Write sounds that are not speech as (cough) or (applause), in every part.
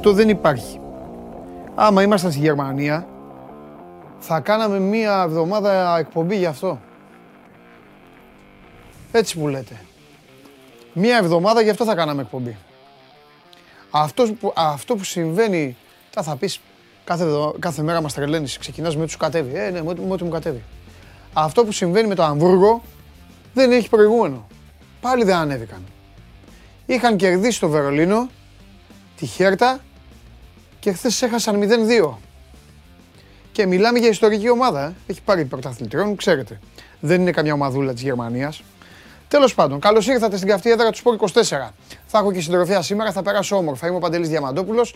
Αυτό δεν υπάρχει. Άμα ήμασταν στη Γερμανία, θα κάναμε μία εβδομάδα εκπομπή γι' αυτό. Έτσι που λέτε. Μία εβδομάδα γι' αυτό θα κάναμε εκπομπή. Αυτός που, αυτό που συμβαίνει, θα, θα πεις, κάθε, κάθε μέρα μας τρελαίνεις, ξεκινάς με ό,τι σου κατέβει. Ε, ναι, με ό,τι μου κατέβει. Αυτό που συμβαίνει με το Αμβούργο δεν έχει προηγούμενο. Πάλι δεν ανέβηκαν. Είχαν κερδίσει το Βερολίνο, τη Χέρτα και χθες έχασαν 0-2. Και μιλάμε για ιστορική ομάδα. Ε. Έχει πάρει πρωταθλητριών, ξέρετε. Δεν είναι καμιά ομαδούλα της Γερμανίας. Τέλος πάντων, καλώς ήρθατε στην καυτή έδρα του Σπορ 24. Θα έχω και συντροφιά σήμερα, θα περάσω όμορφα. Είμαι ο Παντελής Διαμαντόπουλος.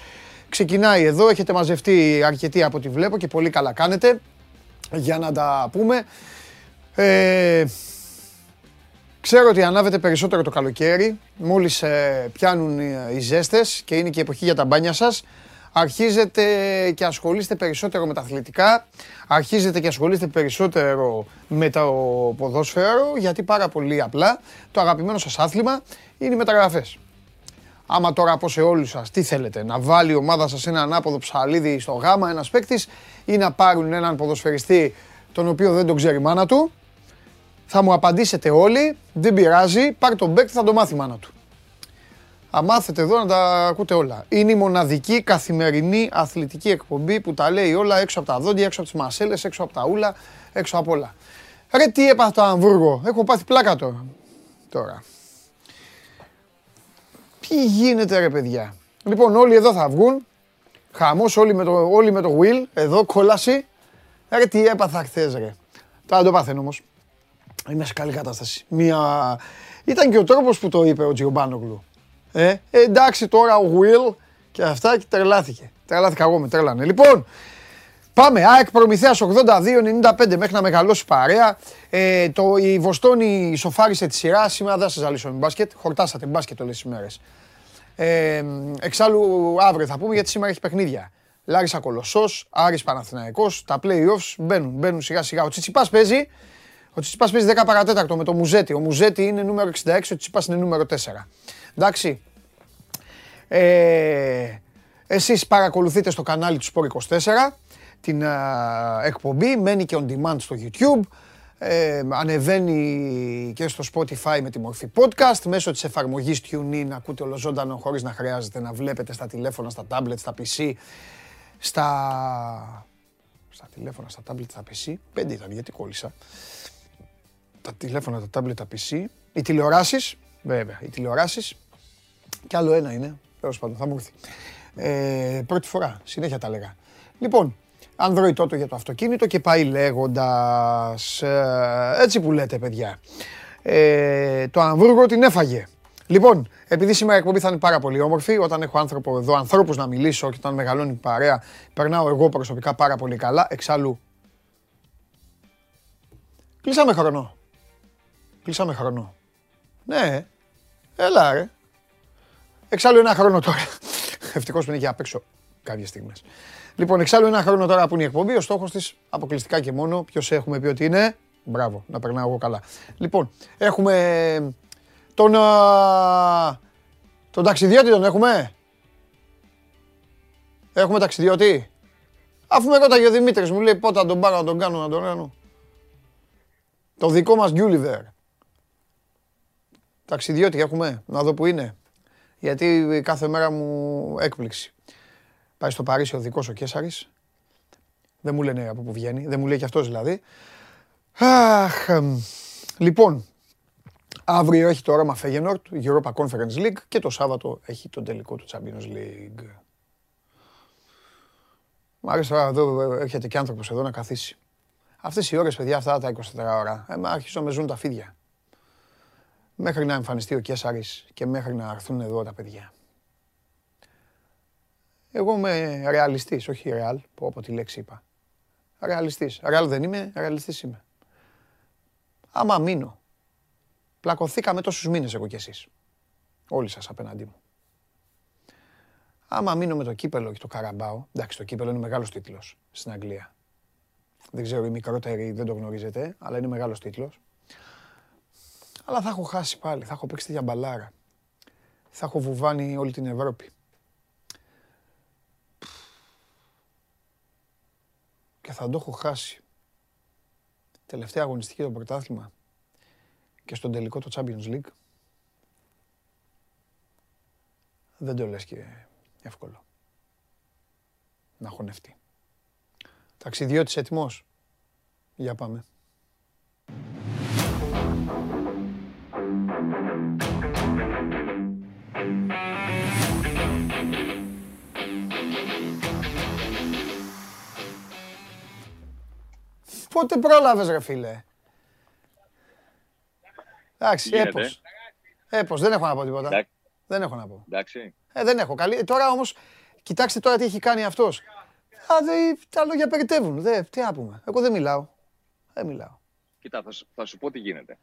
Ξεκινάει εδώ, έχετε μαζευτεί αρκετοί από ό,τι βλέπω και πολύ καλά κάνετε. Για να τα πούμε. Ε, ξέρω ότι ανάβετε περισσότερο το καλοκαίρι, μόλις ε, πιάνουν οι ζέστες και είναι και η εποχή για τα μπάνια σας αρχίζετε και ασχολείστε περισσότερο με τα αθλητικά, αρχίζετε και ασχολείστε περισσότερο με το ποδόσφαιρο, γιατί πάρα πολύ απλά το αγαπημένο σας άθλημα είναι οι μεταγραφές. Άμα τώρα πω σε όλους σας τι θέλετε, να βάλει η ομάδα σας ένα ανάποδο ψαλίδι στο γάμα ένας παίκτης ή να πάρουν έναν ποδοσφαιριστή τον οποίο δεν τον ξέρει η μάνα του, θα μου απαντήσετε όλοι, δεν πειράζει, πάρει τον παίκτη θα το μάθει η μάνα του. Θα μάθετε εδώ να τα ακούτε όλα. Είναι η μοναδική καθημερινή αθλητική εκπομπή που τα λέει όλα έξω από τα δόντια, έξω από τις μασέλες, έξω από τα ούλα, έξω από όλα. Ρε τι έπαθα το Αμβούργο, έχω πάθει πλάκα τώρα. τώρα. Τι γίνεται ρε παιδιά; Λοιπόν όλοι εδώ θα βγουν, χαμός όλοι με το, όλοι με το Will, εδώ κόλαση. Ρε τι έπαθα χθες ρε. Τώρα το πάθαινε όμως. Είμαι σε καλή κατάσταση. Μια... Ήταν και ο τρόπος που το είπε ο Τζιομπάνογλου. Ε, εντάξει τώρα ο Will και αυτά και τρελάθηκε. Τρελάθηκα εγώ με τρέλανε. Λοιπόν, Πάμε, ΑΕΚ Προμηθέας 82-95 μέχρι να μεγαλώσει παρέα. Ε, το, η Βοστόνη σοφάρισε τη σειρά. Σήμερα δεν σας ζαλίσω με μπάσκετ. Χορτάσατε μπάσκετ όλες τις μέρες. Ε, εξάλλου αύριο θα πούμε γιατί σήμερα έχει παιχνίδια. Λάρισα Κολοσσός, Άρης Παναθηναϊκός, τα play-offs μπαίνουν, μπαίνουν σιγά σιγά. Ο Τσιτσιπάς παίζει, ο Τσιτσιπάς παίζει 10 παρατέταρτο με το Μουζέτη. Ο Μουζέτη είναι νούμερο 66, ο Τσιτσιπάς είναι νούμερο 4. Εντάξει. Ε, εσείς παρακολουθείτε στο κανάλι του Sport 24 την εκπομπή, μένει και on demand στο YouTube. Ε, ανεβαίνει και στο Spotify με τη μορφή podcast. Μέσω της εφαρμογής TuneIn ακούτε ολοζώντανο χωρίς να χρειάζεται να βλέπετε στα τηλέφωνα, στα tablet, στα PC, στα... Στα τηλέφωνα, στα tablet, στα PC. Πέντε ήταν, γιατί κόλλησα. Τα τηλέφωνα, τα tablet, τα PC. Οι τηλεοράσεις, βέβαια, οι τηλεοράσεις κι άλλο ένα είναι. Τέλος πάντων, θα μου έρθει. Ε, πρώτη φορά, συνέχεια τα λέγα. Λοιπόν, Android τότε για το αυτοκίνητο και πάει λέγοντας. Ε, έτσι που λέτε, παιδιά. Ε, το Αμβούργο την έφαγε. Λοιπόν, επειδή σήμερα η εκπομπή θα είναι πάρα πολύ όμορφη, όταν έχω άνθρωπο εδώ, ανθρώπους να μιλήσω και όταν μεγαλώνει η παρέα, περνάω εγώ προσωπικά πάρα πολύ καλά. Εξάλλου. Κλείσαμε χρόνο. Κλείσαμε χρόνο. Ναι, έλα ρε. Εξάλλου ένα χρόνο τώρα. Ευτυχώς που είναι και απ' έξω κάποιες στιγμές. Λοιπόν, εξάλλου ένα χρόνο τώρα που είναι η εκπομπή, ο στόχος της αποκλειστικά και μόνο. Ποιος έχουμε πει ότι είναι. Μπράβο, να περνάω εγώ καλά. Λοιπόν, έχουμε τον. τον ταξιδιώτη τον έχουμε; Έχουμε ταξιδιώτη; Αφού με ρώταγε ο Δημήτρης, μου λέει πότε θα τον πάρω να τον κάνω να τον κάνω. Το δικό μας Γκιούλιβερ. Ταξιδιώτη έχουμε, να δω που είναι γιατί κάθε μέρα μου έκπληξη. Πάει στο Παρίσι ο δικός ο Κέσσαρης. Δεν μου λένε από πού βγαίνει, δεν μου λέει και αυτός δηλαδή. Αχ, λοιπόν, αύριο έχει το όραμα Φέγενορτ, Europa Conference League και το Σάββατο έχει τον τελικό του Champions League. Μ' άρεσε τώρα εδώ έρχεται και άνθρωπος εδώ να καθίσει. Αυτές οι ώρες, παιδιά, αυτά τα 24 ώρα, ε, αρχίζω να με ζουν τα φίδια μέχρι να εμφανιστεί ο Κέσσαρης και μέχρι να έρθουν εδώ τα παιδιά. Εγώ είμαι ρεαλιστής, όχι ρεάλ, που από τη λέξη είπα. Ρεαλιστής. Ρεάλ δεν είμαι, ρεαλιστής είμαι. Άμα μείνω, πλακωθήκαμε τόσους μήνες εγώ κι εσείς. Όλοι σας απέναντί μου. Άμα μείνω με το κύπελο και το καραμπάο, εντάξει το κύπελο είναι μεγάλος τίτλος στην Αγγλία. Δεν ξέρω οι μικρότεροι δεν το γνωρίζετε, αλλά είναι μεγάλος τίτλος. Αλλά θα έχω χάσει πάλι, θα έχω παίξει για μπαλάρα. Θα έχω βουβάνει όλη την Ευρώπη. Και θα το έχω χάσει. Τελευταία αγωνιστική το πρωτάθλημα και στον τελικό το Champions League. Δεν το λες και εύκολο. Να χωνευτεί. Ταξιδιώτης έτοιμος. Για πάμε. Πότε πρόλαβες ρε φίλε; Εντάξει, έπως. Έπως, δεν έχω να πω τίποτα. Δεν έχω να πω. Εντάξει. Ε, δεν έχω. Καλή. Τώρα όμως, κοιτάξτε τώρα τι έχει κάνει αυτός. Α, δε, τα λόγια περιτεύουν. Δε, τι να πούμε. Εγώ δεν μιλάω. Δεν μιλάω. Κοίτα, θα, σου- θα σου πω τι γίνεται.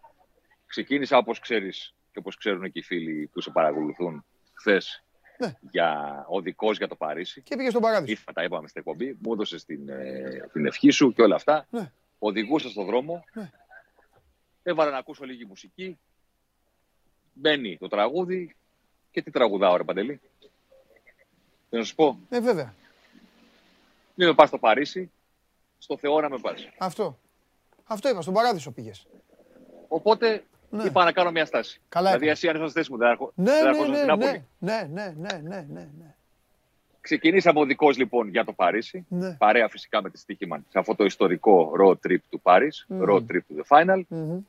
Ξεκίνησα όπως ξέρεις και όπως ξέρουν και οι φίλοι που σε παρακολουθούν χθες Ναι. για οδικός για το Παρίσι. Και πήγες στον παράδεισο. Ήρθα, τα είπαμε στην εκπομπή, μου έδωσες την, ε, την ευχή σου και όλα αυτά. Ναι. Οδηγούσα στον δρόμο. Ναι. Έβαλα να ακούσω λίγη μουσική. Μπαίνει το τραγούδι. Και τι τραγουδάω, ρε Παντελή. Θα να σου πω, Ε, βέβαια. μην με πας στο Παρίσι, στο Θεό να με πας. Αυτό. Αυτό είπα, στον παράδεισο πήγες. Οπότε Ναι. είπα να κάνω μια στάση. Καλά δηλαδή, έκανες. εσύ αν ήσουν στη θέση μου, δεν έρχο- Ναι, δεν ναι, έρχονταν ναι, στην Νάπολη. ναι, ναι, ναι, ναι, ναι, ναι, ναι. Ξεκινήσαμε οδικό λοιπόν για το Παρίσι. Ναι. Παρέα φυσικά με τη Στίχημαν σε αυτό το ιστορικό road trip του Paris, Μμμ. road trip to the final. Μμμ.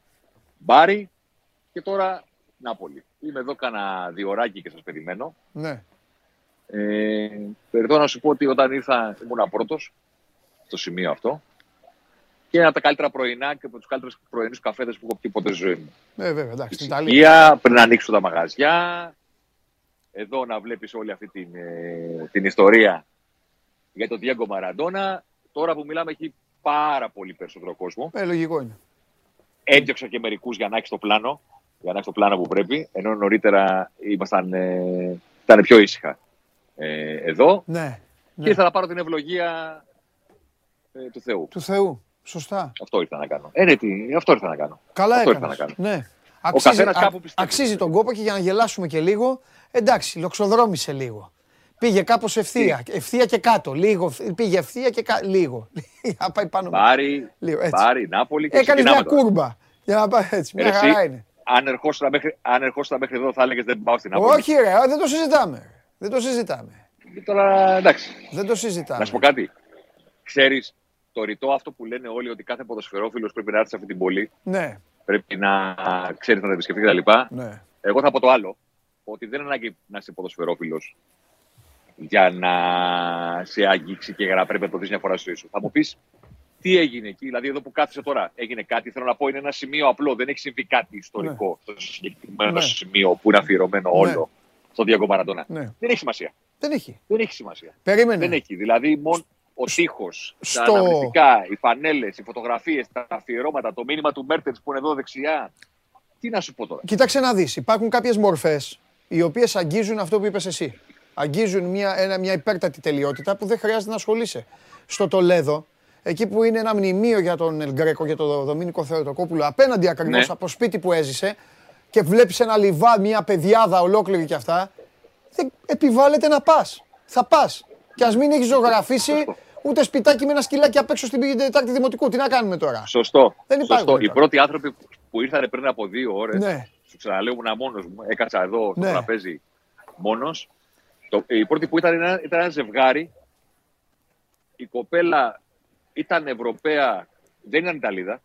Μπάρι και τώρα Νάπολη. Είμαι εδώ κάνα διωράκι και σας περιμένω. Ναι. Ε, Περιτώ να σου πω ότι όταν ήρθα ήμουν πρώτος στο σημείο αυτό και ένα από τα καλύτερα πρωινά και από τους καλύτερους πρωινούς καφέδες που έχω πιει ποτέ στη ζωή μου. Ε, βέβαια, εντάξει, στην Ιταλία. Ησυχία, πριν ανοίξουν τα μαγαζιά. Εδώ να βλέπεις όλη αυτή την, ε, την ιστορία για τον Διέγκο Μαραντόνα. Τώρα που μιλάμε έχει πάρα πολύ περισσότερο κόσμο. Ε, λογικό είναι. Έδιωξα και μερικούς για να έχεις το πλάνο, για να έχεις το πλάνο που πρέπει, ενώ νωρίτερα ήμασταν, ε, ήταν πιο ήσυχα ε, εδώ. Ναι. Και ναι. ήρθα να πάρω την ευλογία ε, του Θεού. Του Θεού. Σωστά. Αυτό ήρθα να κάνω. Ε, ναι, τι, αυτό ήρθα να κάνω. Καλά Αυτό έκανες. ήρθα να κάνω. Ναι. Αξίζει, καθένας α- κάπου πιστεύει. αξίζει τον κόπο και για να γελάσουμε και λίγο, εντάξει, λοξοδρόμησε λίγο. Πήγε κάπως ευθεία, ευθεία και κάτω, λίγο, πήγε ευθεία και κάτω, λίγο. (laughs) Να πάει πάνω. Πάρει, Λίγο, έτσι. πάρει, Νάπολη και Έκανες μια ξεκινάμε τώρα. κούρμπα, για να πάει έτσι, μια Ρε, εσύ, χαρά είναι. Αν ερχόσουν μέχρι, αν ερχόσουν μέχρι εδώ, θα έλεγες δεν πάω στην Νάπολη. Όχι ρε, δεν το συζητάμε. Δεν το συζητάμε. Και Τώρα εντάξει. Δεν το συζητάμε. Να σου πω κάτι. Ξέρεις, το ρητό αυτό που λένε όλοι ότι κάθε ποδοσφαιρόφιλος πρέπει να έρθει σε αυτή την πόλη, Ναι, πρέπει να ξέρεις να τα επισκεφτείς κτλ. ναι. Εγώ θα πω το άλλο. Ότι δεν είναι ανάγκη να είσαι ποδοσφαιρόφιλος για να σε αγγίξει και για να πρέπει να το δεις μια φορά στη ζωή σου. Θα μου πεις τι έγινε εκεί, δηλαδή εδώ που κάθισε τώρα, έγινε κάτι. Θέλω να πω είναι ένα σημείο απλό. Δεν έχει συμβεί κάτι ιστορικό στο συγκεκριμένο Ναι. σημείο που είναι αφιερωμένο Ναι. όλο στον Διαγκό Μαραντόνα. Ναι. Δεν έχει σημασία. Δεν έχει. Δεν έχει σημασία. Περίμενε. Δεν έχει. Δηλαδή, μόνο ο τείχος, τα στο- αναμνηστικά, οι φανέλες, οι φωτογραφίες, τα αφιερώματα, το μήνυμα του Μέρτεν που είναι εδώ δεξιά. Τι να σου πω τώρα. Κοίταξε να δεις, υπάρχουν κάποιες μορφές οι οποίες αγγίζουν αυτό που είπες εσύ. Αγγίζουν μια, ένα, μια υπέρτατη τελειότητα που δεν χρειάζεται να ασχολείσαι. Στο Τολέδο, εκεί που είναι ένα μνημείο για τον Ελγκρέκο και τον Δομήνικο Θεοτοκόπουλο, απέναντι ακριβώς Ναι. από σπίτι που έζησε και βλέπεις ένα λιβά, μια πεδιάδα ολόκληρη και αυτά, δεν επιβάλλεται να πας. Θα πας. Και ας μην έχεις ζωγραφίσει ούτε σπιτάκι με ένα σκυλάκι απ' έξω στην Τετάρτη Δημοτικού. Τι να κάνουμε τώρα; Σωστό. Δεν υπάρχουν Σωστό. Οι τώρα. πρώτοι άνθρωποι που ήρθαν πριν από δύο ώρες, Ναι. σου ξαναλέω, ήμουν μόνος μου. Έκατσα εδώ στο Ναι. τραπέζι μόνος. Οι πρώτοι που ήταν ένα- ήταν ένα ζευγάρι. Η κοπέλα ήταν Ευρωπαία, δεν ήταν Ιταλίδα.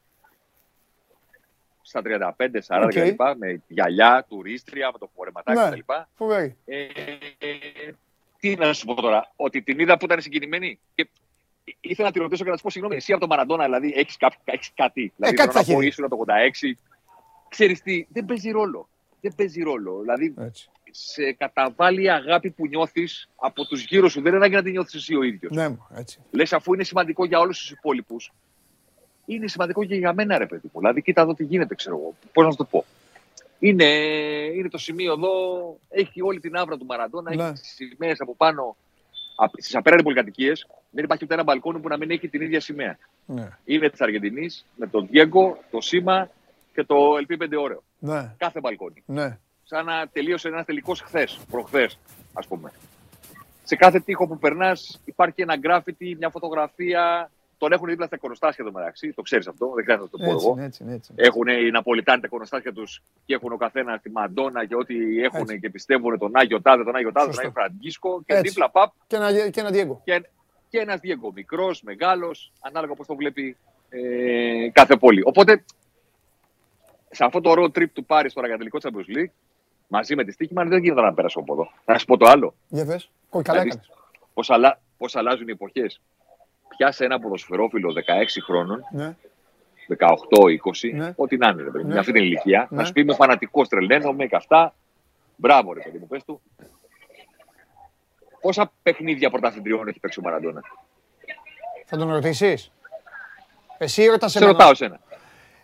Στα 35, 40 Οκ. κτλ. Με γυαλιά, τουρίστρια, με το φορεματάκι Ναι. κτλ. Φοβερή. Ε, τι να σου πω τώρα, ότι την είδα που ήταν συγκινημένη. Και ήθελα να τη ρωτήσω και να της πω συγγνώμη, εσύ από τον Μαραντόνα, δηλαδή έχεις έχεις κάτι. Δηλαδή, Ε, κάτι θέλω θα να πω, έχει. ήσουν το 86. Ξέρεις τι, δεν παίζει ρόλο. Δεν παίζει ρόλο. Δηλαδή, Έτσι. σε καταβάλει η αγάπη που νιώθεις από τους γύρω σου. Δεν είναι ανάγκη να την νιώθεις εσύ ο ίδιος. Ναι, μου, έτσι. Λες, αφού είναι σημαντικό για όλους τους υπόλοιπους, είναι σημαντικό και για μένα, ρε παιδί μου. Δηλαδή, κοίτα εδώ τι γίνεται, ξέρω εγώ. Πώς να σου το πω. Είναι, είναι το σημείο εδώ, έχει όλη την άβρα του Μαραντόνα, Ναι. έχει τις σημαίες από πάνω. Στις απέραντε πολυκατοικίες δεν υπάρχει ούτε ένα μπαλκόνι που να μην έχει την ίδια σημαία. Ναι. Είναι της Αργεντινής, με τον Διέγκο, το Σήμα και το LP5 ώρεο. Ναι, Κάθε μπαλκόνι. ναι. Σαν να τελείωσε ένας τελικός χθες, προχθές, ας πούμε. Σε κάθε τείχο που περνάς υπάρχει ένα γκράφιτι, μια φωτογραφία, τον έχουν δίπλα στα κονοστάσια το μεταξύ. Το ξέρεις αυτό, δεν χρειάζεται να το πω Έτσι, εγώ. έτσι, έτσι. Έχουν οι Ναπολιτάνοι τα κονοστάσια τους και έχουν ο καθένας τη Μαντόνα και ό,τι έχουν Έτσι. και πιστεύουν τον Άγιο Τάδε, τον Άγιο Τάδε, τον Σωστό. Άγιο Φραντζίσκο και Έτσι. δίπλα παπ Και ένα, και ένα Διέγκο. και, και ένας Διέγκο. Μικρός, μεγάλος, ανάλογα πώς το βλέπει ε, κάθε πόλη. Οπότε σε αυτό το road trip του Πάρης στο Ραγαντελικό Champions League, μαζί με τη Στίχημαν, δεν γίνεται να πέρασω από εδώ. Να σου πω το άλλο. Για πες. Κόι, καλά Δηλαδή, έκανες. Πώς αλλα... πώς αλλάζουν οι εποχές. Πιάσε ένα ποδοσφαιρόφιλο 16 χρόνων, Ναι. 18-20, Ναι. ό,τι να είναι, ρε παιδί, Ναι. με αυτή την ηλικία, Ναι. να σου πει είμαι φανατικός, τρελαίνομαι και αυτά. Μπράβο, ρε παιδί μου, πες του. Πόσα παιχνίδια πρωταθλητριών έχει παίξει ο Μαραντόνα; Θα τον ρωτήσεις; Εσύ ρωτάς Σε εμένα; ρωτάω σένα.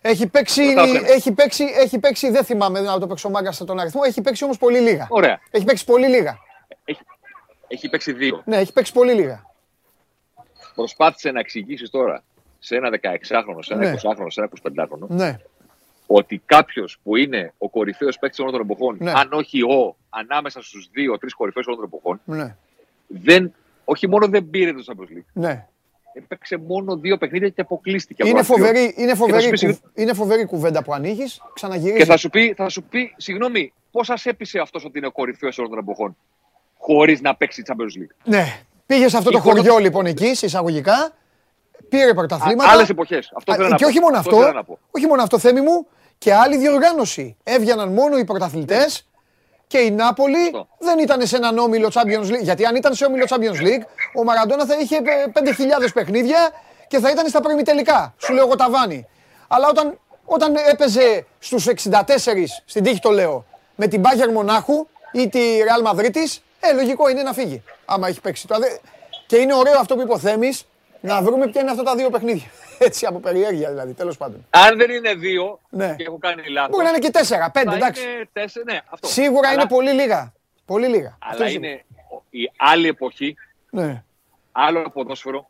Έχει παίξει, Ρωτάω σένα. έχει παίξει, έχει παίξει, δεν θυμάμαι να το παίξω μάγκα στον αριθμό, έχει παίξει όμως πολύ λίγα. Ωραία. Έχει παίξει πολύ λίγα. Έχει, έχει παίξει δύο. Ναι, έχει παίξει πολύ λίγα. Προσπάθησε να εξηγήσεις τώρα σε ένα 16χρονο, σε ένα Ναι. 20χρονο, σε ένα 25χρονο, Ναι, ότι κάποιος που είναι ο κορυφαίος παίκτης όλων των εποχών, Ναι. αν όχι ο, ανάμεσα στους δύο-τρει κορυφαίους όλων των εποχών, ναι, δεν, όχι μόνο δεν πήρε το Champions League, ναι. έπαιξε μόνο δύο παιχνίδια και αποκλείστηκε. από Είναι αυτόν. φοβερή, είναι, θα φοβερή, σου πει κουβ- συγγνώ- είναι φοβερή κουβέντα που ανοίγεις, ξαναγυρίζεις. Και θα σου πει, θα σου πει συγγνώμη, πώς σας έπεισε αυτός ότι είναι ο κορυφαίος όλων των εποχών, χωρίς να παίξει Champions League; Ναι, πήγες σε αυτό το Η χώρα- χωριό λοιπόν εκεί, σε εισαγωγικά, πήρε πρωταθλήματα. Άλλες εποχές. Αυτό Α, θέλω να και πω. όχι μόνο θέλω να αυτό, πω. όχι μόνο αυτό, Θέμη μου, και άλλη διοργάνωση. Έβγαιναν μόνο οι πρωταθλητές και η Νάπολη Σωστό. δεν ήταν σε έναν όμιλο Champions League. Γιατί αν ήταν σε όμιλο Champions League, ο Μαραντόνα θα είχε ε, 5.000 παιχνίδια και θα ήταν στα προημιτελικά. Σου λέω εγώ ταβάνι. Αλλά όταν, όταν έπαιζε στους 64, στην τύχη το λέω, με την Μπάγερ Μονάχου ή τη Real Madrid, ε, λογικό είναι να φύγει. Άμα έχει παίξει. Τώρα, δε- Και είναι ωραίο αυτό που είπε ο Θέμης, να βρούμε ποια είναι αυτά τα δύο παιχνίδια. (laughs) Έτσι από περιέργεια δηλαδή, τέλος πάντων. Αν δεν είναι δύο Ναι. και έχω κάνει λάθος. Μπορεί να είναι και τέσσερα, πέντε, εντάξει. Είναι τέσσερα, ναι, αυτό. Σίγουρα Αλλά- είναι πολύ λίγα. Πολύ λίγα. Αυτό Αλλά σίγουρα. είναι η άλλη εποχή, Ναι. άλλο ποδόσφαιρο.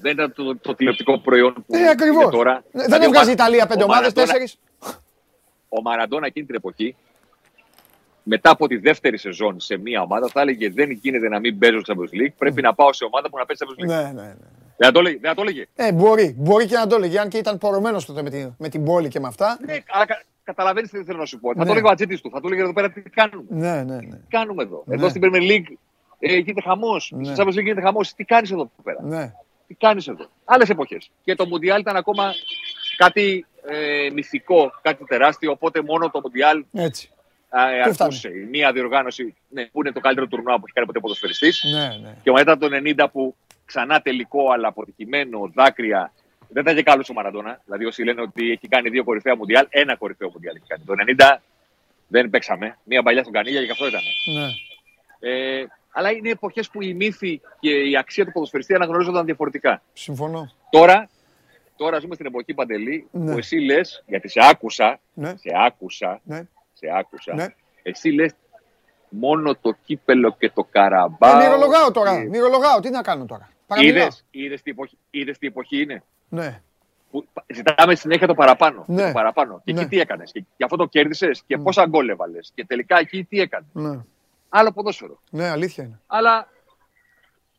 Δεν ήταν το, το τηλεοπτικό προϊόν που Ναι, είναι ακριβώς. τώρα. Ναι, Δεν Δηλαδή, ο έβγαζε η Μα- Ιταλία πέντε ο ομάδες, Μαραντόνα- τέσσερις. Ο Μαραντόνα εκείνη την εποχή, μετά από τη δεύτερη σεζόν σε μία ομάδα, θα έλεγε Δεν γίνεται να μην παίζω στο Champions League. Πρέπει να πάω σε ομάδα που να παίζει Champions League. Ναι, ναι, ναι. Δεν θα το έλεγε. Δεν θα το έλεγε. Ε, μπορεί. Μπορεί και να το έλεγε, αν και ήταν πορωμένος τότε με την, με την πόλη και με αυτά. Ναι, αλλά κα, καταλαβαίνεις τι θέλω να σου πω. Θα Ναι. το έλεγε ο ατζήτης του. Θα του έλεγε εδώ πέρα τι κάνουμε. Ναι, ναι, ναι. Τι κάνουμε εδώ. Ναι. Εδώ στην Premier League ε, γίνεται χαμός. Ναι. Στο Champions League γίνεται χαμός. Τι κάνεις εδώ πέρα; ναι. Τι κάνεις εδώ; Άλλες εποχές. Και το Μουντιάλ ήταν ακόμα κάτι ε, μυθικό, κάτι τεράστιο. Οπότε μόνο το Μουντιάλ Έτσι. Ε, Πού φτάνει; αρκούσε. Η μία διοργάνωση ναι, που είναι το καλύτερο τουρνουά που έχει κάνει ποτέ ποδοσφαιριστής. Ναι, ναι. Και μετά το 90 που ξανά τελικό, αλλά αποτυχημένο, δάκρυα. Δεν ήταν και καλό ο Μαραντόνα. Δηλαδή, όσοι λένε ότι έχει κάνει δύο κορυφαία Μουντιάλ, ένα κορυφαίο Μουντιάλ έχει κάνει. Το 90 δεν παίξαμε. Μία παλιά στον Κανίγια και αυτό ήταν. ναι. Ε, αλλά είναι εποχές που η μύθη και η αξία του ποδοσφαιριστή αναγνωρίζονταν διαφορετικά. Συμφωνώ. Τώρα, τώρα ζούμε στην εποχή Παντελή Ναι. που εσύ λες, γιατί σε άκουσα, Ναι, σε άκουσα, ναι. Σε άκουσα, Ναι. εσύ λες μόνο το κύπελο και το καραμπάο. Ε, μυρολογάω τώρα. και- Μυρολογάω. Τι να κάνω τώρα. Παραμιλάω. Είδες, είδες, τι εποχή, είδες τι εποχή είναι; Ναι. Που ζητάμε συνέχεια το παραπάνω. Ναι. Το παραπάνω. Και Ναι. εκεί τι έκανες. Και, και αυτό το κέρδισες και πόσα γκολ έβαλες. Και τελικά εκεί τι έκανες; Ναι. Άλλο ποδόσφαιρο. Ναι, αλήθεια είναι. Αλλά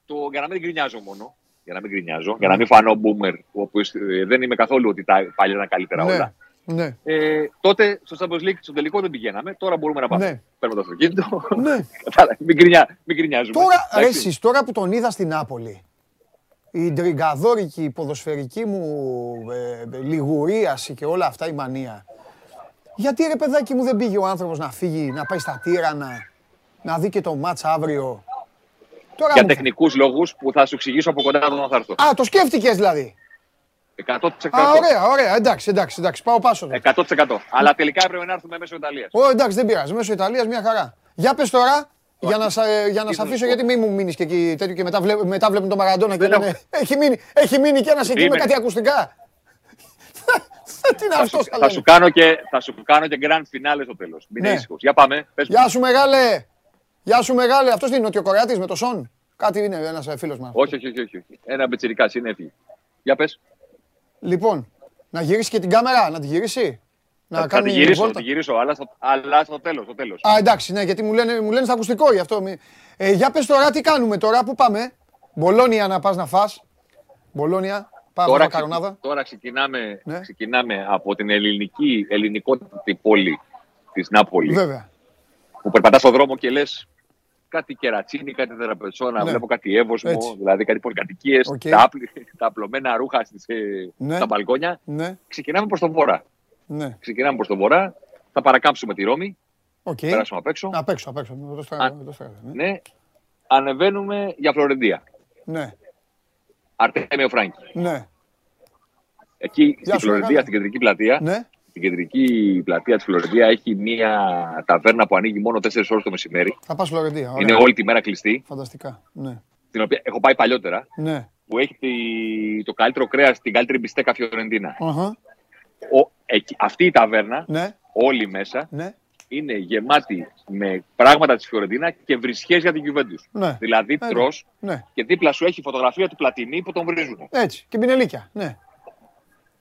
το, για να μην γκρινιάζω μόνο, για να μην γκρινιάζω, για να μην φανώ boomer, όπου ε, δεν είμαι καθόλου ότι τα παλιά ήταν καλύτερα Ναι. όλα. Ναι. Ε, τότε στο Champions League στο τελικό δεν πηγαίναμε. Τώρα μπορούμε να πάμε. Ναι. Παίρνουμε το αυτοκίνητο. Ναι. (laughs) Κατάλαβε. μην, γκρινιά, μην γκρινιάζουμε. Τώρα, ρε, Εντάξει. εσείς, τώρα που τον είδα στην Νάπολη, η ντριγκαδόρικη, η ποδοσφαιρική μου ε, ε, λιγουρίαση και όλα αυτά η μανία. Γιατί ρε παιδάκι μου δεν πήγε ο άνθρωπος να φύγει, να πάει στα τύρανα, να δει και το μάτς αύριο; Τώρα Για μου- τεχνικούς λόγους που θα σου εξηγήσω από κοντά όταν θα έρθω. Α, το σκέφτηκες δηλαδή. 100%. Α, ωραία, ωραία. Εντάξει, εντάξει, εντάξει. Πάω πάσο. τώρα. 100%. Αλλά τελικά έπρεπε να έρθουμε μέσω Ιταλίας. Ω, εντάξει, δεν πειράζει. Μέσω Ιταλίας μια χαρά. Για πες τώρα, για να, σα, για να Τι σ' θα αφήσω, σου πω. γιατί μην μου μείνεις και εκεί τέτοιο και μετά, βλέ, μετά βλέπουν τον Μαραντόνα και Δεν έχω- λένε έχει μείνει, έχει μείνει και ένας εκεί με Περίμενε. κάτι ακουστικά. Τι είναι Θα αυτός, σου, θα, σου κάνω και, θα σου κάνω και grand finale στο τέλος. Μην Ναι. είναι ήσυχος. Για πάμε. Πες μου. Γεια σου μεγάλε. Γεια σου μεγάλε. Αυτός είναι Νοτιοκορεάτης με το Σον; Κάτι είναι ένας ε, φίλος μας. Όχι, όχι, όχι, όχι. Ένα μπετσυρικά είναι έφυγε. Για πες. Λοιπόν, να γυρίσει και την κάμερα, να τη γυρίσει. Να Θα, θα τη κάνουμε γυρίσω, θα βόλτα. τη γυρίσω, αλλά στο, αλλά στο τέλος. Στο τέλος. Α, εντάξει, ναι, γιατί μου λένε, μου λένε στα ακουστικό γι' αυτό. μη- Ε, για πες τώρα τι κάνουμε τώρα, πού πάμε; Μπολόνια να πας να φας. Μπολόνια. Πάμε Τώρα, μακαρονάδα. ξεκι- τώρα ξεκινάμε, Ναι. ξεκινάμε από την ελληνική, ελληνικότατη πόλη της Νάπολης. Βέβαια. που περπατάς στον δρόμο και λες κάτι Κερατσίνι, κάτι Δραπετσώνα, Ναι. βλέπω κάτι Εύοσμο, Έτσι. δηλαδή κάτι πολυκατοικίες, Οκ. τα, άπλη- τα απλωμένα ρούχα στις, ε, Ναι. στα μπαλκόνια. Ναι, Ξεκινάμε προς τον βορρά. ναι. Ξεκινάμε προς τον βορρά, θα παρακάμψουμε τη Ρώμη, Οκ. περάσουμε απ' έξω. Απ' έξω, απ' έξω. Το στραβέ, Α. το στραβέ, ναι. Ναι, ανεβαίνουμε για Φλωρεντία. Ναι, Αρτέμιο Φράνκι. ναι, Εκεί Γεια στη σου, Φλωρεντία, μεγάλε. στην κεντρική πλατεία, ναι. Στην κεντρική πλατεία της Φλωρεντία έχει μία ταβέρνα που ανοίγει μόνο 4 ώρες το μεσημέρι. Θα πας Φλωρεντία. Είναι Ωραία. όλη τη μέρα κλειστή. Φανταστικά. Ναι, Την οποία έχω πάει παλιότερα. ναι. που έχει τη- το καλύτερο κρέας, την καλύτερη μπιστέκα Φιωρεντίνα. Αχα. Ο, εκεί, αυτή η ταβέρνα, Ναι, όλη μέσα, ναι, είναι γεμάτη με πράγματα της Φιωρεντίνα και βρισχές για την Juventus. ναι. Δηλαδή, Ε, τρώ Ναι, και δίπλα σου έχει φωτογραφία του Πλατινί που τον βρίζουν. έτσι. Και πινελίκια. Ναι,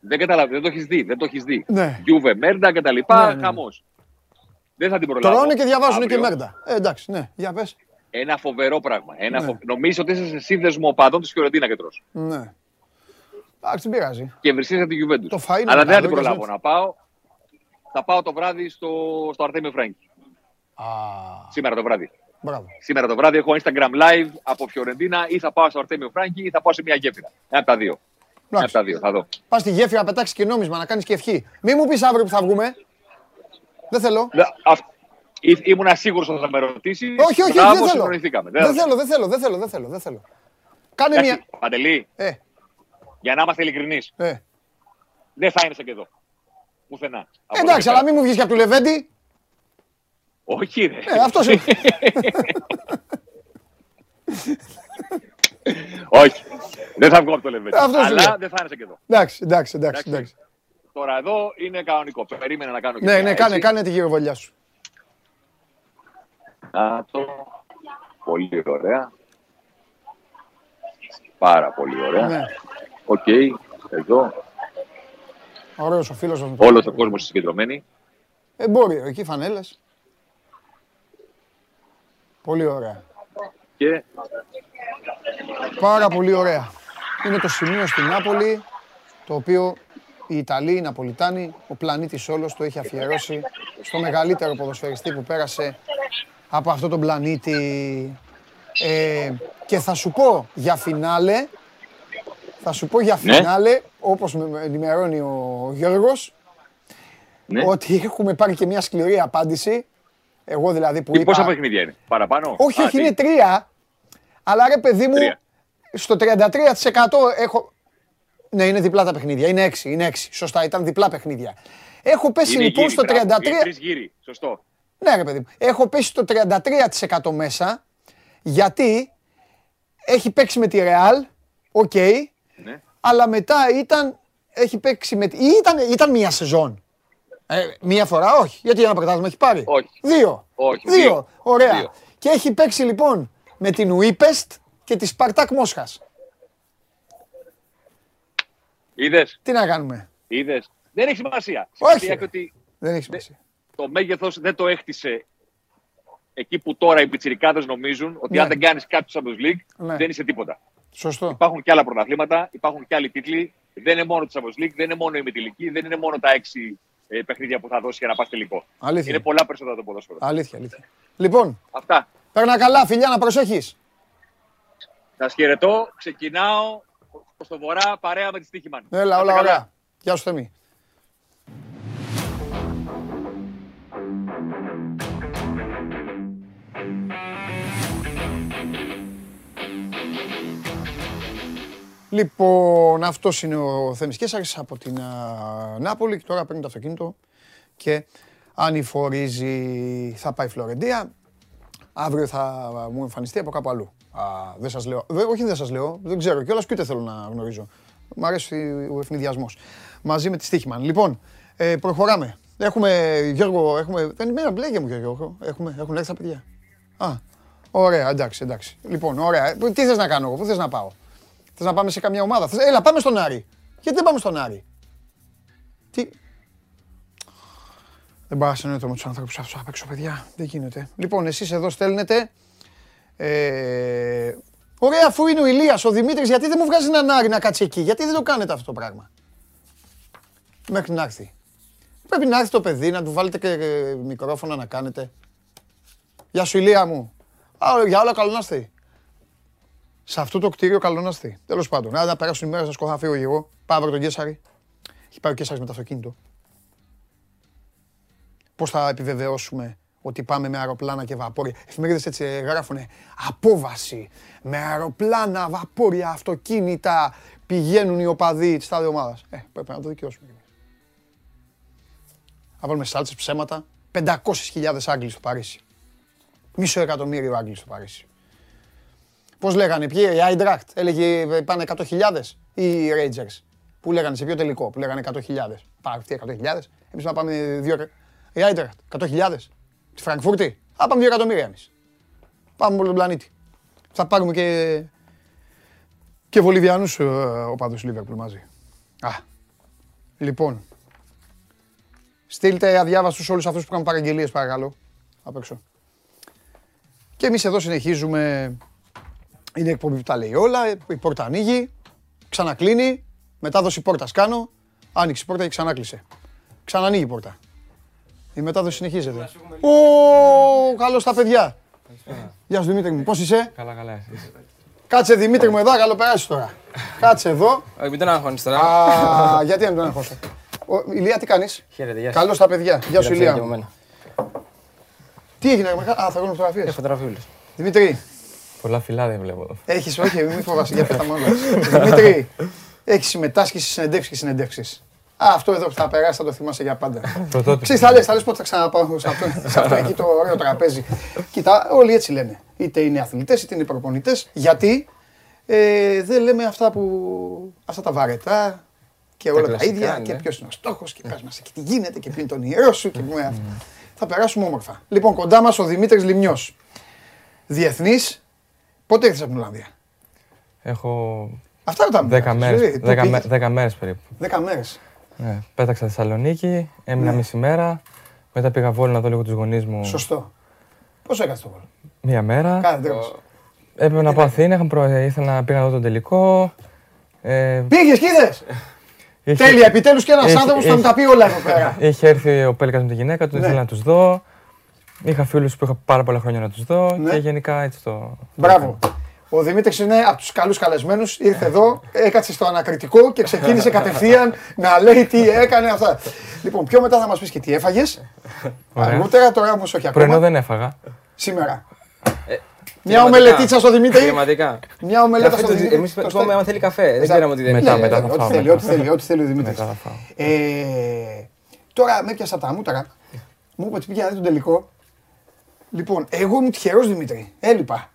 Δεν καταλαβαίνω, δεν το έχεις δει. Δεν το έχεις δει. ναι. Juve, Μέρντα κτλ. Ναι, ναι, ναι. Χαμός. Δεν θα την προλάβω. Τρώνε και διαβάζουν και Αύριο. μέρντα. Ε, εντάξει, ναι. Για πες. Ένα φοβερό πράγμα. Ένα Ναι. φο... Νομίζω ότι είσαι σε σύνδεσμο οπαδών της Φιωρεντίνα και τρως. Ναι. Εντάξει, δεν πειράζει. Και βρισχέ για την Juventus. Το φαΐ είναι Αλλά δεν θα καλό την και προλάβω έτσι. να πάω. Θα πάω το βράδυ στο, στο Αρτέμιο Φράγκη. Α, Σήμερα το βράδυ. μπράβο. Σήμερα το βράδυ έχω Instagram live από Φιωρεντίνα ή θα πάω στο Αρτέμιο Φράγκη ή θα πάω σε μια γέφυρα. Ένα από τα δύο. Ένα από Εντάξει. τα δύο, θα δω. Πας στη γέφυρα, πετάξεις και νόμισμα, να κάνεις και ευχή. Μη μου πεις αύριο που θα βγούμε. Δεν θέλω. Δε- αυ- ή- Ήμουν σίγουρος ότι θα με ρωτήσεις. Όχι, όχι, Μπράβο, δεν θέλω. συνοηθήκαμε. Δεν θέλω, δεν θέλω, δεν θέλω, δεν θέλω, δεν θέλω. Κάνε μια... Παντελή, Ε, για να είμαστε ειλικρινείς, ε. δεν θα είναι σε και εδώ. Πουθενά. Από εδώ Εντάξει, και αλλά πέρα. μην μου βγεις και από του Λεβέντη. Όχι, ρε. Ε, αυτός είναι. (laughs) (laughs) Όχι. Δεν θα βγω από το Λεβέντι. Αυτός σου λέω. Αλλά δεν θα είναι σε και εδώ. Εντάξει, εντάξει, εντάξει. Εντάξει. εντάξει. Τώρα εδώ είναι κανονικό. Περίμενα να κάνω και Ναι, μια ναι, κάνε, έτσι. κάνε τη γυροβολιά σου. Να το. Πολύ ωραία. Πάρα πολύ ωραία. Ναι. Οκ, εδώ. Ωραίος ο φίλος μας. Όλος ο κόσμος συγκεντρωμένοι. Εμπόριο, εκεί φανέλες. Πολύ ωραία. Και Πάρα πολύ ωραία. Είναι το σημείο στην Νάπολη, το οποίο οι Ιταλοί, οι Ναπολιτάνοι, ο πλανήτης όλος το έχει αφιερώσει στο μεγαλύτερο ποδοσφαιριστή που πέρασε από αυτό τον πλανήτη. Ε, και θα σου πω για φινάλε, θα σου πω για Ναι. φινάλε, όπως με ενημερώνει ο Γιώργος, ναι. ότι έχουμε πάρει και μια σκληρή απάντηση. Εγώ δηλαδή που Τι, είπα... πόσα παιχνίδια είναι, παραπάνω; Όχι, Α, όχι, τι; είναι τρία. Αλλά ρε παιδί μου, Τρία. στο 33% έχω... Ναι, είναι διπλά τα παιχνίδια. Είναι έξι, είναι έξι. Σωστά, ήταν διπλά παιχνίδια. Έχω πέσει Είναι λοιπόν γύροι, στο 33%. μπράβο. Είναι τρεις γύροι, σωστό. Ναι, ρε παιδί μου. Έχω πέσει στο 33% μέσα, γιατί έχει παίξει με τη Real, ok, Ναι. αλλά μετά ήταν, έχει παίξει με τη... ή Ήταν, ήταν μία σεζόν. Ε, μία φορά, όχι. Γιατί ένα πρωτάθλημα έχει πάρει; Όχι. Δύο. Όχι, Δύο. δύο. Ωραία. Δύο. Και έχει παίξει λοιπόν με την Ουίπεστ και τη Σπαρτάκ Μόσχας. Είδες, Τι να κάνουμε; είδες; Δεν έχει σημασία. Όχι, Σημασία ρε. έχει ότι Δεν έχει σημασία. το μέγεθος δεν το έχτισε εκεί που τώρα οι πιτσιρικάδες νομίζουν ότι Ναι. αν δεν κάνεις κάτι στο Champions League Ναι. δεν είσαι τίποτα. Σωστό. Υπάρχουν και άλλα πρωταθλήματα, υπάρχουν και άλλοι τίτλοι. Δεν είναι μόνο το Champions League, δεν είναι μόνο η μετηλική, δεν είναι μόνο τα έξι ε, παιχνίδια που θα δώσει για να πας τελικό. Αλήθεια. Είναι πολλά περισσότερα το ποδόσφαιρο. Αλήθεια, αλήθεια. Λοιπόν, Αυτά. παίρνα καλά, φιλιά, να προσέχεις. Σα χαιρετώ. Ξεκινάω προς το βορρά παρέα με τη Στίχημαν. Έλα, Να είστε όλα καλά. ωραία. Γεια σου, Θέμη. Λοιπόν, αυτός είναι ο Θέμης Κέσσαρης από την α, Νάπολη και τώρα παίρνει το αυτοκίνητο και ανηφορίζει, θα πάει Φλωρεντία. Αύριο θα μου εμφανιστεί από κάπου αλλού. Α, δεν σας λέω, δε- όχι δεν σας λέω, δεν ξέρω κιόλας και ούτε θέλω να γνωρίζω. Μ' αρέσει ο ευνηδιασμός. Μαζί με τη Στίχημαν. Λοιπόν, ε, προχωράμε. Έχουμε, Γιώργο, έχουμε, δεν είναι μπλέγε μου Γιώργο, έχουμε, έχουν έρθει τα παιδιά. Α, ωραία, εντάξει, εντάξει. Λοιπόν, ωραία. Τι θες να κάνω εγώ, πού θες να πάω; Θες να πάμε σε καμιά ομάδα; Θες... Έλα, πάμε στον Άρη. Γιατί δεν πάμε στον Άρη; Τι... Δεν πάω να συνεννοηθώ με τους ανθρώπους απ' έξω, παιδιά. Δεν γίνεται. Λοιπόν, εσείς εδώ στέλνετε... Ε, Ωραία, αφού είναι ο Ηλίας, ο Δημήτρης, γιατί δεν μου βγάζει έναν Άρη να κάτσει εκεί, γιατί δεν το κάνετε αυτό το πράγμα; Μέχρι να έρθει. Πρέπει να έρθει το παιδί, να του βάλετε και ε, μικρόφωνα να κάνετε. Γεια σου Ηλία μου. Α, για όλα καλό να είστε. Σε αυτό το κτίριο καλό να είστε. Τέλος πάντων, να περάσουν οι μέρες, θα σκοτώ, θα φύγω εγώ. Πάω βρω τον Κέσσαρη. Έχει πάει ο Κέσσαρης με το αυτοκίνητο. Πώς θα επιβεβαιώσουμε ότι πάμε με αεροπλάνα και βαπόρια; Εφημερίδες έτσι γράφουνε απόβαση με αεροπλάνα, βαπόρια, αυτοκίνητα πηγαίνουν οι οπαδοί της τάδε ομάδας. Ε, πρέπει να το δικαιώσουμε. Να βάλουμε σάλτσες, ψέματα. 500.000 Άγγλοι στο Παρίσι. Μισό εκατομμύριο Άγγλοι στο Παρίσι. Πώς λέγανε, ποιοι, η Άιντρακτ έλεγε πάνε 100.000 ή οι Rangers. Που λέγανε σε ποιο τελικό, που λέγανε 100.000. Πάμε αυτοί 100.000, εμείς να πάμε δύο... Η Άιντρακτ, 100.000. Τη Φραγκφούρτη. Θα πάμε δύο εκατομμύρια εμείς. Πάμε όλο τον πλανήτη. Θα πάρουμε και, και Βολιβιανούς ε, οπαδούς Λίβερπουλ μαζί. Α, λοιπόν. Στείλτε αδιάβαστους όλους αυτούς που κάνουν παραγγελίες παρακαλώ. Απ' έξω. Και εμείς εδώ συνεχίζουμε. Είναι εκπομπή που τα λέει όλα. Η πόρτα ανοίγει. Ξανακλίνει. Μετάδοση πόρτας κάνω. Άνοιξε η πόρτα και ξανάκλεισε. Ξανανοίγει η πόρτα. Η μετάδοση συνεχίζεται. Ω, καλώς τα παιδιά. Γεια σου Δημήτρη μου, πώς είσαι; Καλά, καλά. εσείς. Κάτσε Δημήτρη μου εδώ, καλό περάσει τώρα. Κάτσε εδώ. Όχι, μην τον αγχώνεις τώρα. Α, γιατί να τον αγχώσω; Ο, Ηλία, τι κάνεις; Χαίρετε, γεια σας. Καλώς τα παιδιά. Γεια σου Γεια Ηλία. και από μου. μένα. Τι έγινε, ρε, Α, θα βγουν φωτογραφίες. Έχω φωτογραφίουλες. Δημήτρη, Πολλά φυλάδια βλέπω εδώ. έχεις, όχι, μην φοβάσαι για αυτά μόνο. Δημήτρη, έχεις συμμετάσχεις στις συνεντεύξεις και συνεντεύξεις. Α, αυτό εδώ που θα περάσει θα το θυμάσαι για πάντα. Πρωτότυπο. Ξέρεις, θα λες, θα λες πότε θα ξαναπάω σε αυτό, σε αυτό εκεί το ωραίο τραπέζι. Κοίτα, όλοι έτσι λένε. Είτε είναι αθλητές, είτε είναι προπονητές. Γιατί ε, δεν λέμε αυτά που, αυτά τα βαρετά και όλα τα κλασικά, ίδια ναι. και ποιος είναι ο στόχος και πες μας και τι γίνεται και ποιο είναι το όνειρό σου και πούμε αυτά. Θα περάσουμε όμορφα. Λοιπόν, κοντά μας ο Δημήτρης Λιμνιός. Διεθνής. Πότε ήρθες από την Ολλανδία; Έχω Αυτά ρωτάμε. 10 μέρες, Δηλαδή, πού 10, πήγες; μέ- 10 μέρες περίπου. 10 μέρες. Ναι. Πέταξα Θεσσαλονίκη, έμεινα Ναι. μισή μέρα. Μετά πήγα Βόλο να δω λίγο τους γονείς μου Σωστό. Πόσο έκανες το βόλο. μία μέρα. Κάθε τρόπος. Έπρεπε να πάω Αθήνα, είχα προ... ήθελα να πήγα να δω τον τελικό. Ε, Πήγες και είδες. είχε- Τέλεια, επιτέλους και ένας Έχει- άνθρωπος που θα μου τα πει όλα εδώ πέρα. Είχε έρθει ο Πέλικας με τη γυναίκα του, Ναι. ήθελα να τους δω. Είχα φίλους που είχα πάρα πολλά χρόνια να τους δω Ναι. και γενικά έτσι το... το Μπράβο. Ο Δημήτρης είναι από τους καλούς καλεσμένους. Ήρθε εδώ, έκατσε στο ανακριτικό και ξεκίνησε κατευθείαν να λέει τι έκανε αυτά. Λοιπόν, πιο μετά θα μας πεις και τι έφαγες. Ωραία. Αργότερα, τώρα όμως όχι Πρωινό ακόμα. δεν έφαγα. Σήμερα. Ε, Μια ομελετίτσα στο Δημήτρη. Πραγματικά. Μια ομελέτα Καφέ στο το- Δημήτρη. Εμείς Το είπαμε άμα θέλει καφέ. Δεν ξέραμε ότι δεν Μετά, Ναι, μετά ε, θα ό,τι φάω, θέλει, μετά. ό,τι θέλει, ό,τι θέλει ο Δημήτρης. Μετά θα φάω. Ε, Τώρα με έπιασα από τα μούτρα. Μου είπε ότι πήγε να δει τον τελικό. Λοιπόν, εγώ ήμουν τυχερός Δημήτρη. Έλειπα.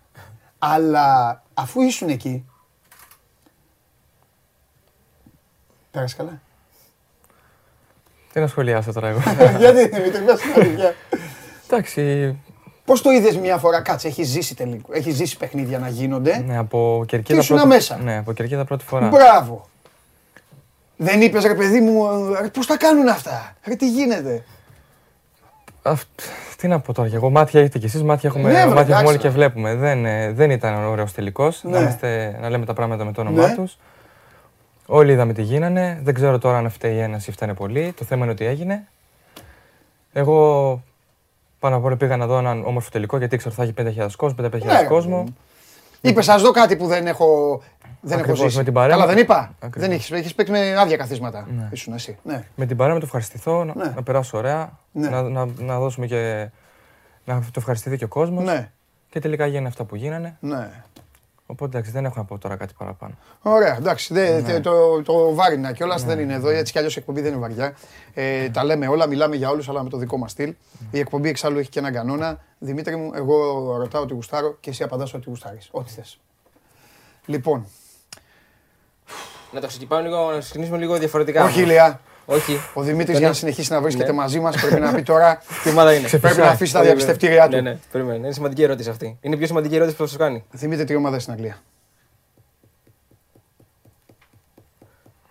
Αλλά αφού ήσουν εκεί. Πέρασε καλά. Τι να σχολιάσω τώρα εγώ; (laughs) Γιατί Δημήτρη, πες την αλήθεια. Εντάξει, Πώς το είδες μια φορά, κάτσε, έχεις ζήσει τελικό, έχεις ζήσει παιχνίδια να γίνονται; ναι, από κερκίδα ήσουν πρώτη, μέσα. Ναι, από κερκίδα πρώτη φορά. Μπράβο. Δεν είπες ρε παιδί μου, ρε, πώς τα κάνουν αυτά, ρε τι γίνεται; Αυτ, τι να πω τώρα, και εγώ μάτια έχετε κι εσείς, μάτια έχουμε, Ναι, βρε, μάτια έχουμε εντάξει. όλοι και βλέπουμε. Δεν, ε, δεν ήταν ωραίος τελικός, Ναι. να, είμαστε- να λέμε τα πράγματα με το όνομά Ναι. τους. Όλοι είδαμε τι γίνανε, δεν ξέρω τώρα αν φταίει ένας ή φταίνε πολύ, το θέμα είναι ότι έγινε. Εγώ πάνω απ' όλα πήγα να δω έναν όμορφο τελικό γιατί ήξερα ότι θα έχει 5.000 κόσμο, 5.000 Ναι, κόσμο. Είπες, σας δω κάτι που δεν έχω, δεν έχω Ακριβώς, ζήσει. με την παρέα Καλά, μου. δεν είπα. Ακριβώς. Δεν έχεις, έχεις παίξει με άδεια καθίσματα. Ναι. Ήσουν εσύ. Ναι. Με την παρέα μου το ευχαριστηθώ, να, Ναι. να περάσω ωραία, Ναι. να, να, να δώσουμε και. να το ευχαριστηθεί και ο κόσμος. Ναι, Και τελικά γίνανε αυτά που γίνανε. ναι. Οπότε εντάξει, δεν έχω να πω τώρα κάτι παραπάνω. Ωραία, εντάξει. δε- Ναι. τε- το, το βάρινα κιόλας δεν είναι εδώ. Έτσι κι αλλιώς η εκπομπή δεν είναι βαριά. Ε, τα λέμε όλα, μιλάμε για όλους, αλλά με το δικό μας στυλ. Η εκπομπή εξάλλου έχει και έναν κανόνα. Δημήτρη μου, εγώ ρωτάω ότι γουστάρω και εσύ απαντάς ότι γουστάρεις. Ό,τι θες. Λοιπόν, Να το ξεκινήσουμε λίγο, να ξεκινήσουμε λίγο διαφορετικά. όχι Ηλία. Όχι. Ο Δημήτρης Δεν για να είναι- συνεχίσει να βρίσκεται Ναι. μαζί μας πρέπει να πει τώρα. (laughs) Τι ομάδα είναι. πρέπει να αφήσει τα διαπιστευτήριά Ναι, του. ναι, περίμενε. Είναι σημαντική ερώτηση αυτή. Είναι η πιο σημαντική ερώτηση που θα σου κάνει. Θυμείτε τι ομάδα στην Αγγλία.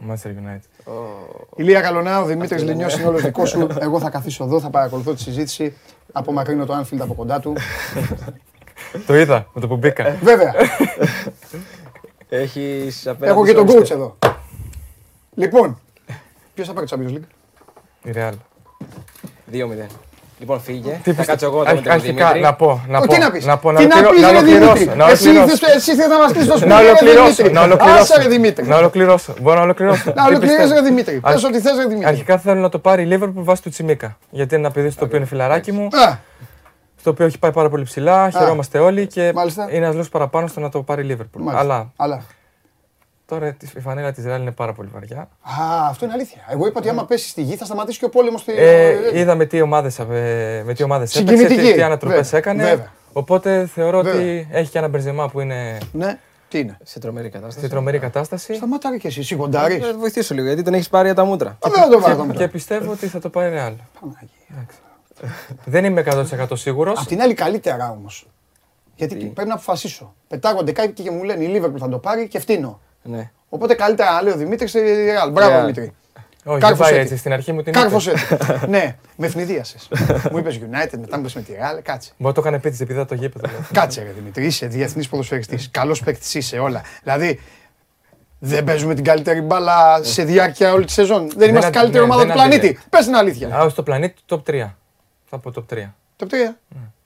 Manchester United. Ηλία Καλονά, ο Δημήτρη Λινιός είναι όλος δικός σου. (laughs) Εγώ θα καθίσω εδώ, θα παρακολουθώ τη συζήτηση. Απομακρύνω το Anfield από κοντά του. Το είδα με το που μπήκα. Βέβαια. (laughs) Έχεις απέναντι Έχω και τον στο coach αριστερό. εδώ. Λοιπόν, ποιος θα πάρει το Champions League; Η Real. 2-0. Λοιπόν, φύγε. Τι Θα πιστεύω- κάτσω εγώ Αρχ- τώρα με τον Αρχικά Δημήτρη. να πω, να Ω, πω. Τι να πεις, Να πω, να τι να ολοκληρώ- πεις να ρε ολοκληρώσω. Δημήτρη. Να Εσύ ολοκληρώσω. θες- εσύ θες να μας κλείσεις το σπίτι Να ρε ολοκληρώσω. Δημήτρη; Να ολοκληρώσω. Άσε ρε Δημήτρη. Να ολοκληρώσω. Μπορώ να ολοκληρώσω. Να Τι ολοκληρώσεις πιστεύω. ρε Δημήτρη. Αρχ- Πες ό,τι θες ρε Δημήτρη. Αρχικά θέλω να το πάρει η Liverpool βάσει του Τσιμίκα. Γιατί είναι ένα παιδί στο οποίο είναι φιλαράκι μου, Α, στο οποίο έχει πάει πάρα πολύ ψηλά, χαιρόμαστε όλοι και Μάλιστα. είναι ένας λόγο παραπάνω στο να το πάρει η Liverpool. μάλιστα. Αλλά Αλλά. τώρα η φανέλα της Real είναι πάρα πολύ βαριά. Α, αυτό είναι αλήθεια. Εγώ είπα ότι άμα πέσει στη γη θα σταματήσει και ο πόλεμος στη. Ε, είδαμε τι ομάδες με τι ομάδες έπαιξε, Συγκινητική. τι, τι ανατροπές Βέβαια, έκανε. βέβαια. Οπότε θεωρώ ότι Βέβαια. έχει και ένα μπερζεμά που είναι Ναι, τι είναι; Σε τρομερή κατάσταση. σε τρομερή κατάσταση. Σταμάτα ρε και εσύ, σιγοντάρι. Θα βοηθήσω λίγο γιατί τον έχεις πάρει από τα μούτρα. Δεν θα το βάλω Και τώρα. πιστεύω ότι θα το πάρει Real. Δεν είμαι 100% σίγουρος. Απ' την άλλη καλύτερα όμως. Γιατί πρέπει να αποφασίσω. Πετάγονται κάποιοι και μου λένε η Λίβερπουλ θα το πάρει και φτύνω. Ναι. Οπότε καλύτερα να λέει ο Δημήτρης στη Ρεάλ. Μπράβο Real. Δημήτρη. Όχι, δεν Κάρφωσε πάει τη. έτσι. Στην αρχή μου την είπε. Κάρφωσε. τη. (laughs) Ναι, με ευνηδίασες. Μου είπες United, μετά μου είπες με τη Ρεάλ. Κάτσε. Μπορεί να το έκανε επίτηδε επειδή ήταν το γήπεδο. Κάτσε ρε Δημήτρη, είσαι διεθνής ποδοσφαιριστής. Καλός παίκτης είσαι όλα. Δηλαδή, δεν παίζουμε την καλύτερη μπάλα σε διάρκεια όλη τη σεζόν. Δεν είμαστε η αντι- καλύτερη ναι, ομάδα δεν του πλανήτη. αντιλέγω. Πες την αλήθεια. Α, στο πλανήτη top 3. Θα πω top 3. Το 3.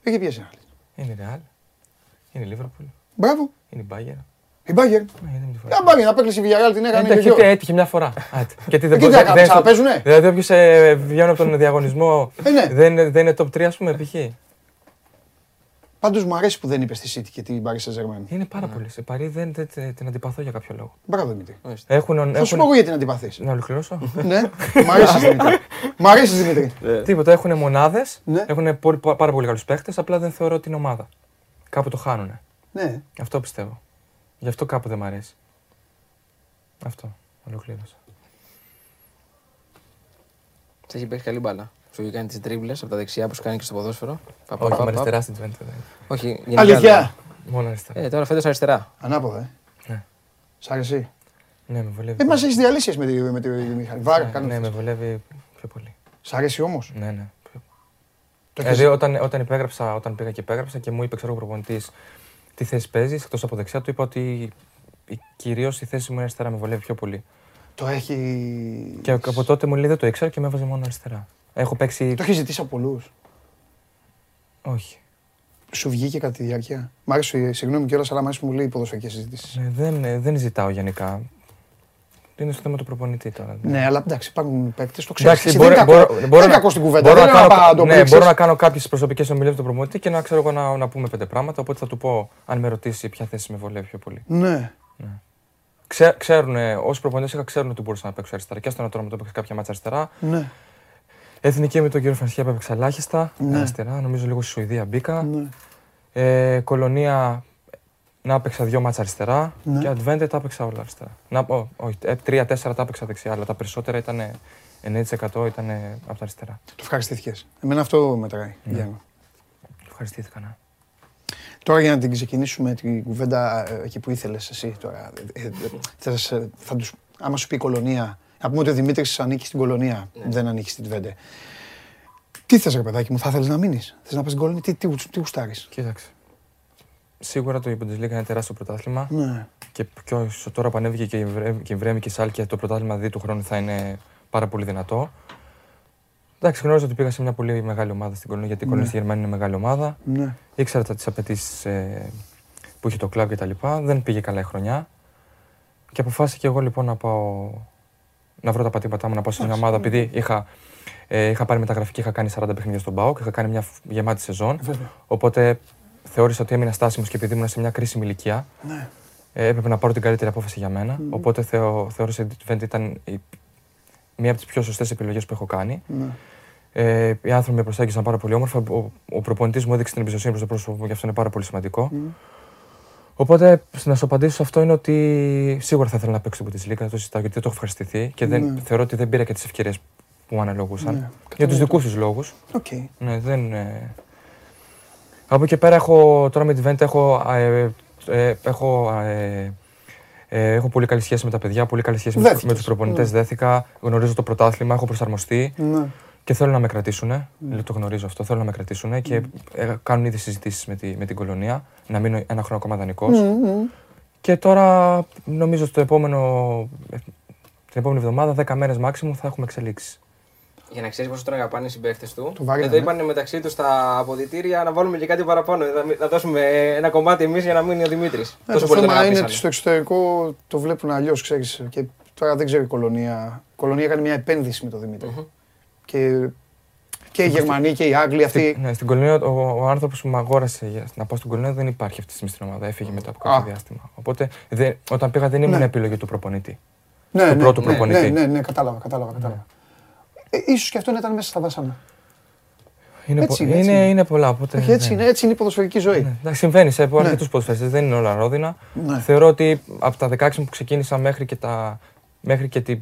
Έχει πιέσει ένα. Είναι η Real. Είναι η Liverpool. Μπράβο. Είναι η Bayern. Η Μπάγκερ. Ναι, δεν είναι Η Μπάγκερ να παίξεις η Villarreal την έκανε Εντάξει, και γιατί γιο. έτυχε μια φορά. Άτε. Γιατί δεν Εκεί μπορεί τι θα κάνουν, ξαναπαίζουνε; Δηλαδή, όποιος βγαίνει από τον διαγωνισμό Ε, ναι. δεν, είναι- δεν είναι top 3, ας πούμε, π.χ. Πάντως μου αρέσει που δεν είπε στη City και την Paris Saint-Germain. Είναι πάρα πολύ. Σε Παρί δεν, δεν, δεν την αντιπαθώ για κάποιο λόγο. Μπράβο Δημήτρη. Έχουν, Θα σου πω έχουν... εγώ γιατί την αντιπαθείς. Να ολοκληρώσω; (laughs) Ναι, μ' αρέσει Δημήτρη. (laughs) Μ' αρέσει Δημήτρη. Τίποτα. Έχουν μονάδες, Ναι. έχουν πολύ, πάρα πολύ καλούς παίχτες, απλά δεν θεωρώ ότι είναι ομάδα. Κάπου το χάνουν. Ναι. Αυτό πιστεύω. Γι' αυτό κάπου δεν μ' αρέσει. Αυτό. Ολοκλήρωσα. Σε έχει παίξει καλή μπάλα. Σου έχει κάνει τις τρίμπλε από τα δεξιά που σου κάνει και στο ποδόσφαιρο. Πα, πα, Όχι, πα, με πα. αριστερά στην Twente. δεν. Όχι, γενικά Αλήθεια. λέω. Μόνο αριστερά. Ε, τώρα φέτος αριστερά. Ανάποδα, ε. Ναι. Σ' αρέσει. Ναι, με βολεύει. Ε, μας πολύ. έχεις διαλύσει με τη, με τη μηχανή. Βάρα, Ναι, κάνω ναι, με αυτές. βολεύει πιο πολύ. Σ' αρέσει όμως; Ναι, ναι. Πιο- Το έχεις- Δηλαδή, όταν, όταν, υπέγραψα, όταν πήγα και υπέγραψα και μου είπε, ξέρω, ο προπονητής τι θέση παίζεις, εκτός από δεξιά, του είπα ότι κυρίως η θέση μου είναι αριστερά, με βολεύει πιο πολύ. Το έχει. Και από τότε μου λέει δεν το ήξερα και με έβαζε μόνο αριστερά. Έχω παίξει. Το έχεις ζητήσει από πολλούς. Όχι. Σου βγήκε κατά τη διάρκεια; Μ' άρεσε, συγγνώμη κιόλας, αλλά μ' άρεσε που μου λέει οι ποδοσφαιρικέ συζητήσεις. Ναι, δεν, ε, δεν ζητάω γενικά. Είναι στο θέμα του προπονητή τώρα. Ναι, αλλά εντάξει, υπάρχουν παίκτες, το ξέρεις. Εντάξει, δεν μπορώ, είναι κακό, μπορώ, δεν μπορώ, είναι να- κακός στην κουβέντα. μπορώ δεν να είναι κάνω, να το ναι, πρίξεις. μπορώ να κάνω κάποιες προσωπικές ομιλίες του προπονητή και να ξέρω εγώ να, να πούμε πέντε πράγματα. Οπότε θα του πω, αν με ρωτήσει ποια θέση με βολεύει πιο πολύ. Ναι. Ξέ, ξέρουν, όσοι προπονητές είχα, ξέρουν ότι μπορούσα να παίξω αριστερά. Και στον τώρα μου το έπαιξε κάποια μάτσα αριστερά. Ναι. Εθνική με τον κύριο Φρανσιά που έπαιξε ελάχιστα Ναι. αριστερά. Νομίζω λίγο στη Σουηδία μπήκα. ναι. Ε, κολονία να έπαιξα δύο μάτσα αριστερά. Ναι. Και Advente τα έπαιξα όλα αριστερά. Να, ό, όχι, ε, τρία-τέσσερα τα έπαιξα δεξιά, αλλά τα περισσότερα ήταν 90% ήταν από τα αριστερά. Το ευχαριστήθηκες. Εμένα αυτό μετράει. Ναι. Γιάννη. Ευχαριστήθηκα. Ναι. Τώρα για να την ξεκινήσουμε την κουβέντα ε, εκεί που ήθελες εσύ τώρα. ε, ε, θες, ε, θα τους, άμα σου πει η κολονία, να πούμε ότι ο Δημήτρης ανήκει στην κολονία, δεν ανήκει στην Τβέντε. Τι θες ρε παιδάκι μου, θα ήθελες να μείνεις, θες να πας στην κολονία, τι, τι, τι γουστάρεις; Κοίταξε. Σίγουρα το Bundesliga είναι τεράστιο πρωτάθλημα Ναι. και πιο όσο τώρα που ανέβηκε και η Βρέμ- και η Βρέμη και η Σάλκια, το πρωτάθλημα δι του χρόνου θα είναι πάρα πολύ δυνατό. Εντάξει, γνώριζα ότι πήγα σε μια πολύ μεγάλη ομάδα στην Κολονία, γιατί η Κολονία στη Γερμανία είναι μεγάλη ομάδα. Ναι. Ήξερα τις απαιτήσεις που είχε το κλαμπ κτλ. Δεν πήγε καλά η χρονιά. Και αποφάσισα και εγώ λοιπόν να πάω να βρω τα πατήματά μου, να πάω σε μια ομάδα. Επειδή είχα, ε, είχα πάρει μεταγραφή και είχα κάνει 40 παιχνίδια στον ΠΑΟΚ, είχα κάνει μια φ- γεμάτη σεζόν. Βέβαια. Οπότε θεώρησα ότι έμεινα στάσιμος και επειδή ήμουν σε μια κρίσιμη ηλικία, Ναι. ε, έπρεπε να πάρω την καλύτερη απόφαση για μένα. Οπότε θεω, θεώρησα ότι η Twente ήταν η- μία από τις πιο σωστές επιλογές που έχω κάνει. Ναι. Ε, οι άνθρωποι με προσέγγισαν πάρα πολύ όμορφα. Ο, ο προπονητής μου έδειξε την εμπιστοσύνη προς το πρόσωπο μου και αυτό είναι πάρα πολύ σημαντικό. Οπότε να σου απαντήσω σε αυτό είναι ότι σίγουρα θα ήθελα να παίξω την Bundesliga, δεν το συζητάω γιατί δεν το έχω ευχαριστηθεί και δεν, Ναι. θεωρώ ότι δεν πήρα και τις ευκαιρίες που μου αναλογούσαν. Ναι, Για τους καταλαβαίνω. δικούς τους λόγους. Οκ. Ναι, δεν. Ε... Από εκεί πέρα έχω, τώρα με τη Twente έχω, ε, ε, έχω, ε, ε, έχω πολύ καλή σχέση με τα παιδιά, πολύ καλή σχέση με, τους- με Δέθηκες. τους προπονητές, Ναι. δέθηκα, γνωρίζω το πρωτάθλημα, έχω προσαρμοστεί Ναι. Και θέλουν να με κρατήσουν. Το γνωρίζω αυτό. Θέλουν να με κρατήσουν και ε, κάνουν ήδη συζητήσεις με, τη, με την κολονία να μείνω ένα χρόνο ακόμα δανεικός. Και τώρα νομίζω στο επόμενο, την επόμενη εβδομάδα, 10 μέρες maximum, θα έχουμε εξελίξεις. Για να ξέρεις πόσο τον αγαπάνε οι συμπαίχτες του. Το βαρύνανε. Εδώ είπαν μεταξύ τους στα αποδητήρια να βάλουμε και κάτι παραπάνω. Να, να δώσουμε ένα κομμάτι εμείς για να μείνει ο Δημήτρης. Ε, το θέμα είναι ότι στο εξωτερικό το βλέπουν αλλιώς, ξέρεις. Και τώρα δεν ξέρω η κολονία. Η κολονία έκανε μια επένδυση με τον δημητρη Και, και οι Γερμανοί και οι Άγγλοι αυτοί. Ναι, στην Κολονία ο, ο άνθρωπος που με αγόρασε για να πάω στην Κολονία δεν υπάρχει αυτή τη στιγμή στην ομάδα. Έφυγε μετά από κάποιο Α. διάστημα. Οπότε δεν- όταν πήγα δεν ήμουν Ναι. επιλογή του προπονητή. Ναι, του ναι, πρώτου ναι, προπονητή. Ναι, ναι, ναι, κατάλαβα, κατάλαβα. κατάλαβα. Ε, ίσως και αυτό να ήταν μέσα στα βάσανα. Είναι, Έτσι πο- είναι, έτσι είναι, είναι. είναι πολλά. Οπότε, Όχι, έτσι ναι. είναι, έτσι είναι η ποδοσφαιρική ζωή. Ναι, εντάξει, συμβαίνει σε Ναι. αρκετούς ποδοσφαιριστές, δεν είναι όλα ρόδινα. Ναι. Θεωρώ ότι από τα 16 μου που ξεκίνησα μέχρι και, τα, μέχρι και την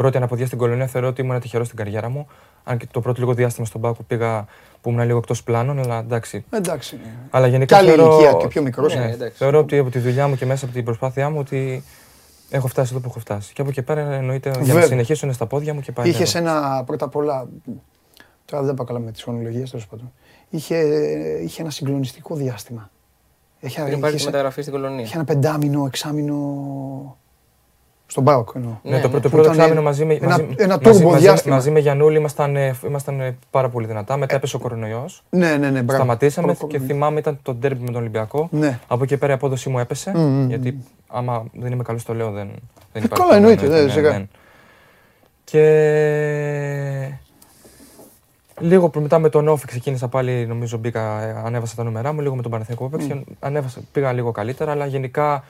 πρώτη αναποδιά στην κολονία, θεωρώ ότι ήμουν τυχερό στην καριέρα μου. Αν και το πρώτο λίγο διάστημα στον Πάκο πήγα που ήμουν λίγο εκτός πλάνων, αλλά εντάξει. Εντάξει. ναι. Αλλά Και γενικά άλλη θεωρώ, ηλικία και πιο μικρός. Ναι, ναι, εντάξει. θεωρώ ότι από τη δουλειά μου και μέσα από την προσπάθειά μου ότι έχω φτάσει εδώ που έχω φτάσει. Και από εκεί πέρα εννοείται για να Βέβαια. συνεχίσω είναι στα πόδια μου και πάλι. Είχες ένα πρώτα απ' όλα. Τώρα δεν πάω καλά με τις χρονολογίες τέλος πάντων. Είχε, είχε ένα συγκλονιστικό διάστημα. Είχε, Πριν είχες, πάρει τη είχε, μεταγραφή στην κολονία. ένα πεντάμινο, εξάμινο. Στον Μπάουκ εννοώ. Ναι, Ναι, το ναι. πρώτο, Που πρώτο ήταν εξάμεινο μαζί με, ένα- μαζί, ένα μαζί, turbo μαζί, διάστημα. μαζί με Γιαννούλη ήμασταν, ε, ήμασταν ε, πάρα πολύ δυνατά. Μετά έπεσε ο κορονοϊός. Ναι, ναι, ναι. μπράβο. Σταματήσαμε Προ- και θυμάμαι ήταν το ντέρμπι με τον Ολυμπιακό. Ναι. Από εκεί πέρα η απόδοσή μου έπεσε. Μμμ, μμμ. Γιατί άμα δεν είμαι καλός, το λέω δεν, δεν Ε, υπάρχει. καλά, εννοείται, πρόβλημα, ναι, σιγά. ναι. Και λίγο προ- μετά με τον Όφη ξεκίνησα πάλι, νομίζω μπήκα, ε, ανέβασα τα νούμερά μου, λίγο με τον Παναθηναϊκό που έπαιξε, ανέβασα, πήγα λίγο καλύτερα, αλλά γενικά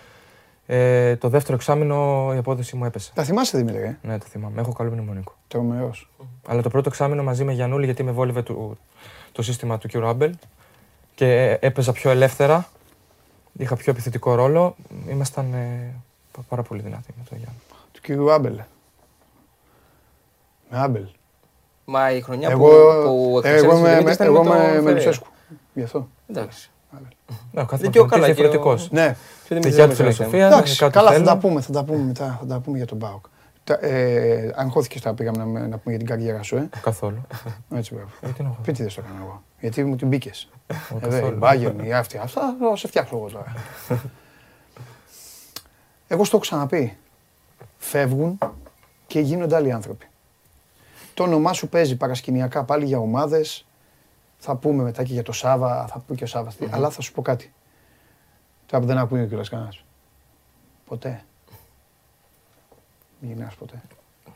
ε, το δεύτερο εξάμεινο η απόδοση μου έπεσε. Τα θυμάσαι Δημήτρη, ε; Ναι, το θυμάμαι. Έχω καλό μνημονικό. Τρομερός. Αλλά το πρώτο εξάμεινο μαζί με Γιαννούλη, γιατί με βόλευε το, το σύστημα του κ. Άμπελ και ε, έπαιζα πιο ελεύθερα, είχα πιο επιθετικό ρόλο, ήμασταν ε, πα- πάρα πολύ δυνατοί με τον Γιάννη. Του κυρίου Άμπελ. Με Άμπελ. Μα η χρονιά Εγώ, που, που εγώ εξελίξε ο με, Δημήτρης ήταν εγώ με το με, με Φερέιρα. Λουτσέσκου. Γι' αυτό. Εντάξει. Ναι, ο κάθε Δεν και ο προπονητής καλά, και ο- διαφορετικός. Ναι. Ποιο Δικιά Δημήτρης του δεν φιλοσοφία, Εντάξει, δικά του καλά, θα θέλω. τα πούμε, θα τα πούμε μετά. Θα τα πούμε για τον Μπάουκ. Τα- Ε, αγχώθηκες τώρα πήγαμε να, να πούμε για την καριέρα σου, ε; Καθόλου. Έτσι, μπράβο. Γιατί να Πείτε το έκανα εγώ. Γιατί μου την μπήκε. Εγώ Ε, η καθόλου. Bayern, η αυτή. Αυτά θα σε φτιάξω εγώ τώρα. εγώ στο έχω ξαναπεί. Φεύγουν και γίνονται άλλοι άνθρωποι. Το όνομά σου παίζει παρασκηνιακά πάλι για ομάδες. Θα πούμε μετά και για το Σάβα, θα πούμε και ο Σάβα. Αλλά θα σου πω κάτι. Τώρα που δεν ακούει κιόλας κανένας. Ποτέ. Μην γυρνάς ποτέ.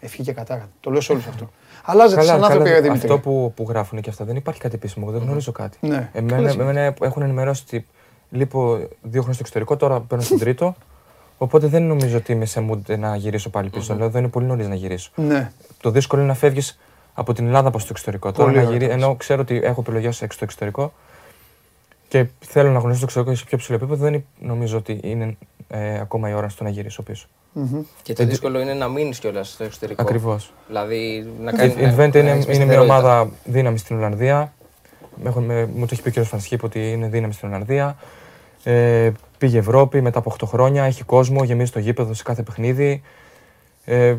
Ευχή και κατάρα. Το λέω σε όλους αυτό. (laughs) Αλλάζετε σαν άνθρωποι, ρε Δημήτρη. αυτό που, που γράφουν και αυτά δεν υπάρχει κάτι επίσημο. Εγώ δεν γνωρίζω κάτι. Ναι. Εμένα, Καλά, εμένα έχουν ενημερώσει ότι λείπω δύο χρόνια στο εξωτερικό, τώρα παίρνω στον (laughs) τρίτο. Οπότε δεν νομίζω ότι είμαι σε mood να γυρίσω πάλι πίσω. Λέω δεν είναι πολύ νωρίς να γυρίσω. Ναι. Το δύσκολο είναι να φεύγεις από την Ελλάδα προς το εξωτερικό. Τώρα Πολύ να ωραία γυρί... το Ενώ ξέρω ότι έχω επιλογές στο εξωτερικό και θέλω να γνωρίσω το εξωτερικό σε πιο ψηλό επίπεδο, δεν νομίζω ότι είναι ε, ακόμα η ώρα στο να γυρίσω πίσω. Μμμ. Και το δύσκολο είναι να μείνεις κιόλας στο εξωτερικό. Ακριβώς. Δηλαδή να Η κάνεις. η Twente είναι, είναι μια σταθερότητα. ομάδα δύναμη στην Ολλανδία. Έχουν, με- μου το έχει πει ο κ. Φανσχίπ ότι είναι δύναμη στην Ολλανδία. Ε, πήγε Ευρώπη μετά από 8 χρόνια, έχει κόσμο, γεμίζει το γήπεδο σε κάθε παιχνίδι. Ε,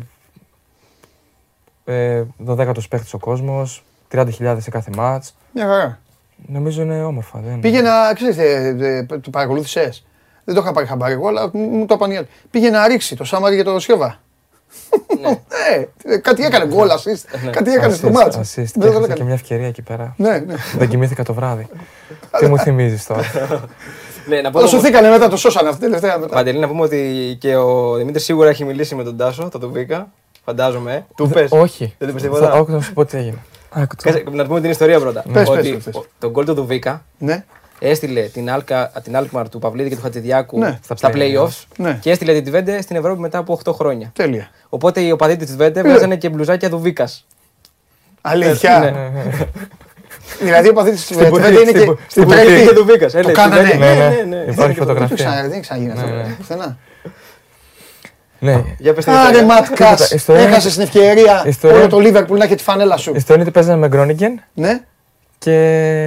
ε, 12ο παίχτης ο κόσμος, 30.000 σε κάθε μάτς. Μια χαρά. Νομίζω είναι όμορφα. Δεν... Πήγε να, ξέρεις, ε, ε, το παρακολούθησες; Δεν το είχα πάρει χαμπάρι εγώ, αλλά μου μου το είπαν οι άλλοι. Πήγε να ρίξει το Σάμαρι για το Σιώβα. Ναι. (laughs) Ε, ε, κάτι έκανε γκολ, assist. Κάτι έκανε στο Assist, μάτς. assist. Δεν Και το έχασα και έκανε. μια ευκαιρία εκεί πέρα. Ναι, ναι. Δεν κοιμήθηκα το βράδυ. (laughs) Τι μου θυμίζεις τώρα; Ναι, να πω Το όμως- σωθήκανε μετά, το σώσανε αυτή τελευταία μετά. Παντελή, να πούμε ότι και ο Δημήτρης σίγουρα έχει μιλήσει με τον Τάσο, θα τον βρήκα. Φαντάζομαι. ε. Του πες. Όχι. Δεν του πες Θα- τίποτα. Όχι, θα σου πω τι έγινε. Άκου το. Κάτσε, Να πούμε την ιστορία πρώτα. Πες, ότι πες, πες. ο- τον γκολ του Δουβίκα Ναι, έστειλε την, Alca, την Alkmaar του Παυλίδη και του Χατζηδιάκου Ναι. στα, Στα playoffs Ναι. και έστειλε την Twente στην Ευρώπη μετά από 8 χρόνια. τέλεια. Οπότε οι οπαδοί της Twente βγάζανε και μπλουζάκια Δουβίκα. Αλήθεια. Ναι. Δηλαδή ο παθήτη της Στην Twente πουτή, είναι στην και που- στην στην πουτή. Τρέτη. Και Δουβίκα. Το κάνανε. Ναι, ναι, Ναι, ναι. ναι. Υπάρχει Δεν το φωτογραφία. ξανα- Δεν έχει ξαναγίνει αυτό. Ναι, ναι. Πουθενά. Ναι. Για πες την Άρε ιστορία. Ματ Κάς, ιστορία- έχασες την ευκαιρία ιστορία- όλο το Λίβερπουλ να έχει τη φανέλα σου. Η ιστορία είναι ότι παίζαμε με Γκρόνιγκεν Ναι, και.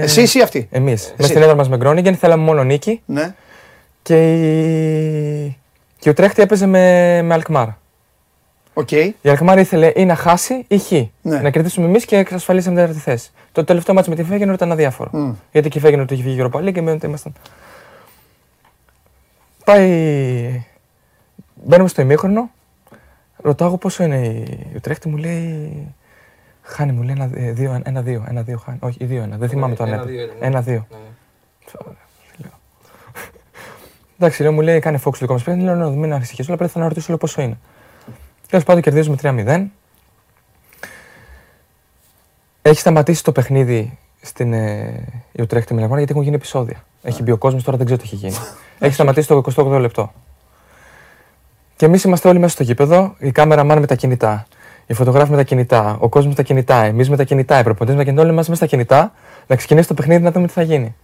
εσύ ή αυτή. Εμείς. Με στην έδρα μας με Γκρόνιγκεν θέλαμε μόνο νίκη Ναι. και, η... και ο Ουτρέχτη έπαιζε με, με Αλκμάρ. Οκ. Η Αλκμάρ ήθελε ή να χάσει ή χ. Ναι. Να κερδίσουμε εμείς και εξασφαλίσαμε την τέταρτη θέση. Το τελευταίο ματς με τη Φέγενορντ ήταν αδιάφορο. Μμ. Γιατί και η Φέγενορντ το είχε βγει η Europa League και μετά ήμασταν. Πάει. Μπαίνουμε στο ημίχρονο. Ρωτάω εγώ πόσο είναι η Ουτρέχτη, μου λέει. Χάνει, μου λέει ένα, ε, δύο, ένα, δύο, ένα, δύο χάνει. Όχι, δύο, ένα. Δεν θυμάμαι το αν ένα-δύο έπαιζε. ήταν, ναι. Ένα, δύο. Ναι, ναι. (laughs) Εντάξει, λέω, μου λέει κάνει φόξ λίγο μας Λέω, ναι, μην ανησυχείς, αλλά πρέπει να ρωτήσω λέω, πόσο είναι. Τέλος πάντων, κερδίζουμε 3-0. Έχει σταματήσει το παιχνίδι στην ε, η Ουτρέχτη Μιλαγόνα γιατί έχουν γίνει επεισόδια. Έχει μπει ο κόσμος, τώρα δεν ξέρω τι έχει γίνει. (laughs) έχει σταματήσει το 28 λεπτό. Και εμείς είμαστε όλοι μέσα στο γήπεδο, η κάμερα μάνε με τα κινητά, οι φωτογράφοι με τα κινητά, ο κόσμος με τα κινητά, εμείς με τα κινητά, οι προπονητές με τα κινητά, όλοι μαζί μέσα στα κινητά, να ξεκινήσει το παιχνίδι να δούμε τι θα γίνει.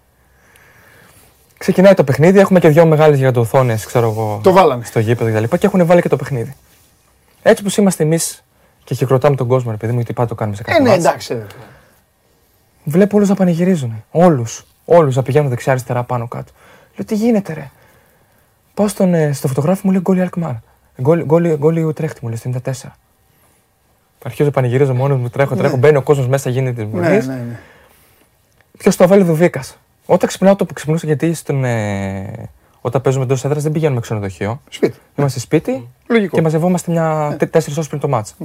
Ξεκινάει το παιχνίδι, έχουμε και δυο μεγάλες γιγαντοθόνε, ξέρω εγώ, Το βάλανε. στο γήπεδο κτλ. Και, και έχουν βάλει και το παιχνίδι. Έτσι που είμαστε εμείς και χειροκροτάμε τον κόσμο, επειδή μου γιατί πάντα το κάνουμε σε Ε, κάθε ναι, μάτς, εντάξει. ε. Βλέπω όλους να πανηγυρίζουν. Όλους. Όλους να πηγαίνουν δεξιά-αριστερά πάνω κάτω. Λέω τι γίνεται, ρε; Πάω στον, ε, στο φωτογράφο μου λέει γκολ η Αλκμάρ. Γκολ- Γκολ γκολ η Ουτρέχτη μου λέει στο 94. Αρχίζω να πανηγυρίζω μόνος μου, τρέχω, τρέχω, μπαίνει ο κόσμος μέσα, γίνεται της Ναι, μουρή. ναι, ναι. Ποιος το βάλει Δουβίκας. Όταν ξυπνάω το που ξυπνούσα, γιατί στον, ε, όταν παίζουμε εντός έδρας δεν πηγαίνουμε ξενοδοχείο. Σπίτι. Είμαστε σπίτι Λογικό. και μαζευόμαστε μια τε- τέσσερις ώρες πριν το μάτς.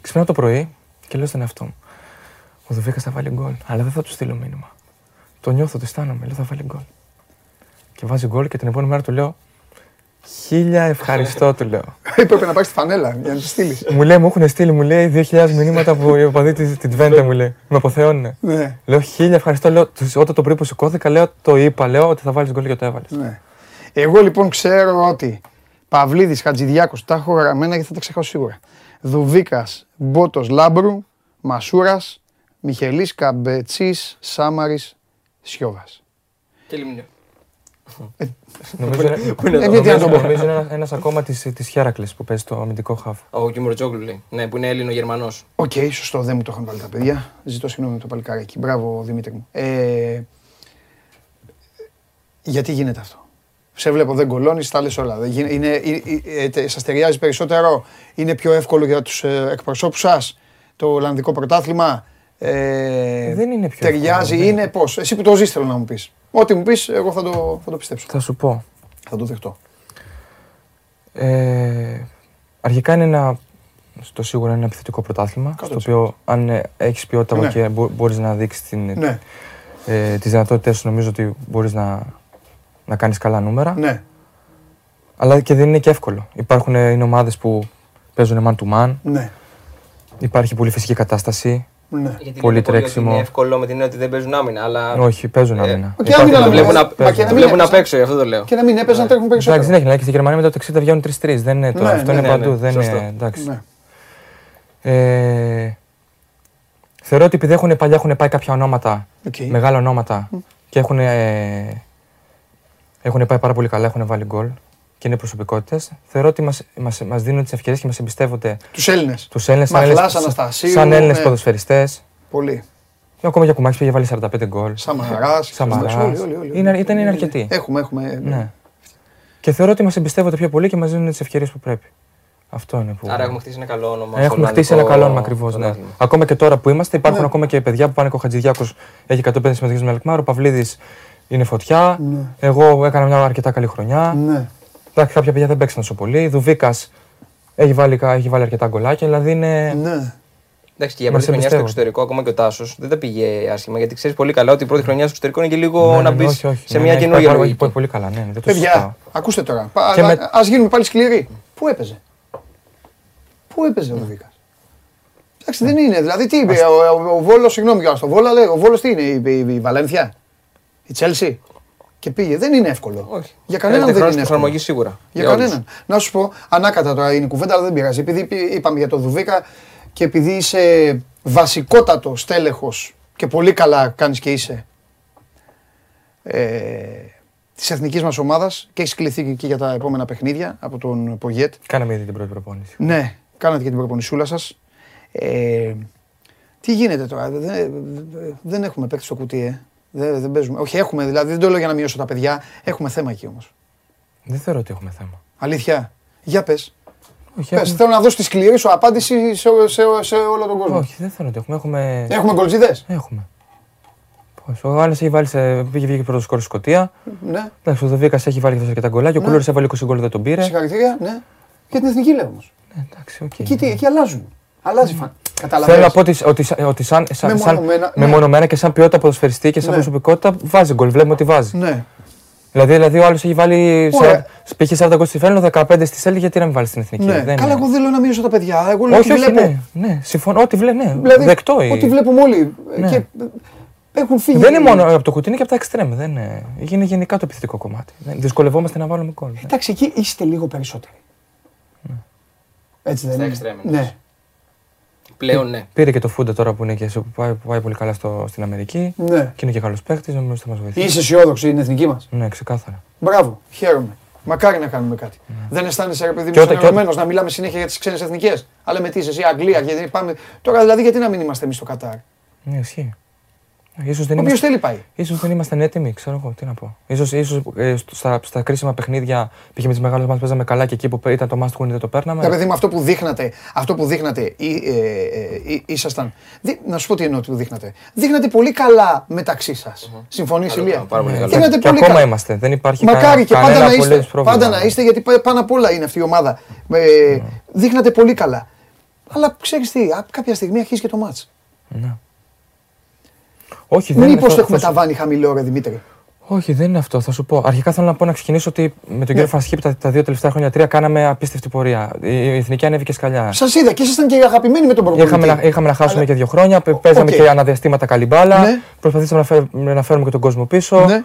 Ξυπνάω το πρωί και λέω στον εαυτό μου. Ο Δουβίκας θα βάλει γκολ, αλλά δεν θα του στείλω μήνυμα. Το νιώθω, το αισθάνομαι, λέω θα βάλει γκολ. Και βάζει γκολ και την επόμενη μέρα του λέω Χίλια ευχαριστώ, του λέω. (laughs) Έπρεπε να πάει στη φανέλα για να τη στείλεις. μου λέει, μου έχουν στείλει, μου λέει 2.000 μηνύματα από οι οπαδοί της την Τβέντε, μου λέει. Με αποθεώνουνε. Ναι, Λέω χίλια ευχαριστώ. Λέω, τους- όταν το πρωί που σηκώθηκα, λέω, το είπα, λέω ότι θα βάλεις γκολ και το έβαλες. ναι. Εγώ λοιπόν ξέρω ότι Παυλίδης, Χατζηδιάκος, τα έχω γραμμένα γιατί θα τα ξεχάσω σίγουρα. Δουβίκας, Μπότος, Λάμπρου, Μασούρας, Μιχελής, Καμπετσής, Σάμαρης, Σιώβας. Και λιμνιό. Νομίζω είναι, Πού είναι Ε, το γιατί να το πω. νομίζω είναι ένας ακόμα της, της Χέρακλες που παίζει το αμυντικό χαφ. Ο Κιομουρτζόγλου λέει. Ναι, που είναι Έλληνο-Γερμανός. Οκ, σωστό, δεν μου το είχαν βάλει τα παιδιά. Ζητώ συγγνώμη το παλικάράκι. Μπράβο, Δημήτρη μου. Ε, γιατί γίνεται αυτό; Σε βλέπω, δεν κολώνεις, τα λες όλα. Δεν γίνε- Είναι, ε, ε, σας ταιριάζει περισσότερο, είναι πιο εύκολο για τους ε, εκπροσώπους σας το Ολλανδικό πρωτάθλημα; Ε, Δεν είναι πιο Ταιριάζει, εύκολο, δεν είναι πώς. Εσύ που το ζεις θέλω να μου πεις. Ό,τι μου πεις, εγώ θα το, θα το πιστέψω. Θα σου πω. Θα το δεχτώ. Ε, αρχικά είναι ένα, στο σίγουρο είναι ένα επιθετικό πρωτάθλημα, στο 100%. οποίο αν ε, έχεις ποιότητα Ναι. από εκεί μπο- μπορείς να δείξεις την, Ναι, ε, τις δυνατότητες σου, νομίζω ότι μπορείς να, να κάνεις καλά νούμερα. ναι. Αλλά και δεν είναι και εύκολο. Υπάρχουν ε, είναι ομάδες που παίζουν man to man, Ναι, υπάρχει πολύ φυσική κατάσταση. Ναι. Γιατί Πολύ λένε τρέξιμο. Ότι είναι εύκολο με την έννοια ότι δεν παίζουν άμυνα. Αλλά Όχι, παίζουν Ε, άμυνα. και Υπάρχει- άμυνα το να βλέπουν, Μα απ' και να το μην βλέπουν έπαιζαν. απ' έξω, γι' αυτό το λέω. Και να μην έπαιζαν, τρέχουν Εντάξει, περισσότερο. δεν έχει να και στη Γερμανία μετά το 60 βγαίνουν 3-3. Δεν είναι τώρα. Ναι, αυτό ναι, είναι ναι, παντού. ναι, δεν σωστό. είναι. Εντάξει. Ναι. Ε, θεωρώ ότι επειδή έχουν, παλιά έχουν πάει κάποια ονόματα, Οκ. μεγάλα ονόματα και έχουν, ε, έχουν πάει πάρα πολύ καλά, έχουν βάλει γκολ και είναι προσωπικότητες. Θεωρώ ότι μας μας, μας δίνουν τις ευκαιρίες και μας εμπιστεύονται Τους Έλληνες. τους Έλληνες σαν, Μαχλάς, Έλληνες- Αναστασίου, σαν Έλληνες ναι. ποδοσφαιριστές. Πολύ. Ακόμα Γιακουμάκης πήγε βάλει 45 γκολ. Σαμαράς. Σαμαράς. Όλοι, όλοι, όλοι. Είναι- ήταν- είναι Ναι, αρκετοί. Έχουμε, έχουμε. Ναι. Και θεωρώ ότι μας εμπιστεύονται πιο πολύ και μας δίνουν τις ευκαιρίες που πρέπει. Αυτό είναι που. Άρα έχουμε χτίσει ένα καλό όνομα. στο Έχουμε χτίσει ένα Ολλανδικό καλό όνομα ακριβώς. Ναι. πρωτάθλημα. Ακόμα και τώρα που είμαστε, υπάρχουν Ναι. ακόμα και παιδιά που πάνε και ο Χατζηδιάκος έχει 150 συμμετοχές με Αλκμάρ. Ο Παυλίδης είναι φωτιά. Ναι. Εγώ έκανα μια αρκετά καλή χρονιά. Ναι. Εντάξει, κάποια παιδιά δεν παίξαν τόσο πολύ. Δουβίκας έχει βάλει, έχει βάλει αρκετά γκολάκια. Δηλαδή είναι. Ναι. Εντάξει, και για Μας πρώτη χρονιά στο εμπιστεύονται. εξωτερικό, ακόμα και ο Τάσος δεν τα πήγε άσχημα. Γιατί ξέρεις πολύ καλά ότι η πρώτη χρονιά στο εξωτερικό είναι και λίγο Ναι, να ναι, μπεις όχι, όχι. σε Ναι, μια ναι, έχει καινούργια πάει- λογική. Έχει πάει πολύ καλά, ναι, δεν το συζητάω. Παιδιά, ακούστε τώρα. Πα, Και α- με- Ας γίνουμε πάλι σκληροί. Πού έπαιζε; Πού έπαιζε ο Βίκας. Εντάξει, δεν είναι. Δηλαδή, τι είπε, ο, ο, ο Βόλος, συγγνώμη κιόλας, το Βόλα λέει, ο Βόλος τι είναι, η, η, η Βαλένθια, η Τσέλσι. Και πήγε. Δεν είναι εύκολο. Όχι. Για κανέναν Χρειάζεται δεν χρόνος είναι εύκολο. προσαρμογής σίγουρα. Για Για όλους. κανέναν. Να σου πω, ανάκατα τώρα είναι η κουβέντα, αλλά δεν πειράζει. Επειδή πη- είπαμε για το Δουβίκα και επειδή είσαι βασικότατο στέλεχος και πολύ καλά κάνεις και είσαι ε, της εθνικής μας ομάδας και έχεις κληθεί και για τα επόμενα παιχνίδια από τον Πογέτ. Κάναμε ήδη την πρώτη προπόνηση. Ναι, κάνατε και την προπονησούλα σας. Ε, τι γίνεται τώρα, δεν, δεν- δεν έχουμε παίκτη στο κουτί, ε. Δεν, δεν παίζουμε. Όχι, έχουμε δηλαδή, δεν το λέω για να μειώσω τα παιδιά. Έχουμε θέμα εκεί όμως. Δεν θεωρώ ότι έχουμε θέμα. Αλήθεια. Για πες. Όχι, Πες, έχουμε- θέλω να δώσω τη σκληρή σου απάντηση σε, σε, σε όλο τον κόσμο. Όχι, δεν θέλω να το έχουμε. Έχουμε. Έχουμε γκολτζίδες. έχουμε. Πώς, ο Άλλος έχει βάλει σε. Πήγε, βγήκε πρώτος σκόρ στη Σκωτία. Ναι, Εντάξει, ο Δοβίκα έχει βάλει και αρκετά γκολάκια. Ο Ναι. Κουλούρης έβαλε 20 γκολ, δεν τον πήρε. συγχαρητήρια. Ναι. Για την εθνική λέω όμως. Ε, Εντάξει, οκ. Εκεί, τι- εκεί αλλάζουν. Αλλάζει φαν. Καταλαβαίνεις. Θέλω να πω ότι, ότι, σαν- ότι σαν, σαν, σαν Μεμονωμένα, ναι. μεμονωμένα και σαν ποιότητα ποδοσφαιριστή και σαν Ναι. προσωπικότητα βάζει γκολ. Βλέπουμε ότι βάζει. Ναι. Δηλαδή, δηλαδή ο άλλος έχει βάλει. Ωραία. σε- Π.χ. 40 γκολ στη Φέλνο, 15 στη Σέλη, γιατί να μην βάλει στην εθνική; ναι. Δεν Καλά, είναι. εγώ δεν λέω να μείνω τα παιδιά. Εγώ λέω Όχι, ότι όχι, βλέπω. ναι, ναι, συμφωνώ. Ό,τι βλέπει, ναι. Δηλαδή, δεκτό. η- Ό,τι βλέπουμε όλοι. Ναι. Και έχουν φύγει. Δεν είναι μόνο από το κουτί, είναι και από τα εξτρέμ. Δεν είναι. Είναι γενικά το επιθετικό κομμάτι. Δεν- Δυσκολευόμαστε να βάλουμε γκολ. Εντάξει, εκεί είστε λίγο περισσότεροι. Έτσι δεν Στα είναι. εξτρέμ, Ναι. Πλέον ναι. Πήρε και το Φούντα τώρα που, είναι και, σε- που, πάει, που πάει πολύ καλά στο, στην Αμερική. ναι. Και είναι και καλός παίχτη, νομίζω ότι θα μας βοηθήσει. Είσαι αισιόδοξη, είναι εθνική μας. Ναι, ξεκάθαρα. Μπράβο, χαίρομαι. Μακάρι να κάνουμε κάτι. Δεν αισθάνεσαι, ρε παιδί Και μου, όταν- και συνεργασμένος να μιλάμε συνέχεια για τις ξένες εθνικές. Αλλά με τι είσαι, εσύ, Αγγλία, γιατί πάμε. Τώρα δηλαδή, γιατί να μην είμαστε εμείς στο Κατάρ; Ναι, ισχύει. Ε, Ίσως δεν, Όποιο είμαστε, θέλει πάει. ίσως δεν ήμασταν έτοιμοι, ξέρω εγώ, τι να πω. Ίσως, ίσως ε, στο- στα, στα κρίσιμα παιχνίδια, πήγε με τις μεγάλες μας παίζαμε καλά και εκεί που ήταν το must win δεν το παίρναμε. Τα παιδί μου, αυτό που δείχνατε, αυτό που δείχνατε, ή, ε, ε, ή- ήσασταν. δι- να σου πω τι εννοώ ότι που δείχνατε. Δείχνατε πολύ καλά μεταξύ σας. Συμφωνείς, Πάρα- Ηλία; πάρα πολύ καλά. Δείχνατε και πολύ ακόμα καλά. είμαστε. Δεν υπάρχει Μακάρι και κα, πάντα κανένα να είστε. απολύτως πρόβλημα. Πάντα να είστε, γιατί πα- πάνω απ' όλα είναι αυτή η ομάδα. Ε, Δείχνατε πολύ καλά. Αλλά ξέρεις τι, α- κάποια στιγμή αρχίζει και το ματς. Ναι. Όχι, δεν είναι Μήπως αυτό. έχουμε Θα σου- ταβάνι χαμηλό, ρε Δημήτρη; Όχι, δεν είναι αυτό. Θα σου πω. Αρχικά θέλω να πω να ξεκινήσω ότι με τον κύριο Φαν'τ Σχιπ τα, τα δύο τελευταία χρόνια τρία κάναμε απίστευτη πορεία. Η, η εθνική ανέβηκε σκαλιά. Σας είδα και ήσασταν και αγαπημένοι με τον προπονητή. Είχαμε, να- είχαμε να χάσουμε Αλλά- και δύο χρόνια. πε- Παίζαμε Οκ. και ανά διαστήματα καλή μπάλα. Ναι. Προσπαθήσαμε να φέρουμε, να φέρουμε και τον κόσμο πίσω. Ναι.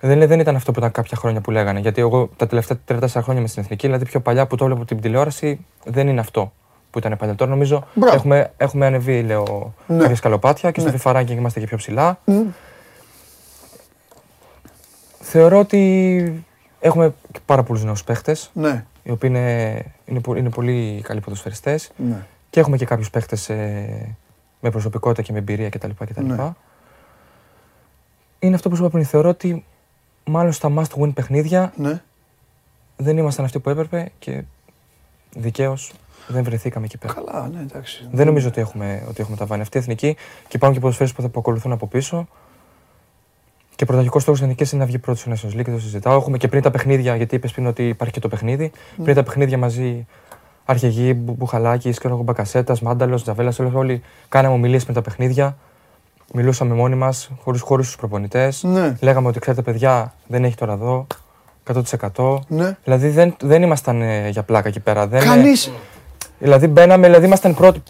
Δεν, δεν ήταν αυτό που ήταν κάποια χρόνια που λέγανε. Γιατί εγώ τα τελευταία 3-4 χρόνια με στην εθνική, δηλαδή πιο παλιά που το έβλεπα από την τηλεόραση, δεν είναι αυτό που ήταν παλιά. Τώρα νομίζω Μπράβο. έχουμε, έχουμε ανεβεί, λέω, Ναι. κάποια σκαλοπάτια και στο Ναι. FIFA ranking είμαστε και πιο ψηλά. Μμ. Θεωρώ ότι έχουμε και πάρα πολλούς νέους παίχτες, Ναι. οι οποίοι είναι, είναι, πο- είναι πολύ καλοί ποδοσφαιριστές. ναι. Και έχουμε και κάποιους παίχτες με προσωπικότητα και με εμπειρία κτλ. κτλ. Ναι. Είναι αυτό που σου είπα πριν. Θεωρώ ότι μάλλον στα must win παιχνίδια ναι. δεν ήμασταν αυτοί που έπρεπε και δικαίως δεν βρεθήκαμε εκεί πέρα. Καλά, ναι, εντάξει. Δεν νομίζω ότι έχουμε, ότι έχουμε τα βάνη. Αυτή η εθνική και υπάρχουν και ποδοσφαίρες που θα που ακολουθούν από πίσω. Και πρωταρχικός στόχος της εθνικής είναι να βγει πρώτος στο Nations League, δεν το συζητάω. Έχουμε και πριν τα παιχνίδια, γιατί είπες πριν ότι υπάρχει και το παιχνίδι. Πριν τα παιχνίδια μαζί, αρχηγοί, Μπου- Μπουχαλάκης, Μπακασέτας, Μάνταλος, Τζαβέλας, όλοι κάναμε ομιλίες πριν τα παιχνίδια. Μιλούσαμε μόνοι μας, χωρί χώρου στου προπονητές. Ναι. Λέγαμε ότι ξέρετε, παιδιά, δεν έχει τώρα εδώ. 100%. Ναι. Δηλαδή δεν, δεν ήμασταν ε, για πλάκα εκεί πέρα. Δεν, ε, Κανείς. Δηλαδή μπαίναμε, δηλαδή ήμασταν πρώτοι.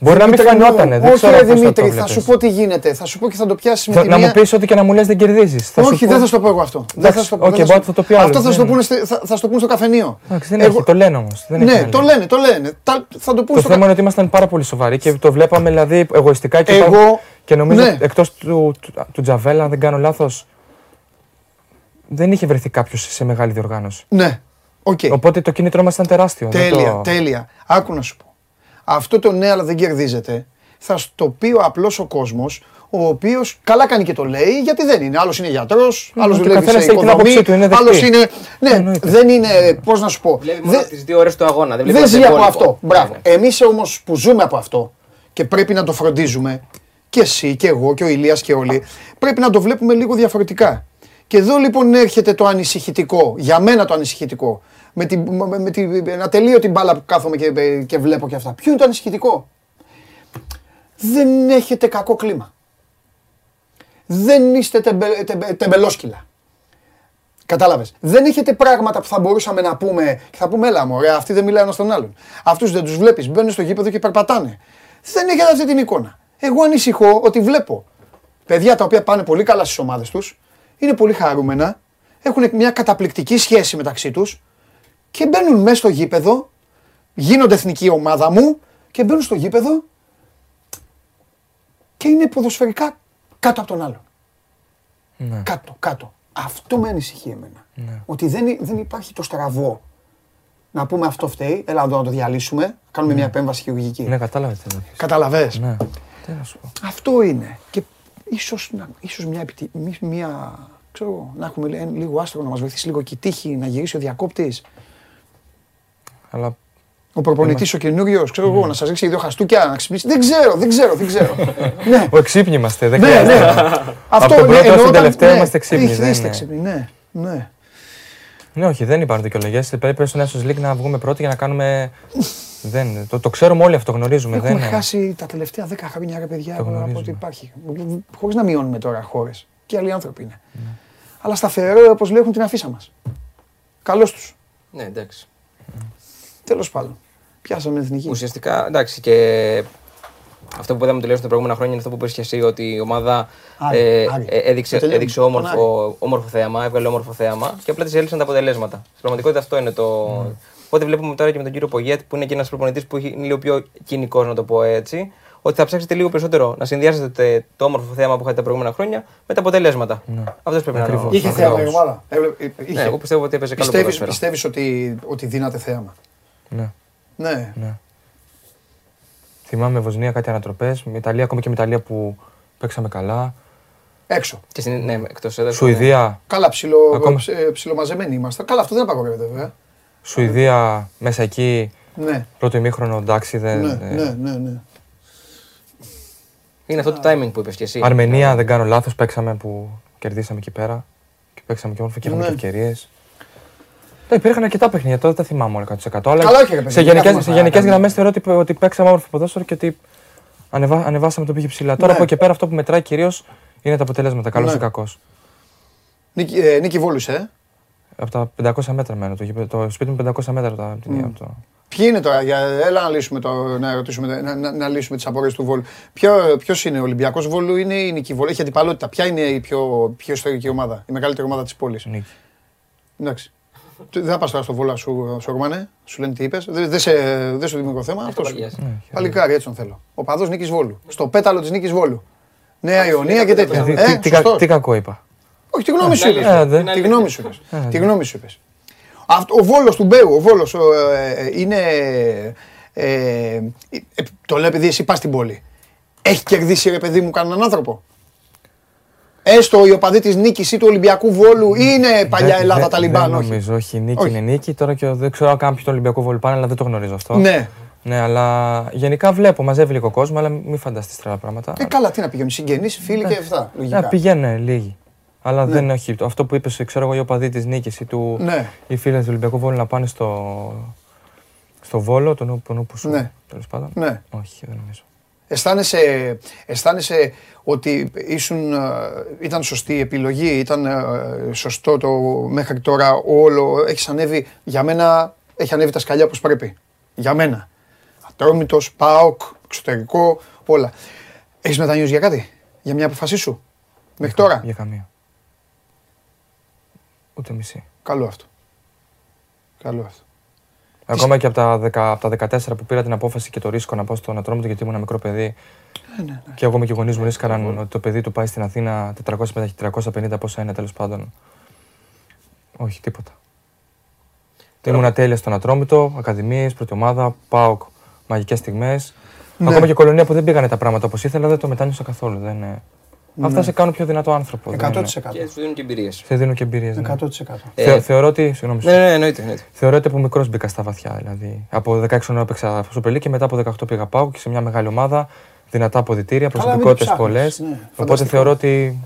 Μπορεί να μην Δημήτρη μου, φαινότανε. Δεν Όχι, ξέρω ρε πώς θα Δημήτρη, το θα σου βλέπεις. πω τι γίνεται. Θα σου πω και θα το πιάσει με Θα- τη Να μία. μου πεις ότι και να μου λες δεν κερδίζεις. Όχι, δεν θα σου το πω εγώ αυτό. Δεν θα Εντάξει, σου το πω. οκ, δεν μπορεί να το πει άλλος, Αυτό θα σου το δεν πούνε στη- θα- θα σου το πούνε στο καφενείο. Εντάξει, δεν Εγώ- έχει, το λένε όμως. Ναι, το λένε, το λένε. Τα- Θα το πούνε Το στο θέμα είναι καφενείο. ότι ήμασταν πάρα πολύ σοβαροί και το βλέπαμε δηλαδή εγωιστικά και, Εγώ- είπα- και νομίζω ναι. εκτός του, του, του Τζαβέλα, αν δεν κάνω λάθος, δεν είχε βρεθεί κάποιος σε μεγάλη διοργάνωση. Ναι, οκ. Οπότε το κίνητρό μας ήταν τεράστιο. δεν Τέλεια, το- τέλεια. Άκου να σου πω. Αυτό το ναι, αλλά δεν κερδίζεται. Θα στο πει ο απλός ο κόσμος, ο οποίος καλά κάνει και το λέει, γιατί δεν είναι. Άλλος είναι γιατρός, άλλος και ο δουλεύει καθένας σε έχει την οικοδομή. άποψή του, είναι δεκτή. Άλλος είναι. Ναι, Εννοείται. δεν είναι. Πώς να σου πω. Βλέπει μόνο δεν- τις δύο ώρες του αγώνα. Δεν, βλέπει Δεν το ζει από υπόλοιπο. αυτό. Μπράβο. Ναι, ναι. Εμείς όμως που ζούμε από αυτό και πρέπει να το φροντίζουμε, και εσύ και εγώ και ο Ηλίας και όλοι, πρέπει να το βλέπουμε λίγο διαφορετικά. Και εδώ λοιπόν έρχεται το ανησυχητικό, για μένα το ανησυχητικό, με την, με, με την ατελείωτη μπάλα που κάθομαι και, και βλέπω και αυτά. Ποιο είναι το ανησυχητικό; Δεν έχετε κακό κλίμα. Δεν είστε τεμπε, τεμπε, τεμπελόσκυλα. Κατάλαβες. Δεν έχετε πράγματα που θα μπορούσαμε να πούμε και θα πούμε, έλα μωρέ, αυτοί δεν μιλάνε ένα στον άλλον. Αυτούς δεν τους βλέπεις, μπαίνουν στο γήπεδο και περπατάνε. Δεν έχετε αυτή την εικόνα. Εγώ ανησυχώ ότι βλέπω παιδιά τα οποία πάνε πολύ καλά στις ομάδες τους, είναι πολύ χαρούμενα, έχουν μια καταπληκτική σχέση μεταξύ τους και μπαίνουν μέσα στο γήπεδο, γίνονται εθνική ομάδα μου και μπαίνουν στο γήπεδο και είναι ποδοσφαιρικά κάτω από τον άλλον. Ναι. Κάτω, κάτω. Αυτό με ανησυχεί εμένα. Ναι. Ότι δεν, υ- δεν υπάρχει το στραβό. Να πούμε αυτό φταίει, έλα εδώ να το διαλύσουμε, να κάνουμε μια επέμβαση χειρουργική. Ναι, κατάλαβες τι να πεις. Καταλαβες. Ναι. Τι να σου πω. Αυτό είναι. Και ίσως, να- ίσως μια, επιτι... μη- μια ξέρω, εγώ, να έχουμε λι- λίγο άστρο, να μας βοηθήσει λίγο και η τύχη, να γυρίσει ο διακόπτης. Αλλά Ο προπονητής ο καινούριο, ξέρω εγώ, να σας ρίξει δύο χαστούκια, να ξυπνήσει. Δεν ξέρω, δεν ξέρω, δεν ξέρω. (laughs) ναι, Ο εξύπνοι είμαστε. Δεν ναι, ναι. χρειάζεται. Αυτό τον ναι, πρώτο ενώ στον όταν- τελευταίο ναι, είμαστε ξύπνοι, είστε- δεν Είστε είναι. ξύπνοι, ναι. ναι. Ναι, όχι, δεν υπάρχουν δικαιολογίες. Πρέπει στο Nations League να βγούμε πρώτοι για να κάνουμε. δεν, το, το ξέρουμε όλοι αυτό, γνωρίζουμε. Έχουμε δεν, χάσει τα τελευταία δέκα χρόνια, ρε παιδιά, Το από ό,τι γνωρίζουμε. υπάρχει. Χωρίς να μειώνουμε τώρα χώρες. Και άλλοι άνθρωποι είναι. Αλλά στα Φεραίρα, όπως λέει, έχουν την αφίσα μας. Καλώς τους. Ναι, εντάξει. Τέλος πάντων. Πιάσαμε εθνική. Ουσιαστικά, εντάξει, και αυτό που είδαμε τελείως τα προηγούμενα χρόνια είναι αυτό που είπες και εσύ, ότι η ομάδα Άρη, ε, Άρη. ε, έδειξε, Το τελείωμα. έδειξε Τον όμορφο, όμορφο θέαμα, έβγαλε όμορφο θέαμα και απλά τη έλυσαν τα αποτελέσματα. Στην πραγματικότητα αυτό είναι το. Οπότε βλέπουμε τώρα και με τον κύριο Πογέτ, που είναι και ένας προπονητής που έχει- είναι λίγο πιο κοινικός, να το πω έτσι, ότι θα ψάξετε λίγο περισσότερο να συνδυάσετε το όμορφο θέαμα που είχατε τα προηγούμενα χρόνια με τα αποτελέσματα. Αυτός πρέπει να είναι. ο- Ακριβώς. Είχε ο θέαμα η λόγος. ομάδα. Έβλε- ε, είχε. Ναι, εγώ πιστεύω ότι έπαιζε καλό Πιστεύεις, ποδόσφαιρο. πιστεύεις ότι, ότι δίνατε θέαμα; Ναι, Ναι. ναι. Θυμάμαι Βοσνία κάτι ανατροπές. Με Ιταλία, ακόμη και με Ιταλία που παίξαμε καλά. Έξω. Και στην, ναι, εκτός έδρας, Σουηδία, Καλά, ψιλο, Ακόμα. ψ- ε, ψιλομαζεμένοι είμαστε. Καλά, αυτό δεν απαγορεύεται βέβαια. Σουηδία μέσα εκεί. Ναι, Πρώτο ημίχρονο, εντάξει. Δεν, ναι, ε, ναι, ναι, ναι. Είναι αυτό το timing που είπες και εσύ. Αρμενία, δεν κάνω λάθος, παίξαμε που κερδίσαμε εκεί πέρα. Και παίξαμε και όμορφα και είχαμε Ναι. και ευκαιρίες. Ναι, υπήρχαν αρκετά παιχνίδια, τώρα δεν τα θυμάμαι όλα 100%. Αλλά Καλά, όχι, ρε παιδί, σε δεν γενικές, έχουμε σε να γενικές κάνουμε. γραμμές θεωρώ ότι, ότι παίξαμε όμορφο ποδόσφαιρο και ότι ανεβά, ανεβάσαμε το πήγε ψηλά. Τώρα Ναι. από εκεί πέρα αυτό που μετράει κυρίως είναι τα αποτελέσματα, καλός Ναι. ή κακός. Νίκη, ε, Νίκη Βόλους, ε. Από τα 500 μέτρα μένω. Το, γήπεδο- το σπίτι μου 500 μέτρα από τα- την από το... Ποιοι είναι τώρα, για, έλα να λύσουμε, το, να, ρωτήσουμε, να, να, να λύσουμε τις απορίες του Βόλου. Ποιο, ποιος είναι ο Ολυμπιακός Βόλου, είναι η Νίκη Βόλου, έχει αντιπαλότητα. Ποια είναι η πιο, πιο ιστορική ομάδα, η μεγαλύτερη ομάδα της πόλης; Νίκη. Εντάξει. Δεν θα πας τώρα στο Βόλο, σου, σου Ρωμανέ, σου λένε τι είπες. Δεν δεν σε, δεν σου δημιουργώ θέμα. Αυτό σου. παγιάζει. Παλικάρι, έτσι τον θέλω. Ο παδός Νίκης Βόλου. Στο πέταλο της Νίκης Βόλου. Νέα Ιωνία και τέτοια. Τι- Ε, τι- τι κα- σωστός. Τι κακό είπα. Όχι, τη γνώμη σου Ε, είπες. δεν- Τη γνώμη σου είπες. Τη γνώμη σου είπες. Αυτό, ο Βόλος του Μπέου, ο Βόλος ο, ε, ε, είναι... Ε, ε, το λέω επειδή εσύ πας στην πόλη. Έχει κερδίσει ρε παιδί μου κανέναν άνθρωπο; Έστω η οπαδή της νίκης ή του Ολυμπιακού Βόλου είναι παλιά Δεν- Ελλάδα δεν- Ταλιμπάν, Δεν όχι. νομίζω, όχι. Η νίκη Όχι. είναι νίκη. Τώρα και ο- δεν ξέρω αν κάποιοι το Ολυμπιακό βόλου πάνε, αλλά δεν το γνωρίζω αυτό. Ναι. Ναι, αλλά γενικά βλέπω, μαζεύει λίγο κόσμο, αλλά μην φανταστείς τρελά πράγματα. Ε, καλά, τι να πηγαίνουν, συγγενείς, φίλοι και αυτά. Ναι, Λογικά. πηγαίνουν λίγοι. Αλλά δεν είναι όχι. Αυτό που είπες, ξέρω εγώ, οι οπαδοί της νίκης ή του. Ναι. οι φίλοι του Ολυμπιακού Βόλου να πάνε στο. στο Βόλο, τον ούπο νούπο σου. Ναι. Τέλος πάντων. Ναι. Όχι, δεν νομίζω. Αισθάνεσαι, αισθάνεσαι ότι ήσουν, ε, ήταν σωστή η επιλογή, ήταν ε, σωστό το μέχρι τώρα όλο, έχεις ανέβει, για μένα έχει ανέβει τα σκαλιά όπως πρέπει. Για μένα. Ατρόμητος, ΠΑΟΚ, εξωτερικό, όλα. Έχεις μετανιώσει για κάτι, για μια αποφασή σου, μέχρι τώρα; Για καμία. Ούτε μισή. Καλό αυτό. Καλό αυτό. Ακόμα και από τα, 10, από τα 14 που πήρα την απόφαση και το ρίσκο να πάω στον Ατρόμητο γιατί ήμουν ένα μικρό παιδί. Ναι, Και εγώ και οι γονείς μου ρίσκαραν ότι το παιδί του πάει στην Αθήνα 450-350 πόσα είναι τέλος πάντων. Όχι, τίποτα. Ήμουν τέλεια στον Ατρόμητο, Ακαδημίες, πρώτη ομάδα, ΠΑΟΚ, μαγικές στιγμές. Ναι. Ακόμα και κολονία που δεν πήγανε τα πράγματα όπως ήθελα, δεν το μετάνιωσα καθόλου. Δεν... ε, Αυτά σε κάνουν πιο δυνατό άνθρωπο. δεν- 100%. Και σου δίνουν και εμπειρίες. Σε δίνουν και εμπειρίες. Ναι. 100%. Θε- θεωρώ ότι. Συγγνώμη, Ναι, ναι, εννοείται. εννοείται. Θεωρώ ότι από μικρός μπήκα στα βαθιά. Δηλαδή. Από 16 χρόνια έπαιξα Super League και μετά από 18 πήγα πάω και σε μια μεγάλη ομάδα. Δυνατά αποδητήρια, Καλά, μην το προσωπικότητες πολλές. ψάχνεις, ναι, Οπότε φανταστικό. θεωρώ ότι.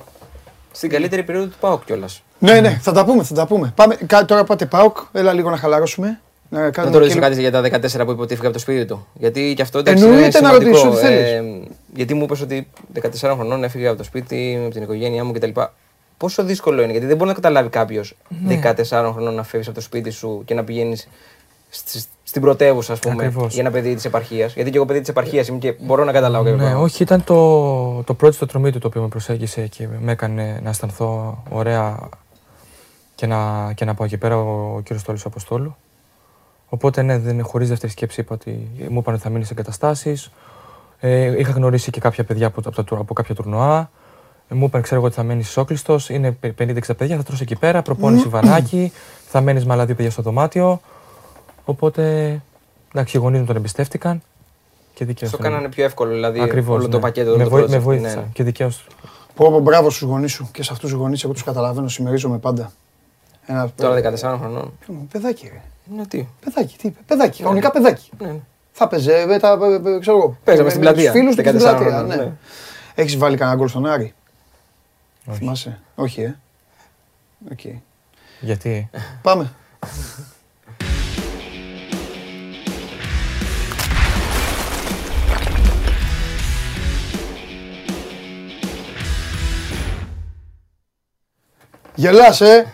Στην καλύτερη περίοδο του ΠΑΟΚ κιόλας. Ναι, ναι, θα τα πούμε, θα τα πούμε. Πάμε, κα- τώρα πάτε ΠΑΟΚ, έλα λίγο να χαλαρώσουμε. Να Να κάνουμε το ρωτήσω και- κάτι για τα 14 που είπε ότι έφυγε από το σπίτι του. Γιατί και αυτό εντάξει, Εννοείται είναι να σημαντικό. ρωτήσεις ό,τι θέλεις. Ε, γιατί μου είπες ότι 14 χρονών έφυγε από το σπίτι με την οικογένειά μου κτλ. Πόσο δύσκολο είναι, γιατί δεν μπορεί να καταλάβει κάποιος Ναι. 14 χρονών να φεύγεις από το σπίτι σου και να πηγαίνεις στην πρωτεύουσα, ας πούμε, Ακριβώς. για ένα παιδί της επαρχίας. Γιατί και εγώ παιδί της επαρχίας είμαι και μπορώ να καταλάβω κάποιο Ναι, πράγμα. όχι, ήταν το, το πρώτο στο τρομί του το οποίο με προσέγγισε και με έκανε να αισθανθώ ωραία και να, και να πάω εκεί πέρα ο, ο κύριος Τόλης Αποστόλου. Οπότε ναι, δεν, χωρίς δεύτερη σκέψη είπα ότι μου είπαν ότι θα μείνεις σε εγκαταστάσεις. Ε, είχα γνωρίσει και κάποια παιδιά από, από, τα, τουρ- από κάποια τουρνουά. Ε, μου είπαν, ξέρω εγώ ότι θα μείνει ισόκλειστος. Είναι 50-60 παιδιά, θα τρώσει εκεί πέρα. Προπόνηση βανάκι. Θα μένεις με άλλα δύο παιδιά στο δωμάτιο. Οπότε εντάξει, οι γονείς μου τον εμπιστεύτηκαν. Και δικαίως. Το κάνανε πιο εύκολο, δηλαδή Ακριβώς, όλο το ναι. πακέτο. Με, όλο το βοή- project. με βοήθησαν. Ναι, ναι. Και δικαίω. Πω, πω, μπράβο στους γονείς σου και σε αυτούς τους γονείς, εγώ τους καταλαβαίνω, συμμερίζομαι πάντα. Ένα Τώρα 14 χρονών. παιδάκι ρε. Ναι, τι; Παιδάκι, τι είπε. Παιδάκι, κανονικά παιδάκι. Ναι, ναι. Θα παίζε με τα. ε, ε, ξέρω εγώ. Παίζαμε με- στην με τους πλατεία, Φίλους του και στην 14 πλατεία. χρονών, Ναι. ναι. Έχεις βάλει κανένα γκολ στον Άρη; Θυμάσαι; Όχι, ε. Οκ. Γιατί; Πάμε. Γελάς, ε.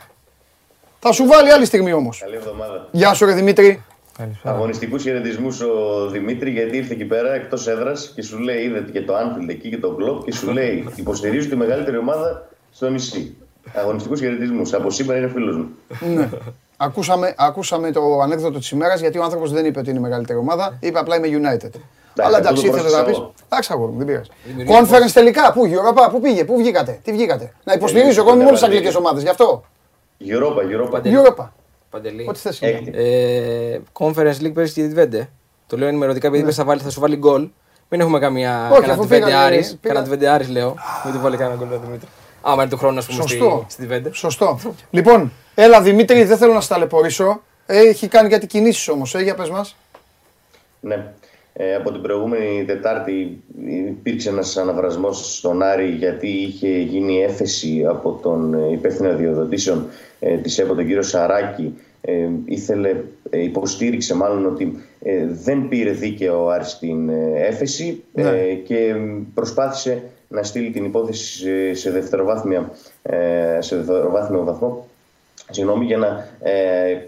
Θα σου βάλει άλλη στιγμή όμως. Καλή εβδομάδα. Γεια σου ρε Δημήτρη. Καλησπέρα. Αγωνιστικούς χαιρετισμούς ο Δημήτρη γιατί ήρθε εκεί πέρα εκτός έδρας και σου λέει: Είδε και το Anfield εκεί και το Globe και σου λέει: Υποστηρίζω τη μεγαλύτερη ομάδα στο νησί. Αγωνιστικούς χαιρετισμούς. Από σήμερα είναι φίλος μου. Ναι. Ακούσαμε, ακούσαμε το ανέκδοτο της ημέρας γιατί ο άνθρωπος δεν είπε ότι είναι η μεγαλύτερη ομάδα. Είπε απλά είμαι United. Αλλά αυτό εντάξει, το ήθελε να πρόσεξα πεις; εγώ. Εντάξει, αγόρι μου, δεν πειράζει. Conference τελικά, πού, Europa, πού πήγε, πού βγήκατε, τι βγήκατε; Να υποστηρίζω εγώ είμαι με όλες τις αγγλικές ομάδες, γι' αυτό. Europa, Europa. Παντελή. Europa. Παντελή. Ό,τι θες. Έκτη. Ε, Conference League πέρυσι στη Βέντε. Το λέω ενημερωτικά επειδή είπες θα, βάλεις, θα σου βάλει γκολ. Μην έχουμε καμία. Ναι. Όχι, Κανένα αφού Τβέντε πήγανε- Άρης. πήγα- Κανένα Τβέντε Άρης λέω. Μην του βάλει κανένα γκολ ο Δημήτρη. Άμα είναι του χρόνου, ας πούμε, Σωστό. στη, στη Βέντε. Σωστό. Λοιπόν, έλα Δημήτρη, δεν θέλω να σε ταλαιπωρήσω. Έχει κάνει κάτι κινήσεις όμως, ε, για πες μας. Ναι. Ε, από την προηγούμενη Τετάρτη υπήρξε ένας αναβρασμός στον Άρη γιατί είχε γίνει έφεση από τον ε, υπεύθυνο αδειοδοτήσεων ε, της ΕΠΟ, τον κύριο Σαράκη. Ε, ήθελε, ε, υποστήριξε μάλλον ότι ε, δεν πήρε δίκαιο ο Άρης την ε, έφεση ε, Ναι. και προσπάθησε να στείλει την υπόθεση σε, σε, δευτεροβάθμια, ε, σε δευτεροβάθμιο βαθμό συγγνώμη, για να ε,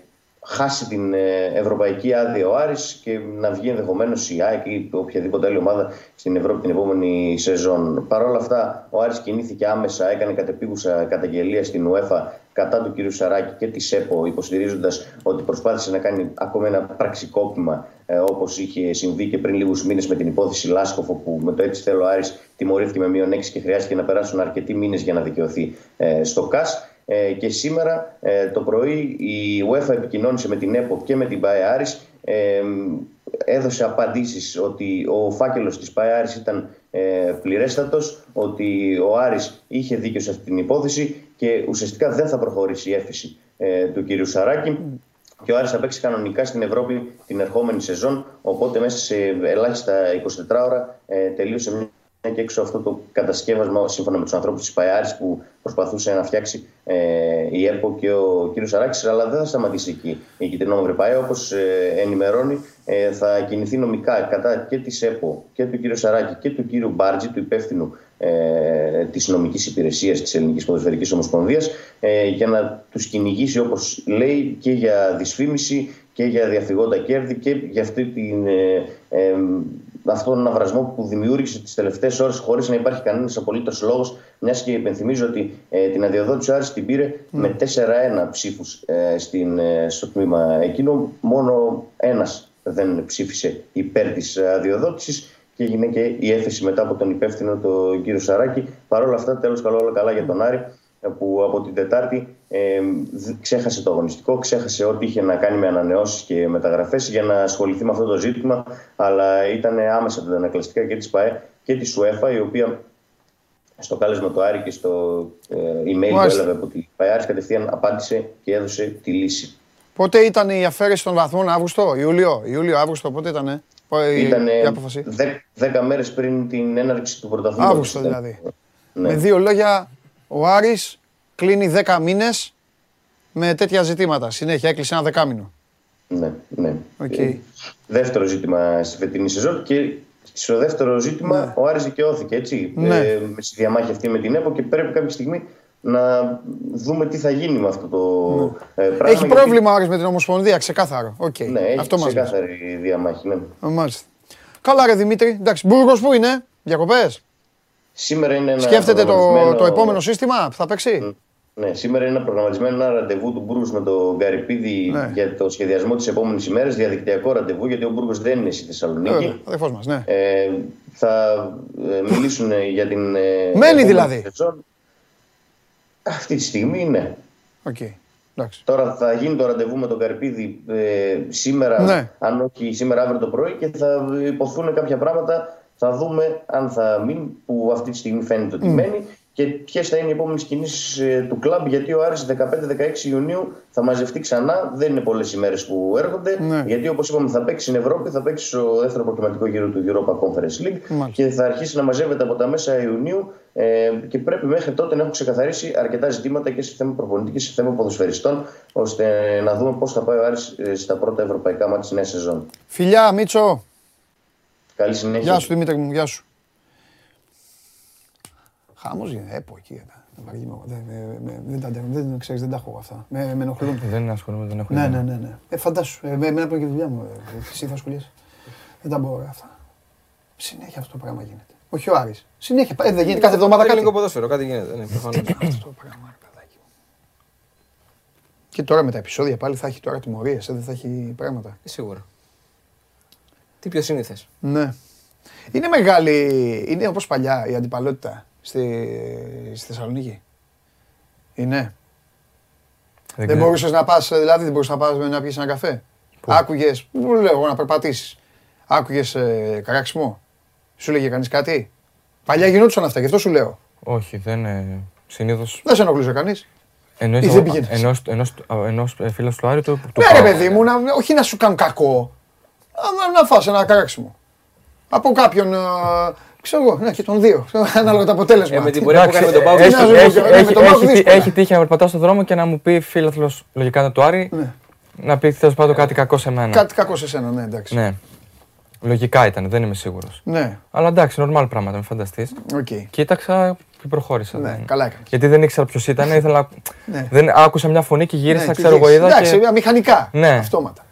χάσει την ε, ευρωπαϊκή άδεια ο Άρης και να βγει ενδεχομένως η ΑΕΚ ή οποιαδήποτε άλλη ομάδα στην Ευρώπη την επόμενη σεζόν. Παρ' όλα αυτά, ο Άρης κινήθηκε άμεσα, έκανε κατεπίγουσα καταγγελία στην UEFA κατά του κ. Σαράκη και της ΕΠΟ, υποστηρίζοντας ότι προσπάθησε να κάνει ακόμα ένα πραξικόπημα ε, όπως είχε συμβεί και πριν λίγους μήνες με την υπόθεση Λάσκοφο, που με το έτσι θέλω ο Άρης τιμωρήθηκε με μείον 6 και χρειάστηκε να περάσουν αρκετοί μήνες για να δικαιωθεί ε, στο ΚΑΣ. Ε, και σήμερα ε, το πρωί η UEFA επικοινώνησε με την ΕΠΟ και με την ΠΑΕ Άρης, ε, έδωσε απαντήσεις ότι ο φάκελος της ΠΑΕ Άρης ήταν ε, πληρέστατος, ότι ο Άρης είχε δίκιο σε αυτή την υπόθεση και ουσιαστικά δεν θα προχωρήσει η έφεση ε, του κυρίου Σαράκη. Και ο Άρης θα παίξει κανονικά στην Ευρώπη την ερχόμενη σεζόν. Οπότε μέσα σε ελάχιστα 24 ώρα ε, τελείωσε μια και έξω αυτό το κατασκεύασμα σύμφωνα με τους ανθρώπους της ΠΑΕΑΡης που προσπαθούσε να φτιάξει ε, η ΕΠΟ και ο κ. Σαράκη. Αλλά δεν θα σταματήσει εκεί η κυτρινόμαυρη ΠΑΕ. Όπως ε, ενημερώνει, ε, θα κινηθεί νομικά κατά και της ΕΠΟ και του κ. Σαράκη και του κ. Μπάρτζη, του υπεύθυνου ε, της νομικής υπηρεσίας της Ελληνικής Ποδοσφαιρικής Ομοσπονδίας ε, για να τους κυνηγήσει όπως λέει και για δυσφήμιση και για διαφυγόντα κέρδη και για αυτή την, ε, ε, αυτόν τον avρασμό που δημιούργησε τις τελευταίες ώρες χωρίς να υπάρχει κανένας απολύτως λόγος μιας και υπενθυμίζω ότι ε, την αδειοδότηση ο Άρης την πήρε με 4-1 ψήφους ε, στην, ε, στο τμήμα εκείνο μόνο ένας δεν ψήφισε υπέρ της αδειοδότησης και έγινε και η έφεση μετά από τον υπεύθυνο τον κύριο Σαράκη. Παρ' όλα αυτά, τέλος καλό, όλα καλά για τον Άρη που από την Τετάρτη ε, δ- ξέχασε το αγωνιστικό, ξέχασε ό,τι είχε να κάνει με ανανεώσεις και μεταγραφές για να ασχοληθεί με αυτό το ζήτημα. Αλλά ήταν άμεσα τα ανακλαστικά και της ΠαΕ και της UEFA, η οποία στο κάλεσμα του Άρη και στο ε, email που Μάλιστα. έλαβε από την ΠαΕ Άρης κατευθείαν απάντησε και έδωσε τη λύση. Πότε ήταν η αφαίρεση των βαθμών, Αύγουστο, Ιούλιο, Ιούλιο, Αύγουστο, πότε ήταν η, Ήταν η απόφαση; 10 μέρες πριν την έναρξη του πρωταθλήματος. Αύγουστο δηλαδή. Ναι. Με δύο λόγια, ο Άρης κλείνει 10 μήνες με τέτοια ζητήματα. Συνέχεια έκλεισε ένα δεκάμηνο. Ναι, ναι. Οκ. Ε, Δεύτερο ζήτημα στη φετινή σεζόν και στο δεύτερο ζήτημα ο Άρης δικαιώθηκε, έτσι, Ναι. ε, με στη διαμάχη αυτή με την ΕΠΟ και πρέπει κάποια στιγμή να δούμε τι θα γίνει με αυτό το ε, πράγμα. Έχει γιατί- πρόβλημα ο Άρης με την Ομοσπονδία, ξεκάθαρο. Οκ. Ναι, έχει Αυτό μας λες. ξεκάθαρη διαμάχη. Ναι. Μάλιστα. Καλά ρε Δημήτρη. Εντάξει, Μπούργος πού είναι, διακοπές; Σήμερα είναι ένα Σκέφτεται το, προγραμματισμένο- το επόμενο σύστημα που θα παίξει; Ναι, σήμερα είναι ένα προγραμματισμένο ένα ραντεβού του Μπούργου με τον Καρυπίδη Ναι. για το σχεδιασμό της επόμενης ημέρας. Διαδικτυακό ραντεβού, γιατί ο Μπούργος δεν είναι στη Θεσσαλονίκη. Βέβαια, αδερφός μας, ναι. Ε, θα ε, μιλήσουν για την. ε, Μένει επόμενη δηλαδή. σεζόν. Αυτή τη στιγμή ναι. Οκ. Εντάξει. Τώρα θα γίνει το ραντεβού με τον Καρυπίδη ε, σήμερα, Ναι. αν όχι σήμερα αύριο το πρωί και θα ειπωθούν κάποια πράγματα. Θα δούμε αν θα μείνει, που αυτή τη στιγμή φαίνεται ότι μένει και ποιες θα είναι οι επόμενες κινήσεις ε, του κλαμπ. Γιατί ο Άρης 15-16 Ιουνίου θα μαζευτεί ξανά. Δεν είναι πολλές ημέρε που έρχονται. Ναι. Γιατί όπως είπαμε, θα παίξει στην Ευρώπη, θα παίξει στο δεύτερο προκριματικό γύρο του Europa Conference League Μάλιστα. και θα αρχίσει να μαζεύεται από τα μέσα Ιουνίου. Ε, και πρέπει μέχρι τότε να έχουν ξεκαθαρίσει αρκετά ζητήματα και σε θέμα προπονητή και σε θέμα ποδοσφαιριστών, ώστε να δούμε πώς θα πάει ο Άρης ε, στα πρώτα ευρωπαϊκά μάτια της νέας σεζόν. Φιλιά, Μίτσο. Καλή συνέχεια. Γεια σου, Δημήτρη μου, γεια σου. Χάμο γίνεται. Έπο εκεί. Δεν, τα δεν, ξέρεις, δεν τα έχω αυτά. Με, με ενοχλούν. Δεν ασχολούμαι, δεν έχω Ναι, ναι, ναι. ναι. Ε, φαντάσου. Ε, εμένα που είναι και δουλειά μου. Ε, εσύ θα ασχολείσαι. Δεν τα μπορώ αυτά. Συνέχεια αυτό το πράγμα γίνεται. Όχι ο Άρης. Συνέχεια. Ε, δεν γίνεται κάθε εβδομάδα κάτι. Ελληνικό ποδόσφαιρο, κάτι γίνεται. Ναι, προφανώς. Αυτό το πράγμα, παιδάκι μου. Και τώρα με τα επεισόδια πάλι θα έχει τώρα τιμωρίες, ε, δεν θα έχει πράγματα. Ε, σίγουρα. Τι πιο σύνηθες. Ναι. Είναι μεγάλη, είναι όπως παλιά η αντιπαλότητα στη, στη Θεσσαλονίκη. Είναι. Δεν, δεν μπορούσες να πας, δηλαδή δεν μπορούσες να πας να πιεις ένα καφέ. Άκουγες, μου λέω να περπατήσεις. Άκουγες ε, καράξιμο. Σου λέγε κανείς κάτι; Παλιά γινόντουσαν αυτά, γι' αυτό σου λέω. Όχι, δεν. Ε, Συνήθω. Δεν σε ενοχλούσε κανείς. Εννοείς, δεν πήγαινες. ενός, ενός, ενός φίλος του Άρη του, Ναι ρε παιδί μου, να, όχι να σου κάνουν κακό. Να, να φας ένα κράξιμο. Από κάποιον, ε, ξέρω εγώ, ναι, και τον δύο. Ανάλογα το αποτέλεσμα. Ε, με την πορεία που κάνει με τον ΠΑΟ. Έχει, να σου έχει, πω, έχει, με τον ΠΑΟ έχει, δύσκολα. έχει τύχει να περπατάω στον δρόμο και να μου πει φίλαθλος λογικά του Άρη Ναι. να πει τέλος πάντων κάτι κακό σε μένα. Κάτι κακό σε σένα, ναι, εντάξει. Ναι. Λογικά ήταν, δεν είμαι σίγουρος. Ναι, Αλλά εντάξει, normal πράγματα, μην φανταστείς. οκ. Κοίταξα και προχώρησα. Ναι, Δεν- καλά έκανες. Γιατί δεν ήξερα ποιος ήταν, ήθελα. Ναι. δεν, άκουσα μια φωνή και γύρισα, Ναι, και ξέρω εγώ, γύρισε. είδα. Εντάξει, και... μηχανικά. Ναι. Αυτόματα.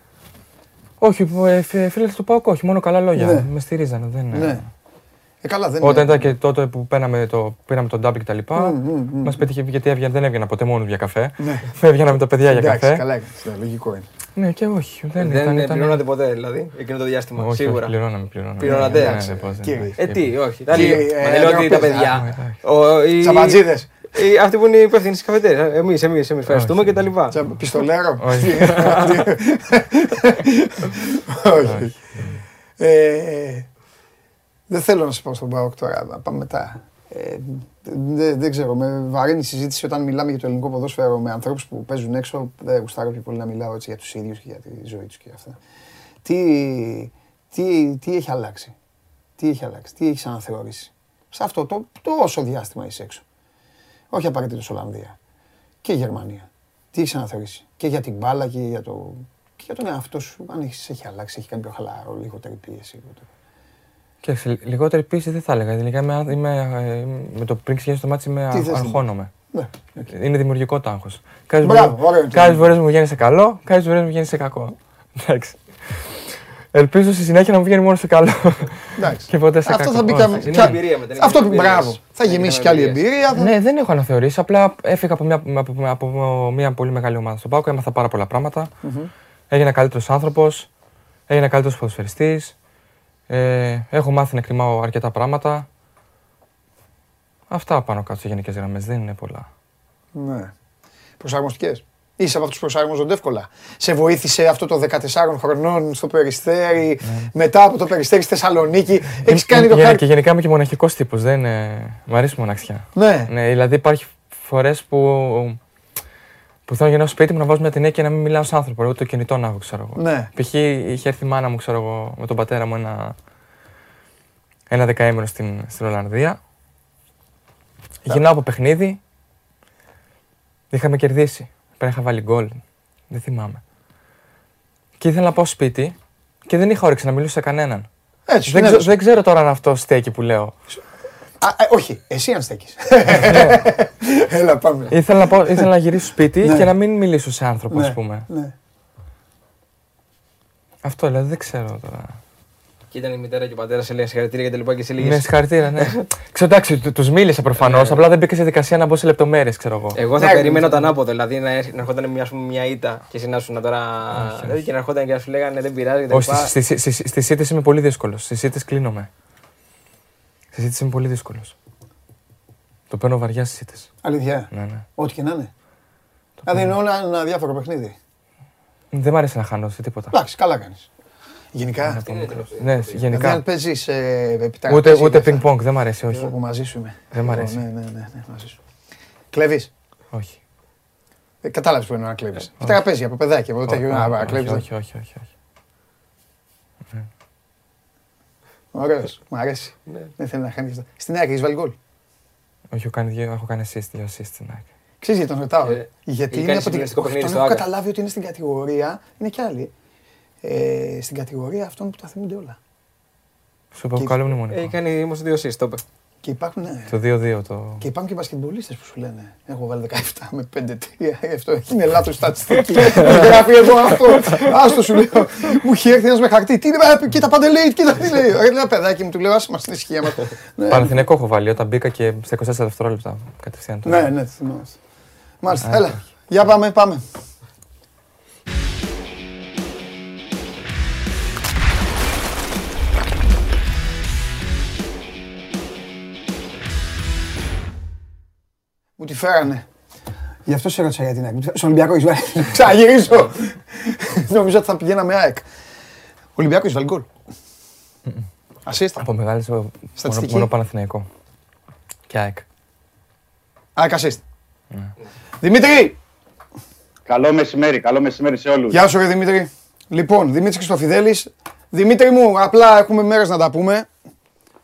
Όχι, ε, φι- φίλε του Πάουκ, όχι, μόνο καλά λόγια. Ναι. Με στηρίζανε. Δεν... Ναι. Ε, καλά, δεν Όταν είναι. ήταν και τότε που πήραμε, το, πήραμε τον ντάμπι και τα λοιπά, μας πέτυχε γιατί έβγαινα, δεν έβγαινα ποτέ μόνο για καφέ. Ναι. (laughs) Έβγαινα με τα παιδιά για Εντάξει, καφέ. καλά έκανες, ναι, λογικό είναι. Ναι, και όχι. Δεν, Δεν ήταν, ε, ήταν... πληρώνατε ποτέ δηλαδή εκείνο το διάστημα. Όχι, Σίγουρα. όχι, πληρώναμε, πληρώναμε. Πληρώνατε, Ναι, ναι, εντάξει. ναι, πώς δεν- Κύριε. Ε, τι, όχι. Τα Κύριε, λέω- ε, Μα δεν λέω ότι τα Αγάπη, παιδιά. εντάξει. Ο- οι- Τσαμπατζίδες. οι- Αυτοί που είναι υπεύθυνοι τη καφετέρια. Εμείς, εμείς, εμείς. Ευχαριστούμε και τα λοιπά. Τσα- Πιστολέρο. Όχι. (laughs) Όχι. Ε, Δεν θέλω να σε πάω στον Πάοκ τώρα, να πάμε μετά. Ε, δεν, δεν ξέρω, με βαρύνει η συζήτηση όταν μιλάμε για το ελληνικό ποδόσφαιρο με ανθρώπους που παίζουν έξω. Δεν γουστάρω πιο πολύ να μιλάω έτσι για τους ίδιους και για τη ζωή τους και αυτά. Τι, τι, τι έχει αλλάξει, τι έχει αλλάξει, τι έχεις αναθεωρήσει; Σε αυτό το τόσο διάστημα είσαι έξω. Όχι απαραίτητος Ολλανδία και Γερμανία. Τι έχεις αναθεωρήσει; Και για την μπάλα και για, το, και για τον εαυτό σου. Αν έχεις, έχει αλλάξει, έχει κάνει πιο χαλαρό, λιγότερη πίεση. λιγότερο. Κοίταξε, λιγότερη πίεση δεν θα έλεγα. Τελικά είμαι, είμαι, ε, με το πριν ξεκινήσει το μάτι είμαι Τι θες να- αγχώνομαι. Ναι. Είναι δημιουργικό το άγχος. Κάποιες Μπράβο, φορές- ωραίο είναι το Κάποιες δημιουργικό. φορές μου βγαίνεις σε καλό, κάποιες φορές μου βγαίνεις σε κακό. Εντάξει. Ελπίζω στη συνέχεια να μου βγαίνει μόνο σε καλό. Εντάξει. Και ποτέ σε Αυτό κακό. θα μπει Όχι. καμ- Είναι κα- εμπειρία μετά, είναι Αυτό εμπειρίες. μπράβο. Θα Είναι γεμίσει κι άλλη εμπειρίες. εμπειρία. θα- Ναι, δεν έχω αναθεωρήσει. Απλά έφυγα από μια, από, από μια πολύ μεγάλη ομάδα στον Πάουκ. Έμαθα πάρα πολλά πράγματα. Έγινα καλύτερος άνθρωπος. Έγινα καλύτερος ποδοσφαιριστής. Ε, έχω μάθει να εκτιμάω αρκετά πράγματα. Αυτά πάνω κάτω σε γενικές γραμμές. Δεν είναι πολλά. Ναι. Προσαρμοστικές. Είσαι από αυτούς που προσαρμόζονται εύκολα. Σε βοήθησε αυτό το 14 χρονών στο Περιστέρι, μετά από το Περιστέρι στη Θεσσαλονίκη. Έχεις κάνει το Γεν- χάρτη. Και γενικά είμαι και μοναχικός τύπος. Δεν είναι... Μ' αρέσει η μοναξιά. Ναι. Ναι, δηλαδή υπάρχει φορές που, που θέλω να γυρνάω σπίτι μου να βάζω μια ταινία και να μην μιλάω σε άνθρωπο. Εγώ το κινητό να έχω, ξέρω εγώ. Ναι. Π.χ. είχε έρθει η μάνα μου, ξέρω εγώ, με τον πατέρα μου ένα, ένα δεκαήμερο στην, στην Ολλανδία. Γυρνάω από παιχνίδι. Είχαμε κερδίσει. Πρέπει να είχα βάλει γκολ. Δεν θυμάμαι. Και ήθελα να πάω σπίτι και δεν είχα όρεξη να μιλήσω σε κανέναν. Έτσι, Δεν, ναι, ξε- δεν ξέρω τώρα αν αυτό στέκει που λέω. Α, ε, όχι, εσύ αν στέκεις. (laughs) Έλα, πάμε. Ήθελα να, πάω, ήθελα να γυρίσω σπίτι Ναι. και να μην μιλήσω σε άνθρωπο, Ναι, ας πούμε. ναι. Αυτό δηλαδή δεν ξέρω τώρα. Και ήταν η μητέρα και ο πατέρας, σε λέει συγχαρητήρια και τα λοιπά και εσύ Ναι, λέγε. συγχαρητήρια, ναι. (laughs) ξέρω, εντάξει, του μίλησα προφανώς, απλά δεν μπήκα σε δικασία να μπω σε λεπτομέρειες, ξέρω εγώ. Εγώ θα Ναι, περίμενα το ανάποδο. Δηλαδή να, έρχ- να ερχόταν μια, ας πούμε, μια ήττα και εσύ να σου να τώρα. Δηλαδή και να ερχόταν και να σου λέγανε δεν πειράζει και τα Όχι, λοιπά. στι- στι- στι- στις ήττες είμαι πολύ δύσκολος. Στι ήττες κλείνομαι. Στι ήττες είμαι πολύ δύσκολος. Το παίρνω βαριά στις ήττες. Αλήθεια. Ναι, ναι. Ό,τι και να είναι. Δηλαδή είναι όλα ένα διάφορο παιχνίδι. Δεν μ' αρέσει να χάνω σε τίποτα. Εντάξει, καλά κάνεις. Γενικά. Ναι, γενικά. Δεν παίζεις Ούτε, ούτε ping pong, δεν μ' αρέσει, όχι. Εγώ μαζί σου είμαι. Δεν μ' αρέσει. Ναι, ναι, ναι, ναι, μαζί σου. Κλέβεις; Όχι. Ε, Κατάλαβες που είναι να κλέβεις. Τραπέζι από παιδάκι. Από τέτοιο. Όχι, να όχι, κλέβεις, όχι, όχι, όχι, όχι. Ωραίος, Μ' αρέσει. Δεν θέλεις να χάνεις. αυτά. Στην ΑΕΚ έχεις βάλει γκολ; Όχι, έχω κάνει, δύο, έχω κάνει assist, δύο assist στην ΑΕΚ. Ξέρεις γιατί τον ρωτάω; Ε, γιατί έχει είναι κάνει από την. συμβουλευτικό Όχι, παιχνίδι τον στο έχω Άγκα. καταλάβει ότι είναι στην κατηγορία. Είναι κι άλλοι. Ε, στην κατηγορία αυτών που τα θυμούνται όλα. Σου είπα, έχω καλό μνημονικό. Έχει κάνει όμως δύο assist, το είπε. Και υπάρχουν, ναι, Το 2-2 το. και υπάρχουν και μπασκετμπολίστες που σου λένε Έχω βάλει 17 με 5-3. Αυτό είναι λάθος στατιστική. (laughs) Δεν γράφει εδώ αυτό. Άστο σου λέω. Μου είχε έρθει ένας με χαρτί. Τι είναι, ε, κοίτα πάντε λέει, κοίτα τι λέει. Ρε, Ένα παιδάκι μου του λέω, άσε μας στην ησυχία μας. Ναι, Παναθηναϊκό έχω βάλει όταν μπήκα και στα 24 δευτερόλεπτα κατευθείαν. το- Ναι, ναι, θυμάμαι. Μάλιστα, Α, έλα. Για πάμε, πάμε. Τη φέρανε. Γι' αυτό σε ρώτησα για την ΑΕΚ. Μου τη φέ- Στον Ολυμπιακό έχεις βάλει. (laughs) Ξαναγυρίζω. Νομίζω ότι θα πηγαίναμε ΑΕΚ. Ολυμπιακό έχεις βάλει γκολ. Ασίστα. Από μεγάλη μόνο, Στατιστική. μόνο Παναθηναϊκό. Και ΑΕΚ. ΑΕΚ ασίστα. Δημήτρη, Καλό μεσημέρι, καλό μεσημέρι σε όλους. Γεια σου, ρε Δημήτρη. Λοιπόν, Δημήτρης Χριστοφιδέλης. Δημήτρη μου, απλά έχουμε μέρες να τα πούμε.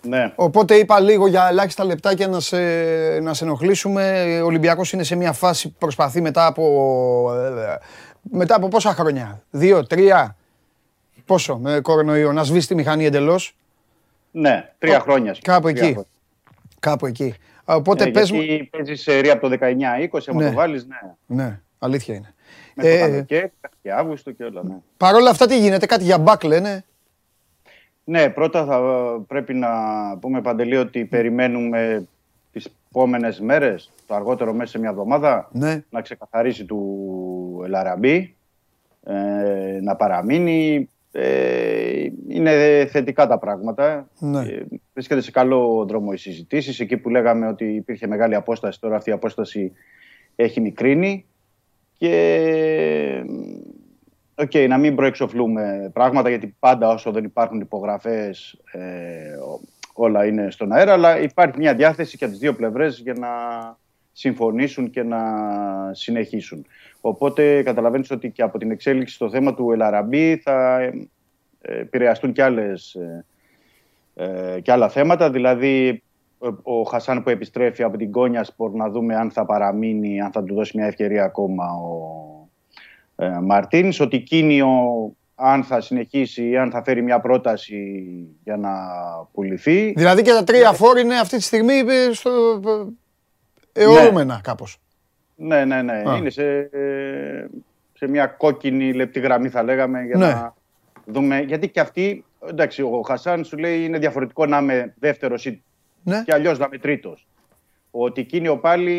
Ναι, Οπότε είπα λίγο για ελάχιστα λεπτάκια να σε, να σε ενοχλήσουμε. Ο Ολυμπιακός είναι σε μια φάση που προσπαθεί μετά από, ε, μετά από πόσα χρόνια; Δύο, τρία, πόσο με κορονοϊό; Να σβήσει τη μηχανή εντελώς; ναι, τρία χρόνια. Κάπου Τρία εκεί. χρόνια. Κάπου εκεί. Οπότε Ναι, πες μου... γιατί παίζεις σε ρία από το 19-20, άμα Ναι. το βάλεις, ναι. Ναι, αλήθεια είναι. Με το Ε, καλοκαίρι και Αύγουστο και όλα, ναι. Παρ' όλα αυτά τι γίνεται, κάτι για μπακ λένε. Ναι, πρώτα θα πρέπει να πούμε, Παντελή, ότι περιμένουμε τις επόμενες μέρες, το αργότερο μέσα σε μια εβδομάδα, Ναι, να ξεκαθαρίσει του Ελαραμπή, ε, να παραμείνει. Ε, είναι θετικά τα πράγματα. Ναι. Ε, βρίσκεται σε καλό δρόμο οι συζητήσεις. Εκεί που λέγαμε ότι υπήρχε μεγάλη απόσταση, τώρα αυτή η απόσταση έχει μικρύνει. Και οκ, να μην προεξοφλούμε πράγματα, γιατί πάντα όσο δεν υπάρχουν υπογραφές ε, ο- όλα είναι στον αέρα, αλλά υπάρχει μια διάθεση και από τις δύο πλευρές για να συμφωνήσουν και να συνεχίσουν. Οπότε καταλαβαίνεις ότι και από την εξέλιξη στο θέμα του Ελ Αραμπί θα ε, ε, επηρεαστούν και, άλλες, ε, ε, και άλλα θέματα. Δηλαδή ο, ο Χασάν που επιστρέφει από την Κόνιασπορ να δούμε αν θα παραμείνει, αν θα του δώσει μια ευκαιρία ακόμα ο ε, Μαρτίνς. Ότι Κίνιο αν θα συνεχίσει ή αν θα φέρει μια πρόταση για να πουληθεί. Δηλαδή και τα τρία φόρ είναι αυτή τη στιγμή ε, στο, ε, αιωρούμενα κάπως. Ναι, ναι, ναι. Α. Είναι σε, ε, σε μια κόκκινη λεπτή γραμμή θα λέγαμε για Ναι. να δούμε. Γιατί και αυτή, εντάξει, ο Χασάν σου λέει είναι διαφορετικό να είμαι δεύτερος ή Ναι, και αλλιώς να είμαι τρίτος. Ο Τικίνιο πάλι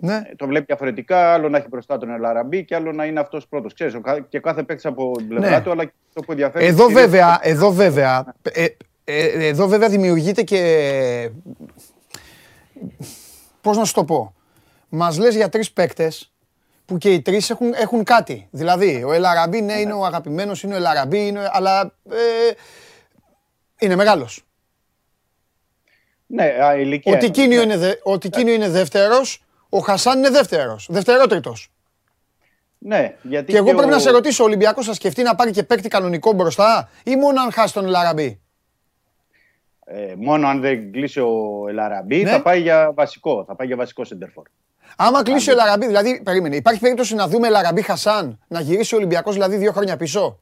Ναι. το βλέπει διαφορετικά, άλλο να έχει μπροστά τον Ελαραμπή και άλλο να είναι αυτός πρώτος. Ξέρεις, ο κα- και κάθε παίκτης από την πλευρά Ναι. του, αλλά και το που ενδιαφέρει. Εδώ κυρίως- βέβαια, εδώ βέβαια, ε, ε, εδώ βέβαια δημιουργείται και... Πώς να σου το πω. Μας λες για τρεις παίκτες που και οι τρεις έχουν, έχουν κάτι. Δηλαδή, ο Ελαραμπή, ναι, είναι ο αγαπημένος, είναι ο Ελαραμπή, είναι, αλλά ε, είναι μεγάλος. Ναι, α, ηλικία. Ο εννοείς, Τικίνιο ναι. είναι, δε, ο Τικίνιο είναι δεύτερος, ο Χασάν είναι δεύτερος, δευτερότριτος. Ναι, γιατί Και εγώ πρέπει ο- να σε ρωτήσω, ο Ολυμπιακός θα σκεφτεί να πάρει και παίκτη κανονικό μπροστά ή μόνο αν χάσει τον Ελαραμπή. ε, μόνο αν δεν κλείσει ο Ελαραμπή Ναι. θα πάει για βασικό. Θα πάει για βασικό σεντερφόρ. Άμα κλείσει ο Ελαραμπή, δηλαδή, περίμενε, υπάρχει περίπτωση να δούμε Ελαραμπή Χασάν να γυρίσει ο Ολυμπιακός δηλαδή δύο χρόνια πίσω;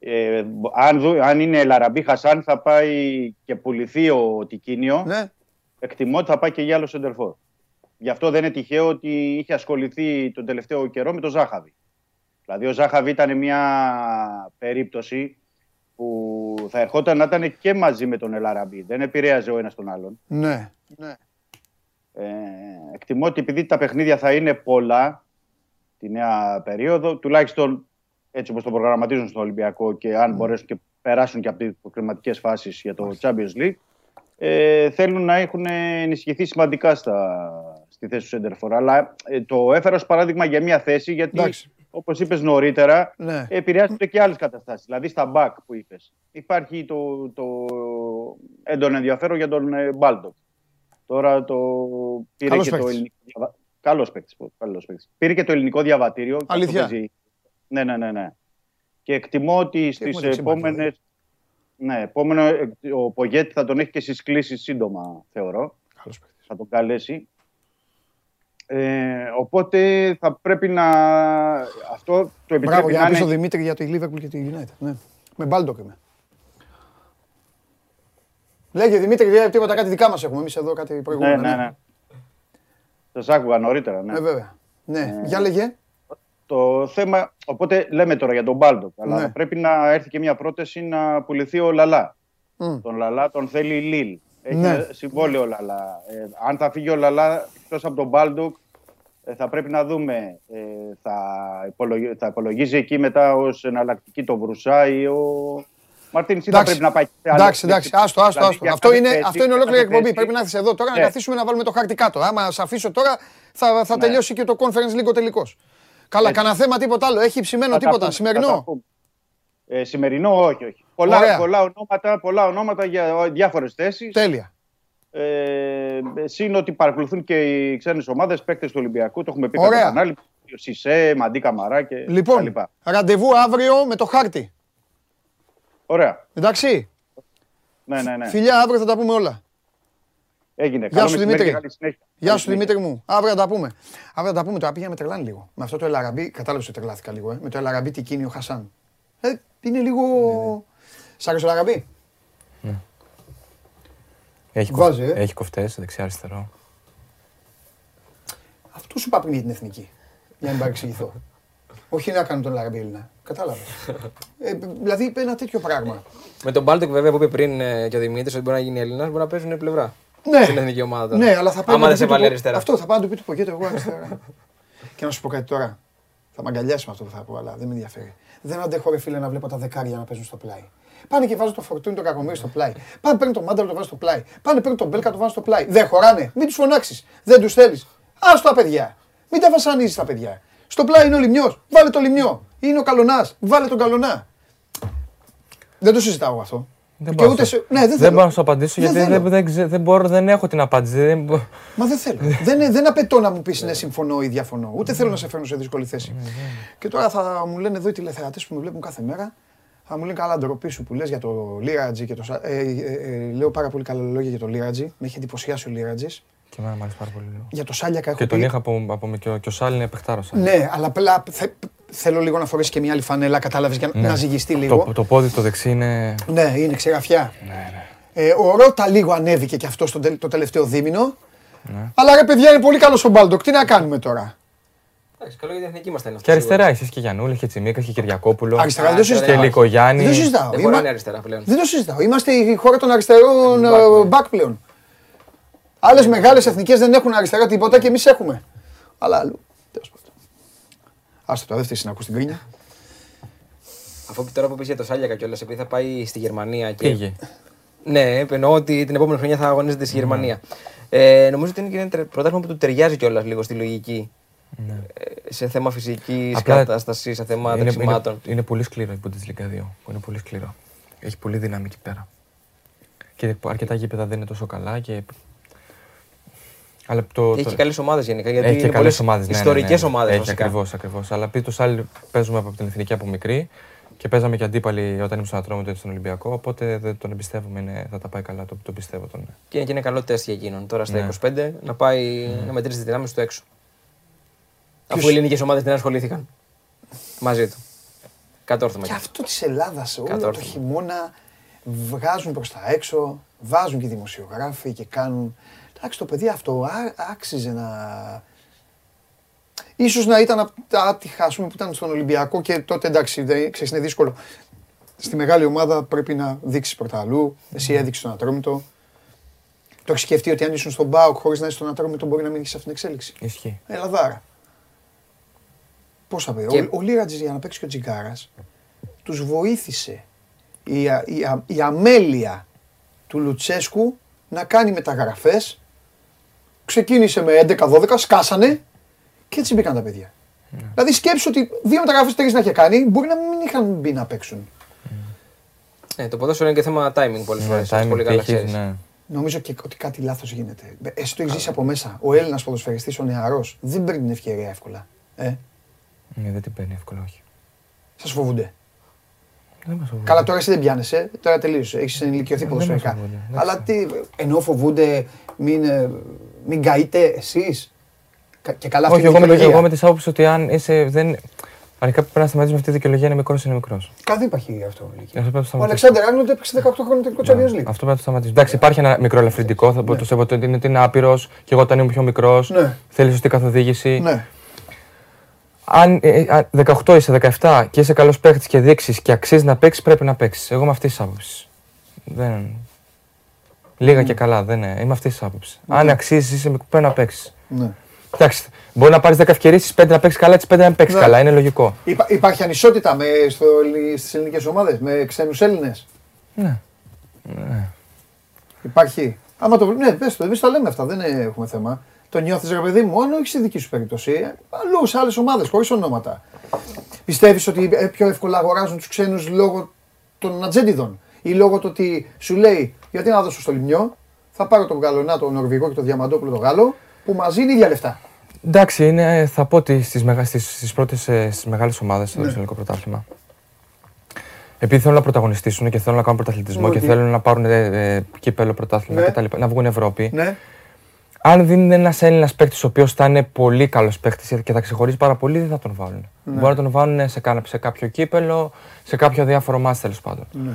Ε, αν, δου- αν είναι Ελαραμπή Χασάν θα πάει και πουληθεί ο Τικίνιο. Ναι. Εκτιμώ ότι θα πάει και για άλλο σεντερφόρ. Γι' αυτό δεν είναι τυχαίο ότι είχε ασχοληθεί τον τελευταίο καιρό με τον Ζάχαβη. Δηλαδή ο Ζάχαβη ήταν μια περίπτωση που θα ερχόταν να ήταν και μαζί με τον Ελαραμπή. Δεν επηρέαζε ο ένας τον άλλον. Ναι. ναι. Ε, εκτιμώ ότι επειδή τα παιχνίδια θα είναι πολλά τη νέα περίοδο, τουλάχιστον έτσι όπως το προγραμματίζουν στο Ολυμπιακό και αν μπορέσουν και περάσουν και από τις προκριματικές φάσεις για το Champions League, ε, θέλουν να έχουν ενισχυθεί σημαντικά στα, στη θέση του Σέντερφορ. Αλλά ε, το έφερα ως παράδειγμα για μια θέση γιατί Εντάξει. όπως είπες νωρίτερα, Ναι. επηρεάζονται και άλλες καταστάσεις. Δηλαδή στα back που είπες. Υπάρχει το, το έντονο ενδιαφέρον για τον ε, Μπάλτοκ. Τώρα το πήρε Καλός και το παίκτης. ελληνικό. διαβα- Καλός παίκτης, πω, καλός παίκτης. Πήρε και το ελληνικό διαβατήριο. και Αλήθεια; αυτό παίζει- Ναι, ναι, ναι, ναι. Και εκτιμώ ότι στις έχουμε το τσίμπα, επόμενε. Ναι, επόμενο, ε, ο Πογέτη θα τον έχει και στις κλήσεις σύντομα, θεωρώ. Καλός παίκτης. Θα τον καλέσει. Ε, οπότε θα πρέπει να. Αυτό το επιτρέπει Μπράβο, για να να πεις είναι. στον Δημήτρη για τη Liverpool και τη United. Ναι. Με Μπάλντοκ είμαι. Λέγε Δημήτρη, δεν τίποτα κάτι δικά μας έχουμε εμείς εδώ, κάτι Ναι, προηγούμενο. ναι, ναι. Σας άκουγα νωρίτερα. Ναι. Ε, βέβαια. Ναι, για λέγε. Το θέμα. Οπότε λέμε τώρα για τον Μπάλντοκ. Αλλά Ναι. θα πρέπει να έρθει και μια πρόταση να πουληθεί ο Λαλά. Μμ. Τον Λαλά τον θέλει η Λιλ. Έχει Ναι. ένα συμβόλαιο ο Λαλά. Ε, αν θα φύγει ο Λαλά εκτός από τον Μπάλντοκ, ε, θα πρέπει να δούμε. Ε, θα, υπολογι- θα υπολογίζει εκεί μετά ως εναλλακτική το Βρουσάι ή ο Μαρτίνη. Ή θα Εντάξει. πρέπει να πάει σε άλλη Εντάξει, εντάξει, θέση. άστο, άστο, Δηλαδή, άστο. για Αυτό κάθε είναι, θέση, αυτό είναι για ολόκληρη κάθε εκπομπή. θέση. Πρέπει να έρθεις εδώ τώρα να Ναι. καθίσουμε να βάλουμε το χάρτη κάτω. Άμα σε αφήσω τώρα, θα, θα Ναι. τελειώσει και το conference λίγο τελικό. Καλά, Έτσι. κανένα θέμα τίποτα άλλο. Έχει ψημένο Θα τα τίποτα. πούμε, θα τα Σημερινό. πούμε. Ε, σημερινό, όχι, όχι. Πολλά, Ωραία. πολλά, ονόματα, πολλά ονόματα για διάφορες θέσεις. Τέλεια. Ε, συν ότι παρακολουθούν και οι ξένες ομάδες, παίκτες του Ολυμπιακού. Το έχουμε πει Ωραία. κατά κανάλι. Ο Σισε, Μαντί Καμαρά και τα Λοιπόν, λοιπά. ραντεβού αύριο με το χάρτη. Ωραία. Εντάξει; Ναι, ναι, ναι. Φιλιά, αύριο θα τα πούμε όλα. Έγινε. Γεια Καλό σου, μεσημέρι Δημήτρη. και καλή συνέχεια. Γεια Καλή σου συνέχεια. Δημήτρη μου. Αύριο θα τα πούμε. Αύριο θα τα πούμε. Τώρα πήγα με τρελάνει λίγο. Με αυτό το Ελαραμπή, κατάλαβες ότι τρελάθηκα λίγο. Ε. Με το Ελαραμπή τι κίνει ο Χασάν. Ε, είναι λίγο. Σ' άρεσε ο Ελαραμπή. Έχει, Βάζει, ε. έχει κοφτές δεξιά-αριστερό. Αυτό σου είπα πριν για την εθνική. Για να μην παρεξηγηθώ. Όχι να κάνω τον Ελ Αραμπί Έλληνα. Κατάλαβες. ε, δηλαδή είπε ένα τέτοιο πράγμα. Με τον Μπάλντοκ βέβαια που είπε πριν ε, και ο Δημήτρης ότι μπορεί να γίνει Έλληνας, μπορεί να παίζουν πλευρά. Ναι. Στην εθνική ομάδα. τώρα. Ναι, αλλά θα πρέπει Άμα να δεν του σε πει βάλει του- αριστερά. Αυτό θα πάει να του πει του Πογέτ εγώ αριστερά. (laughs) και να σου πω κάτι τώρα. Θα με αγκαλιάσει με αυτό που θα πω, αλλά δεν με ενδιαφέρει. Δεν αντέχω, ρε φίλε, να βλέπω τα δεκάρια να παίζουν στο πλάι. Πάνε και βάζουν το Φορτούνη το κακομοίρη στο πλάι. Πάνε παίρνουν τον Μάνταλο το βάζουν στο πλάι. Πάνε παίρνουν τον Πέλκα το βάζουν στο πλάι. Δεν χωράνε. Μην τους φωνάξεις. Δεν τους θέλεις. Α τα παιδιά. Μην τα βασανίζεις τα παιδιά. Στο πλάι είναι ο λιμιός. Βάλε το λιμιό. Είναι ο καλονάς. Βάλε τον καλονά. Δεν το συζητάω αυτό. Δεν Και μπορώ ούτε να σε- σου- Ναι, δεν δεν θέλω. μπορώ να σου απαντήσω Δεν γιατί θέλω. δεν, δεν, ξε- δεν μπορώ, δεν έχω την απάντηση. Δεν, μπο- Μα δεν θέλω. (laughs) δεν, δεν απαιτώ να μου πεις ναι, συμφωνώ ή διαφωνώ. Ούτε θέλω να σε φέρνω σε δύσκολη θέση. Και τώρα θα μου λένε εδώ οι τηλεθεατές που με βλέπουν κάθε μέρα. Θα μου λένε καλά ντροπή σου που λες για το Λίρατζι και το. Σα- Ε, ε, ε, λέω πάρα πολύ καλά λόγια για το Λίρατζι. Με έχει εντυπωσιάσει ο Λίρατζι. Και εμένα μου αρέσει πάρα πολύ. λίγο. Για το Σάλιακας έχω Και τον πει. είχα από, από και, ο, και ο Σάλι είναι παιχτάρος. Ναι, αλλά απλά θε- θέλω λίγο να φορέσει και μια άλλη φανέλα, κατάλαβες για να- Ναι. να ζυγιστεί λίγο. Το, το πόδι το δεξί είναι. Ναι, είναι ξεγραφιά. Ναι, Ε, ο Ρότα λίγο ανέβηκε και αυτό στο, τε- το τελευταίο δίμηνο. Ναι. Αλλά ρε παιδιά είναι πολύ καλό ο Μπάλντοκ. Τι να κάνουμε τώρα; Εντάξει, καλό για την εθνική μας ήταν αυτό. Και αριστερά εσείς και Γιαννούλη, και Τσιμίκα, και Κυριακόπουλο. Αριστερά δεν το αριστερά συζητάω. Και Λυκογιάννη. Δεν το συζητάω. Δεν Είμα- χωράνε αριστερά πλέον. Δεν το συζητάω. Είμαστε η χώρα των αριστερών back ε, πλέον. back πλέον. Άλλες μεγάλες εθνικές δεν έχουν αριστερά τίποτα και εμείς έχουμε. Αλλά αλλού. Τέλος πάντων. Άστο τώρα, δεν φταίει να ακούς την κρίνια. Αφού τώρα που πει για το Σάλιακα κιόλας, επειδή θα πάει στη Γερμανία και. Πήγε. Ναι, εννοώ ότι την επόμενη χρονιά θα αγωνίζεται στη Γερμανία. Ε, νομίζω ότι είναι και ένα τε- πρωτάθλημα που του ταιριάζει κιόλας λίγο στη λογική. Ε, σε θέμα φυσικής Απλά κατάστασης, σε θέμα είναι, είναι, δεξιμάτων. είναι πολύ σκληρό η Bundesliga 2. που Είναι πολύ σκληρό. Έχει πολύ δύναμη εκεί πέρα. Και αρκετά γήπεδα δεν είναι τόσο καλά. Και... Αλλά το, Και έχει το- και καλές ομάδες γενικά. Γιατί έχει και είναι καλές πολλές ομάδες. Ιστορικές ομάδες Έχει βασικά. ακριβώς, ακριβώς. Αλλά πει το Σάλ παίζουμε από την εθνική από μικρή και παίζαμε και αντίπαλοι όταν ήμουν στον Ατρόμητο και στον Ολυμπιακό. Οπότε δεν τον εμπιστεύομαι, είναι, θα τα πάει καλά. Το, το πιστεύω τον. Και είναι και ένα καλό τεστ για εκείνον τώρα στα Ναι. 25 να πάει να μετρήσει τις δυνάμεις του έξω. Αφού Ποιος- οι ελληνικές ομάδες δεν ασχολήθηκαν μαζί του. Κατόρθωμα. Και κι. αυτό της Ελλάδας όλο το Κατόρθωμα. χειμώνα βγάζουν προς τα έξω, βάζουν και δημοσιογράφοι και κάνουν. Εντάξει, το παιδί αυτό ά- άξιζε να. Ίσως να ήταν από τα άτυχα ας πούμε, που ήταν στον Ολυμπιακό και τότε εντάξει, δεν, ξέρεις, είναι δύσκολο. Στη μεγάλη ομάδα πρέπει να δείξεις πρώτα αλλού. Εσύ έδειξες τον Ατρόμητο. Το έχεις σκεφτεί ότι αν ήσουν στον Μπάουκ χωρίς να είσαι στον Ατρόμητο μπορεί να μην έχεις αυτήν την εξέλιξη; Ισχύει. Ελαδάρα. Πώς θα πει, Και- ο, ο Λίρατζης για να παίξει και ο Τζιγκάρας τους βοήθησε η, α- η, α- η αμέλεια του Λουτσέσκου να κάνει μεταγραφές. Ξεκίνησε με 11-12, σκάσανε και έτσι μπήκαν τα παιδιά. Δηλαδή σκέψου ότι δύο μεταγραφές τρεις να είχε κάνει, μπορεί να μην είχαν μπει να παίξουν. Ναι, το ποδόσφαιρο είναι και θέμα timing πολλές Ναι, φορές. timing Πολύ καλά π.χ., ξέρεις. ναι. Νομίζω και ότι κάτι λάθος γίνεται. Ε, Εσύ το έχεις ζήσει από μέσα. Ο Έλληνας ποδοσφαιριστής, ο νεαρός, δεν παίρνει την ευκαιρία εύκολα. Ε, Ναι, δεν την παίρνει εύκολα, όχι. σας φοβούνται; Δεν μας φοβούνται. Καλά, τώρα εσύ δεν πιάνεσαι. Τώρα τελείωσε. Έχεις ενηλικιωθεί Δεν ποδοσφαιρικά. μας φοβούνται, εντάξει. Αλλά τι, ενώ φοβούνται, μην, ε, μην καείτε εσείς. Και καλά αυτή Όχι, η εγώ με, δικαιολογία. εγώ με τη άποψη ότι αν είσαι. Δεν... Αρχικά πρέπει να σταματήσουμε αυτή τη δικαιολογία είναι μικρός, είναι μικρός. Καλά, δεν υπάρχει αυτό. ηλικία. Αυτό πρέπει να το Ο σταματήσουμε. Αλεξάνδρ Άρνοντ έπαιξε 18 χρόνια τελικό Champions Ναι, League. Αυτό πρέπει να το σταματήσουμε. Εντάξει, υπάρχει ένα μικρό ελαφρυντικό. Θα πω το σέβω ότι είναι, ότι είναι άπειρος και εγώ όταν ήμουν πιο μικρός. Ναι. Θέλει σωστή καθοδήγηση. Ναι. Αν ε, α, 18 είσαι, 17 και είσαι καλός παίχτη και δείξεις και αξίζει να παίξεις, πρέπει να παίξεις. Εγώ είμαι αυτή τη άποψη. Δεν... Λίγα και καλά, δεν είναι. Είμαι αυτής της άποψης. Αν αξίζεις, είσαι, πρέπει να παίξεις. ναι. Εντάξει, μπορεί να πάρεις 10 ευκαιρίες, τις 5 να παίξεις καλά, τις 5 να παίξεις Ναι. καλά. Είναι λογικό. Υπά- υπάρχει ανισότητα με, στο, στις ελληνικές ομάδες, με ξένους Έλληνες; Ναι. Υπάρχει; Άμα το ναι, πες το, εμείς τα λέμε αυτά, δεν έχουμε θέμα. Το νιώθεις ρε παιδί μου, αν όχι στη δική σου περίπτωση, ε, αλλού σε άλλες ομάδες, χωρίς ονόματα. Πιστεύεις ότι ε, πιο εύκολα αγοράζουν τους ξένους λόγω των ατζέντιδων ή λόγω του ότι σου λέει γιατί να δώσω στο Λιμιό, θα πάρω τον Γαλλονά, τον Νορβηγό και τον Διαμαντόπουλο τον Γάλλο, που μαζί είναι ίδια λεφτά. Εντάξει, είναι, θα πω ότι στις, μεγα, στις, στις πρώτες, ε, στις μεγάλες ομάδες Ναι. στο ελληνικό πρωτάθλημα. Επειδή θέλουν να πρωταγωνιστήσουν και θέλουν να κάνουν πρωταθλητισμό και Ότι- θέλουν να πάρουν ε, ε, κύπελο, πρωτάθλημα Ναι. κτλ. Να βγουν Ευρώπη. Ναι, Αν δεν είναι ένας Έλληνας παίκτης ο οποίος θα είναι πολύ καλός παίκτης και θα ξεχωρίζει πάρα πολύ, δεν θα τον βάλουν. Ναι. Μπορεί να τον βάλουν σε, κάνα- σε κάποιο κύπελο, σε κάποιο διάφορο μάτς τέλος πάντων. ναι.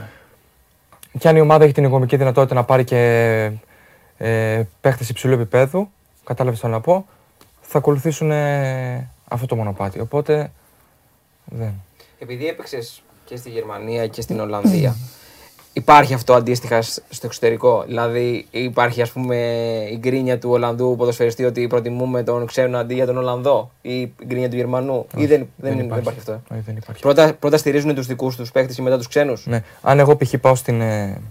Και αν η ομάδα έχει την οικονομική δυνατότητα να πάρει και ε, παίχτες υψηλού επίπεδου, κατάλαβες τι θέλω να πω, θα ακολουθήσουν ε, αυτό το μονοπάτι. Οπότε δεν. Επειδή έπαιξες και στη Γερμανία και στην Ολλανδία, (clears throat) υπάρχει αυτό αντίστοιχα σ- στο εξωτερικό; Δηλαδή, υπάρχει ας πούμε η γκρίνια του Ολλανδού ποδοσφαιριστή ότι προτιμούμε τον ξένο αντί για τον Ολλανδό ή η γκρίνια του Γερμανού; ή δεν, δεν, δεν υπάρχει αυτό; Όχι, δεν υπάρχει. Πρώτα, πρώτα στηρίζουν τους δικούς τους παίχτε και μετά τους ξένους; Ναι. Αν εγώ π.χ. πάω στην, ε,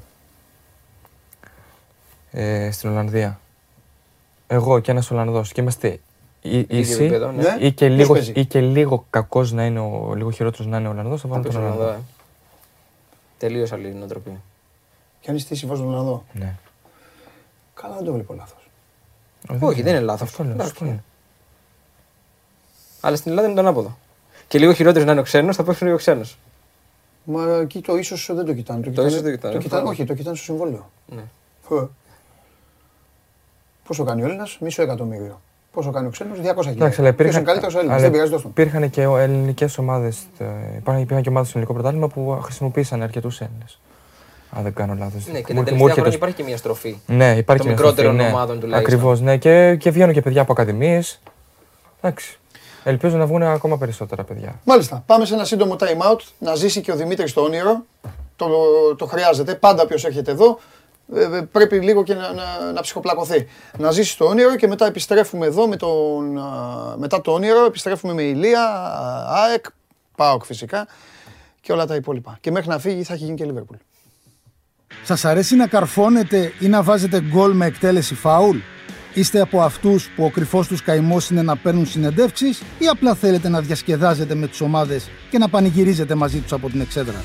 ε, στην Ολλανδία, εγώ και ένας Ολλανδός και είμαστε ή- ίσοι επίπεδο, ναι. Ναι. ή, και Ποιος λίγο, παίζει; ή και λίγο κακός να είναι ο, λίγο χειρότερος να είναι ο Ολλανδός, θα βάλω τον Ολλανδός; Ε. Τελείως άλλη νοοτροπία. Και αν είσαι τι βάζουν να δω. Ναι. Καλά, δεν το βλέπω λάθος. Όχι, δεν είναι λάθος. Αυτό λέω. Αυτό λέω. Αλλά στην Ελλάδα είναι το ανάποδο. Και λίγο χειρότερος να είναι ο ξένος, θα παίξουν λίγο ξένος. Μα εκεί το ίσως δεν το κοιτάνε. Το, Το ίσως κοιτάνε- δεν κοιτάνε, το κοιτάνε- αυτό. όχι, το κοιτάνε στο συμβόλαιο. Ναι. Ε. Πόσο κάνει ο Έλληνας, μισό εκατομμύριο. Πόσο κάνει ο ξένος, 200 χιλιάδε. Εντάξει, αλλά υπήρχαν, είναι καλύτερο ο Έλληνα, αλλά δεν πειράζει τόσο. υπήρχαν και ελληνικές ομάδες. Υπήρχαν, υπήρχαν και ομάδες στο ελληνικό πρωτάθλημα που χρησιμοποίησαν αρκετούς Έλληνες. Αν δεν κάνω λάθος. Ναι, και τα τελευταία χρόνια υπάρχει και μια στροφή. Ναι, υπάρχει των και μικρότερων ομάδων τουλάχιστον. Ακριβώς, ναι. Και, και βγαίνουν και παιδιά από ακαδημίες. Εντάξει. Ελπίζω να βγουν ακόμα περισσότερα παιδιά. Μάλιστα. Πάμε σε ένα σύντομο time out να ζήσει και ο Δημήτρης το όνειρο. Το, το χρειάζεται. Πάντα όποιο έρχεται εδώ ε, ε, πρέπει λίγο και να, να, να ψυχοπλακωθεί. Να ζήσει το όνειρο και μετά επιστρέφουμε εδώ με τον, α, μετά το όνειρο. Επιστρέφουμε με Ηλία, α, ΑΕΚ, ΠΑΟΚ φυσικά και όλα τα υπόλοιπα. Και μέχρι να φύγει θα έχει γίνει και Λίβερπουλ. Σας αρέσει να καρφώνετε ή να βάζετε γκολ με εκτέλεση φάουλ; Είστε από αυτούς που ο κρυφός τους καημός είναι να παίρνουν συνεντεύξεις ή απλά θέλετε να διασκεδάζετε με τις ομάδες και να πανηγυρίζετε μαζί τους από την εξέδρα;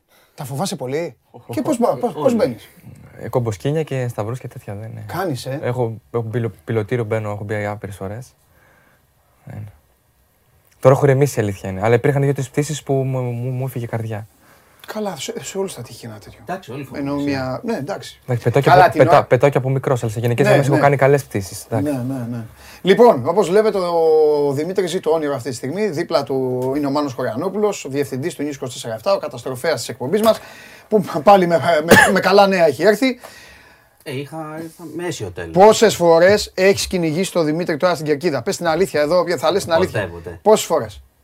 τα φοβάσαι πολύ; (laughs) και πώς, πώς, πώς μπαίνεις; Ε, κομποσκίνια και σταυρούς και τέτοια δεν είναι. Κάνεις, ε; Έχω, έχω πιλο- πιλωτήριο, μπαίνω, έχω μπει άπειρες φορές. Τώρα έχω ρεμίσει η αλήθεια είναι. Αλλά υπήρχαν δύο-τρεις πτήσεις που μου, μου, μου έφυγε η καρδιά. Καλά, σε, σε όλους θα τύχει ένα τέτοιο. Εντάξει, όλοι Ενώ φοβούνται. μια... Ναι, εντάξει. Εντάξει, πετάω, και Καλά, από, την πετά, ώρα- πετάω και από μικρός, αλλά σε γενικές Ναι, γραμμές ναι. έχω κάνει καλές πτήσεις. Ναι, ναι, ναι. Λοιπόν, όπως βλέπετε, ο Δημήτρης ζει το όνειρο αυτή τη στιγμή. Δίπλα του είναι ο Μάνος Χωριανόπουλος, ο διευθυντής του News 24 ο καταστροφέας της εκπομπής μας, που πάλι με, με, με καλά νέα έχει έρθει. Ε, είχα, είχα με αίσιο τέλος. Πόσες φορές έχεις κυνηγήσει το Δημήτρη τώρα στην κερκίδα; Πες την αλήθεια εδώ, θα λες την Ποτέ, αλήθεια. ποτέ. Πόσες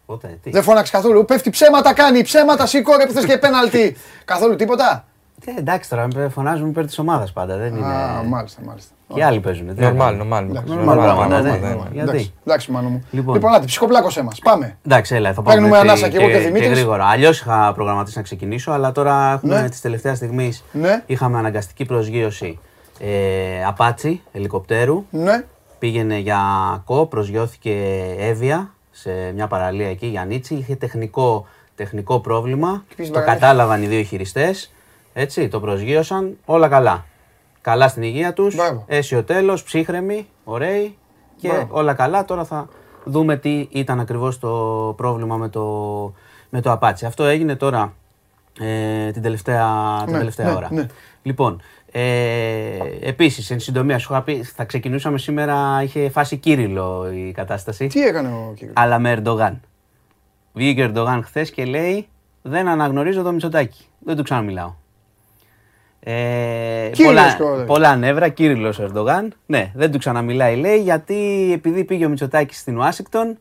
φορές. Ποτέ. Τι. Δεν φώναξε καθόλου. Πέφτει ψέματα κάνει. Ψέματα σήκω ρε που θες και πέναλτι. (laughs) καθόλου τίποτα. Ε, εντάξει τώρα, με φωνάζουμε υπέρ της ομάδας πάντα. Δεν είναι. Α, μάλιστα, μάλιστα. Και άλλοι παίζουν. τι Νορμάλ, να νορμάλ. Εντάξει, Normal πράγματα, ναι. normal. Γιατί; Εντάξει, εντάξει, μάνο μου. Λοιπόν. Λοιπόν, άντε, ψυχοπλάκωσέ μας. Πάμε. Εντάξει, έλα, θα πάμε Παίρνουμε έτσι ανάσα και εγώ και Δημήτρης. γρήγορα. Αλλιώς είχα προγραμματίσει να ξεκινήσω, αλλά τώρα έχουμε Ναι. της τελευταίας στιγμής. Ναι. Είχαμε αναγκαστική προσγείωση ε, απάτσι ελικοπτέρου. Ναι. Πήγαινε για κο, προσγειώθηκε Εύβοια σε μια παραλία εκεί για Νίτσι. Είχε τεχνικό, τεχνικό πρόβλημα. πήγες Το παραλία. κατάλαβαν οι δύο χειριστές. Έτσι, το προσγείωσαν. Όλα καλά. Καλά στην υγεία τους. Μπράβο. Αίσιο τέλος, ψύχρεμοι, ωραίοι και Μπράβο. όλα καλά. Τώρα θα δούμε τι ήταν ακριβώς το πρόβλημα με το, με το Apache. Αυτό έγινε τώρα ε, την τελευταία, την Ναι, τελευταία ναι, ώρα. ναι. Λοιπόν, ε, επίσης, εν συντομία, σου είχα πει, θα ξεκινούσαμε σήμερα, είχε φάσει Κύριλο η κατάσταση. Τι έκανε ο κύριος. Αλλά με Ερντογάν. Βγήκε ο Ερντογάν χθες και λέει: Δεν αναγνωρίζω το Μητσοτάκι. Δεν του ξαναμιλάω. Ε, Κύριος πολλά, κιόλας. πολλά νεύρα, Κύριλος Ερντογάν. Ναι, δεν του ξαναμιλάει, λέει, γιατί επειδή πήγε ο Μητσοτάκη στην Ουάσιγκτον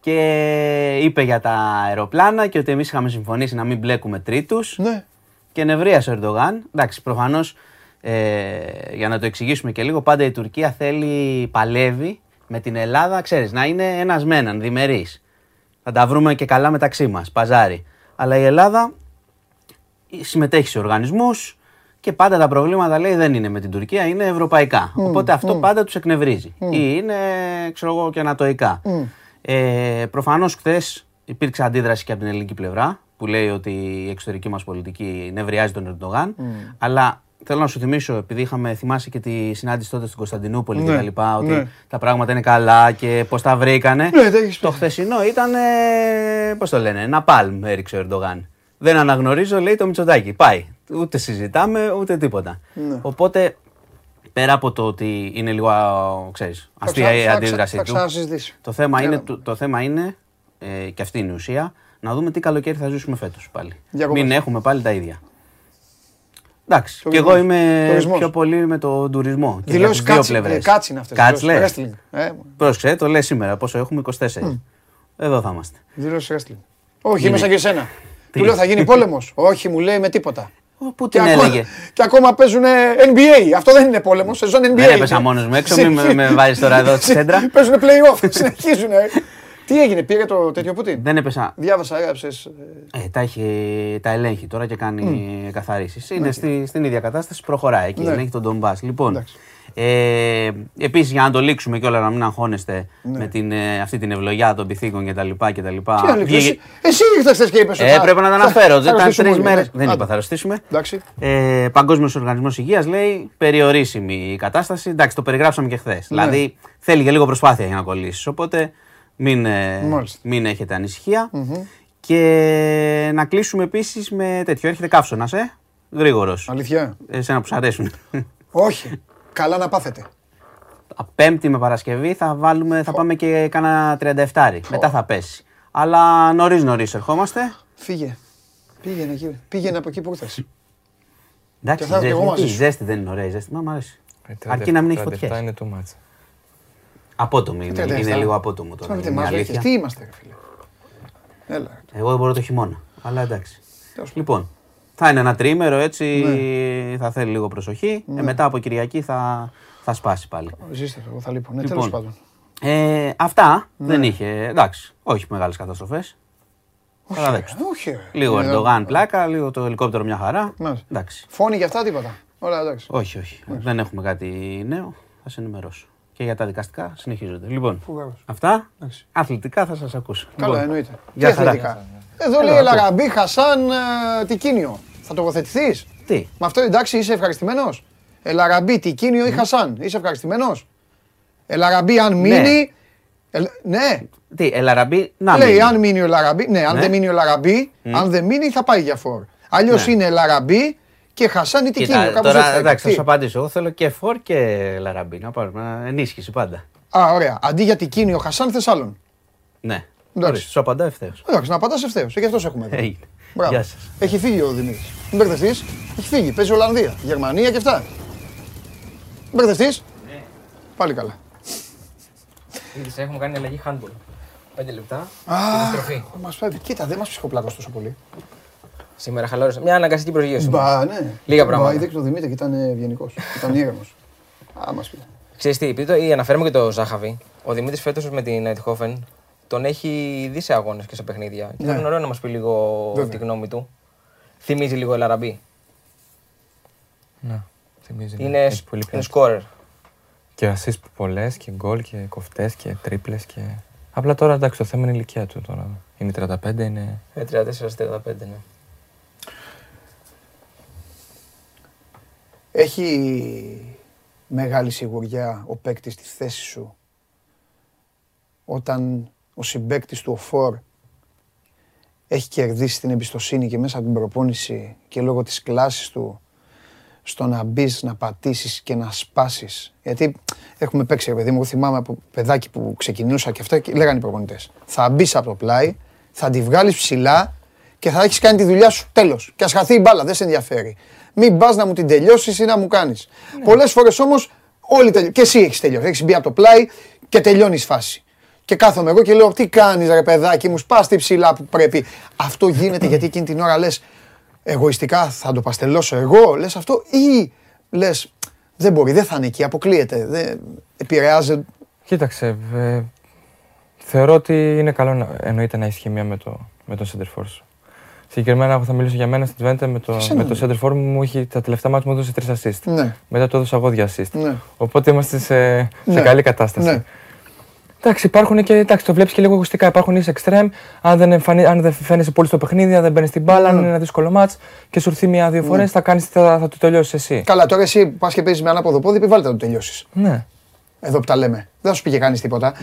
και είπε για τα αεροπλάνα και ότι εμείς είχαμε συμφωνήσει να μην μπλέκουμε τρίτους. Ναι. Και νευρίασε ο Ερντογάν. Εντάξει, προφανώς ε, για να το εξηγήσουμε και λίγο, πάντα η Τουρκία θέλει, παλεύει με την Ελλάδα, ξέρεις, να είναι ένας με έναν, διμερή. Θα τα βρούμε και καλά μεταξύ μας, παζάρι. Αλλά η Ελλάδα συμμετέχει σε οργανισμούς και πάντα τα προβλήματα λέει δεν είναι με την Τουρκία, είναι ευρωπαϊκά. Οπότε αυτό πάντα τους εκνευρίζει. Ή είναι, ξέρω εγώ, και ανατοϊκά. Ε, Προφανώς χθες υπήρξε αντίδραση και από την ελληνική πλευρά που λέει ότι η εξωτερική μας πολιτική νευριάζει τον Ερντογάν. Αλλά θέλω να σου θυμίσω, επειδή είχαμε θυμάσει και τη συνάντηση τότε στην Κωνσταντινούπολη Ναι, και τα λοιπά, ότι ναι. τα πράγματα είναι καλά και πώς τα βρήκανε. Ναι, δεν έχεις το χθεσινό ήταν, ε, πώς το λένε, ένα παλμ έριξε ο Ερντογάν. Δεν αναγνωρίζω, λέει το Μητσοτάκι. Πάει. Ούτε συζητάμε, ούτε τίποτα. Ναι. Οπότε, πέρα από το ότι είναι λίγο, α, ξέρεις, αστεία ξα- η θα αντίδραση ξα- θα του. ξανασυζητήσει. Το θέμα Έλα. είναι, το, το θέμα είναι ε, και αυτή είναι η ουσία, να δούμε τι καλοκαίρι θα ζήσουμε φέτος πάλι. Διακοπές. Μην έχουμε πάλι τα ίδια. Εντάξει, και Τουρισμός. εγώ είμαι Τουρισμός. πιο πολύ με τον τουρισμό. Και για Δηλώσεις τις δύο κάτσι, πλευρές. ε, κάτσι είναι αυτές. Κάτς δηλώσεις. λες. Wrestling. Ε, Πρόσεξε, το λέει σήμερα. Πόσο έχουμε, 24. Εδώ θα είμαστε. Δηλώσεις wrestling. Όχι, Είναι. είμαι σαν και εσένα. Τι; Του λέω θα γίνει πόλεμος. Όχι, μου λέει με τίποτα. Ο, Πού Και την ακόμα, έλεγε; και ακόμα παίζουν NBA. Αυτό δεν είναι πόλεμος, σεζόν NBA. Δεν έπεσα μόνος μου έξω, μην με- με βάζεις τώρα εδώ στη σέντρα. Παίζουν play-off, συνεχίζουν. Τι έγινε, πήρε το τέτοιο Πούτιν; Δεν έπεσα. Διάβασα, έγραψες. Ε, τα, έχει, τα ελέγχει τώρα και κάνει mm. καθαρίσεις. Είναι στη, στην ίδια κατάσταση, προχωράει εκεί. Ναι. Ελέγχει τον Ντομπά. Λοιπόν, Εντάξει. ε, επίσης για να το λήξουμε και όλα να μην αγχώνεστε Ναι. με την, ε, αυτή την ευλογιά των πυθίκων κτλ. κτλ. Τι άλλο, Βγήκε- εσύ, εσύ ήρθες χθες και είπες. Ε, πρέπει να τα αναφέρω. Θα Δεν ήταν αρρωστήσουμε τρεις όλοι, μέρες. εντάξει. Δεν Άντε. είπα, θα αρρωστήσουμε. Εντάξει. Ε, Παγκόσμιος Οργανισμός Υγείας λέει περιορίσιμη η κατάσταση. Εντάξει, το περιγράψαμε και χθες. Ναι. Δηλαδή θέλει και λίγο προσπάθεια για να κολλήσεις. Οπότε μην, ε, Μάλιστα. μην έχετε ανησυχία. Και να κλείσουμε επίσης με τέτοιο. Έρχεται καύσωνας, ε. Γρήγορος. Αλήθεια; Εσένα που σου αρέσουν. Όχι. Καλά να πάθετε. Πέμπτη με Παρασκευή θα, βάλουμε, θα πάμε και κάνα 37. Μετά θα πέσει. Αλλά νωρίς νωρίς ερχόμαστε. Φύγε. Πήγαινε εκεί. Πήγαινε από εκεί που ήρθες. Εντάξει, Και θα έρθω ζέστη, εγώ μαζί τι, σου. ζέστη δεν είναι ωραία η ζέστη. Μα μ' αρέσει. Ε, Αρκεί να μην έχει 37 φωτιές. είναι too much. Απότομη είναι, 37. είναι λίγο απότομο τώρα. Τώρα είναι η μας αλήθεια. βρήκες. Τι είμαστε, ρε φίλε. Έλα. Εγώ δεν μπορώ το χειμώνα. Αλλά εντάξει. Τέλος Λοιπόν, θα είναι ένα τρίμερο έτσι. Ναι. Θα θέλει λίγο προσοχή. Ε, μετά από Κυριακή θα, θα σπάσει πάλι. Ζήστε, εγώ θα λείπω. Ναι, Λοιπόν. τέλος πάντων. Ε, αυτά Ναι. δεν είχε. Εντάξει, όχι μεγάλες καταστροφές. Καλά δέξτε. Όχι. ρε. Λίγο Ε, Ερντογάν πλάκα, λίγο το ελικόπτερο μια χαρά. Μάλιστα. Εντάξει. Φόνοι για αυτά τίποτα. Όλα εντάξει. Όχι, όχι. Δεν έχουμε κάτι νέο. Θα σε ενημερώσω. Και για τα δικαστικά συνεχίζονται. Λοιπόν, Φοβερός. αυτά. Εντάξει. Αθλητικά θα σας ακούσω. Καλά, Λοιπόν, εννοείται. Γεια Τι χαρά. αθλητικά. Εδώ λέει Λαραμπή, Χασάν, ε, Τικίνιο. Θα τοποθετηθείς; Τι; Με αυτό εντάξει, είσαι ευχαριστημένος; Ελαραμπή, Τικίνιο ή Χασάν; Είσαι ευχαριστημένος; Ελαραμπή, αν μείνει. Ελ- Ναι, Τι, Ελαραμπή, να λέει μείνει. αν μείνει ο Λαραμπή. Ναι, αν Ναι. δεν μείνει ο Λαραμπή, αν δεν μείνει θα πάει για φόρ. Αλλιώς Ναι. είναι Λαραμπή και Χασάν ή Τικίνιο. Κοίτα, Κάπως τώρα έτσι θα εντάξει, θα είναι. σου απαντήσω. Εγώ θέλω και φορ και λαραμπή. Να πάρουμε ενίσχυση πάντα. Α, ωραία. Αντί για Τικίνιο, Χασάν θες άλλον. Ναι. Εντάξει. Ορίστε, Σου απαντάω ευθέως. Εντάξει, να απαντάς ευθέως. Και γι' αυτός σε έχουμε εδώ. Έγινε. Μπράβο. Γεια σας. Έχει φύγει ο Δημήτρης. Μην μπερδευτεί. Έχει φύγει. Παίζει Ολλανδία, Γερμανία και αυτά. Μην μπερδευτεί. Πάλι καλά. Έχουμε κάνει αλλαγή handball. Πέντε λεπτά. Α, Επιστροφή. μας φεύγει. Κοίτα, δεν μας ψυχοπλάκωσε τόσο πολύ. Σήμερα χαλάρωσα. Μια αναγκαστική προσγείωση. Μπα, ναι. Λίγα πράγματα. Μπα, είδε και τον Δημήτρη και ήταν ευγενικός. Ήταν ήρεμος. Α, μας πει. Ξέρεις τι, επειδή το, ή αναφέρουμε και το Ζάχαβη, ο Δημήτρης φέτος με την Αιτχόφεν τον έχει δει σε αγώνες και σε παιχνίδια. Και θα Ναι. είναι ωραίο να μας πει λίγο Βέβαια. τη γνώμη του. Θυμίζει λίγο Ελαραμπή. Ναι, θυμίζει. ναι. Είναι, Έχει πολύ είναι ποιότητα. scorer. Και assist πολλές και γκολ και κοφτές και τρίπλες. Και... Απλά τώρα εντάξει, το θέμα είναι η ηλικία του. Τώρα. Είναι 35, είναι. Ε, 34-35, ναι. Έχει μεγάλη σιγουριά ο παίκτης στη θέσης σου όταν ο συμπέκτη του οφόρ έχει κερδίσει την εμπιστοσύνη και μέσα από την προπόνηση και λόγω της κλάσης του στο να μπεις, να πατήσεις και να σπάσεις. Γιατί έχουμε παίξει, ρε παιδί μου, εγώ θυμάμαι από παιδάκι που ξεκινούσα και αυτά και λέγανε οι προπονητές. Θα μπεις από το πλάι, θα τη βγάλεις ψηλά και θα έχεις κάνει τη δουλειά σου τέλος. Και ας χαθεί η μπάλα, δεν σε ενδιαφέρει. Μην πας να μου την τελειώσεις ή να μου κάνεις. Πολλές φορές όμως όλοι τελειώσουν. Και εσύ έχεις τελειώσει. Έχεις μπει από το πλάι και τελειώνεις η φάση. Και κάθομαι εγώ και λέω: Τι κάνεις, ρε παιδάκι μου, σπάς τη ψηλά που πρέπει. Αυτό γίνεται γιατί εκείνη την ώρα λες: Εγωιστικά θα το παστελώσω εγώ, λες αυτό, ή λες: Δεν μπορεί, δεν θα είναι εκεί, αποκλείεται. Δεν επηρεάζει. Κοίταξε. ε, θεωρώ ότι είναι καλό να, εννοείται να έχει χημία με το, με το center for σου. Συγκεκριμένα, εγώ θα μιλήσω για μένα στην Twente με το, Εσένα, με το ναι. center for μου έχει τα τελευταία μάτια μου έδωσε τρεις assist. Ναι, Μετά το έδωσα εγώ δύο assist. ναι. Οπότε είμαστε σε, σε Ναι. καλή κατάσταση. Ναι. Εντάξει, υπάρχουν και εντάξει, το βλέπεις και λίγο εγωιστικά. Υπάρχουν είσαι extreme, αν δεν, εμφανί, αν δεν φαίνεσαι πολύ στο παιχνίδι, αν δεν μπαίνεις στην μπάλα, αν Ναι. είναι ένα δύσκολο μάτ και σου έρθει μία-δύο φορές, θα, κάνεις, θα, θα το τελειώσεις εσύ. Καλά, τώρα εσύ πας και παίζεις με ανάποδο πόδι, επιβάλλεται να το τελειώσεις. Ναι. Εδώ που τα λέμε. Δεν θα σου πήγε κανείς τίποτα.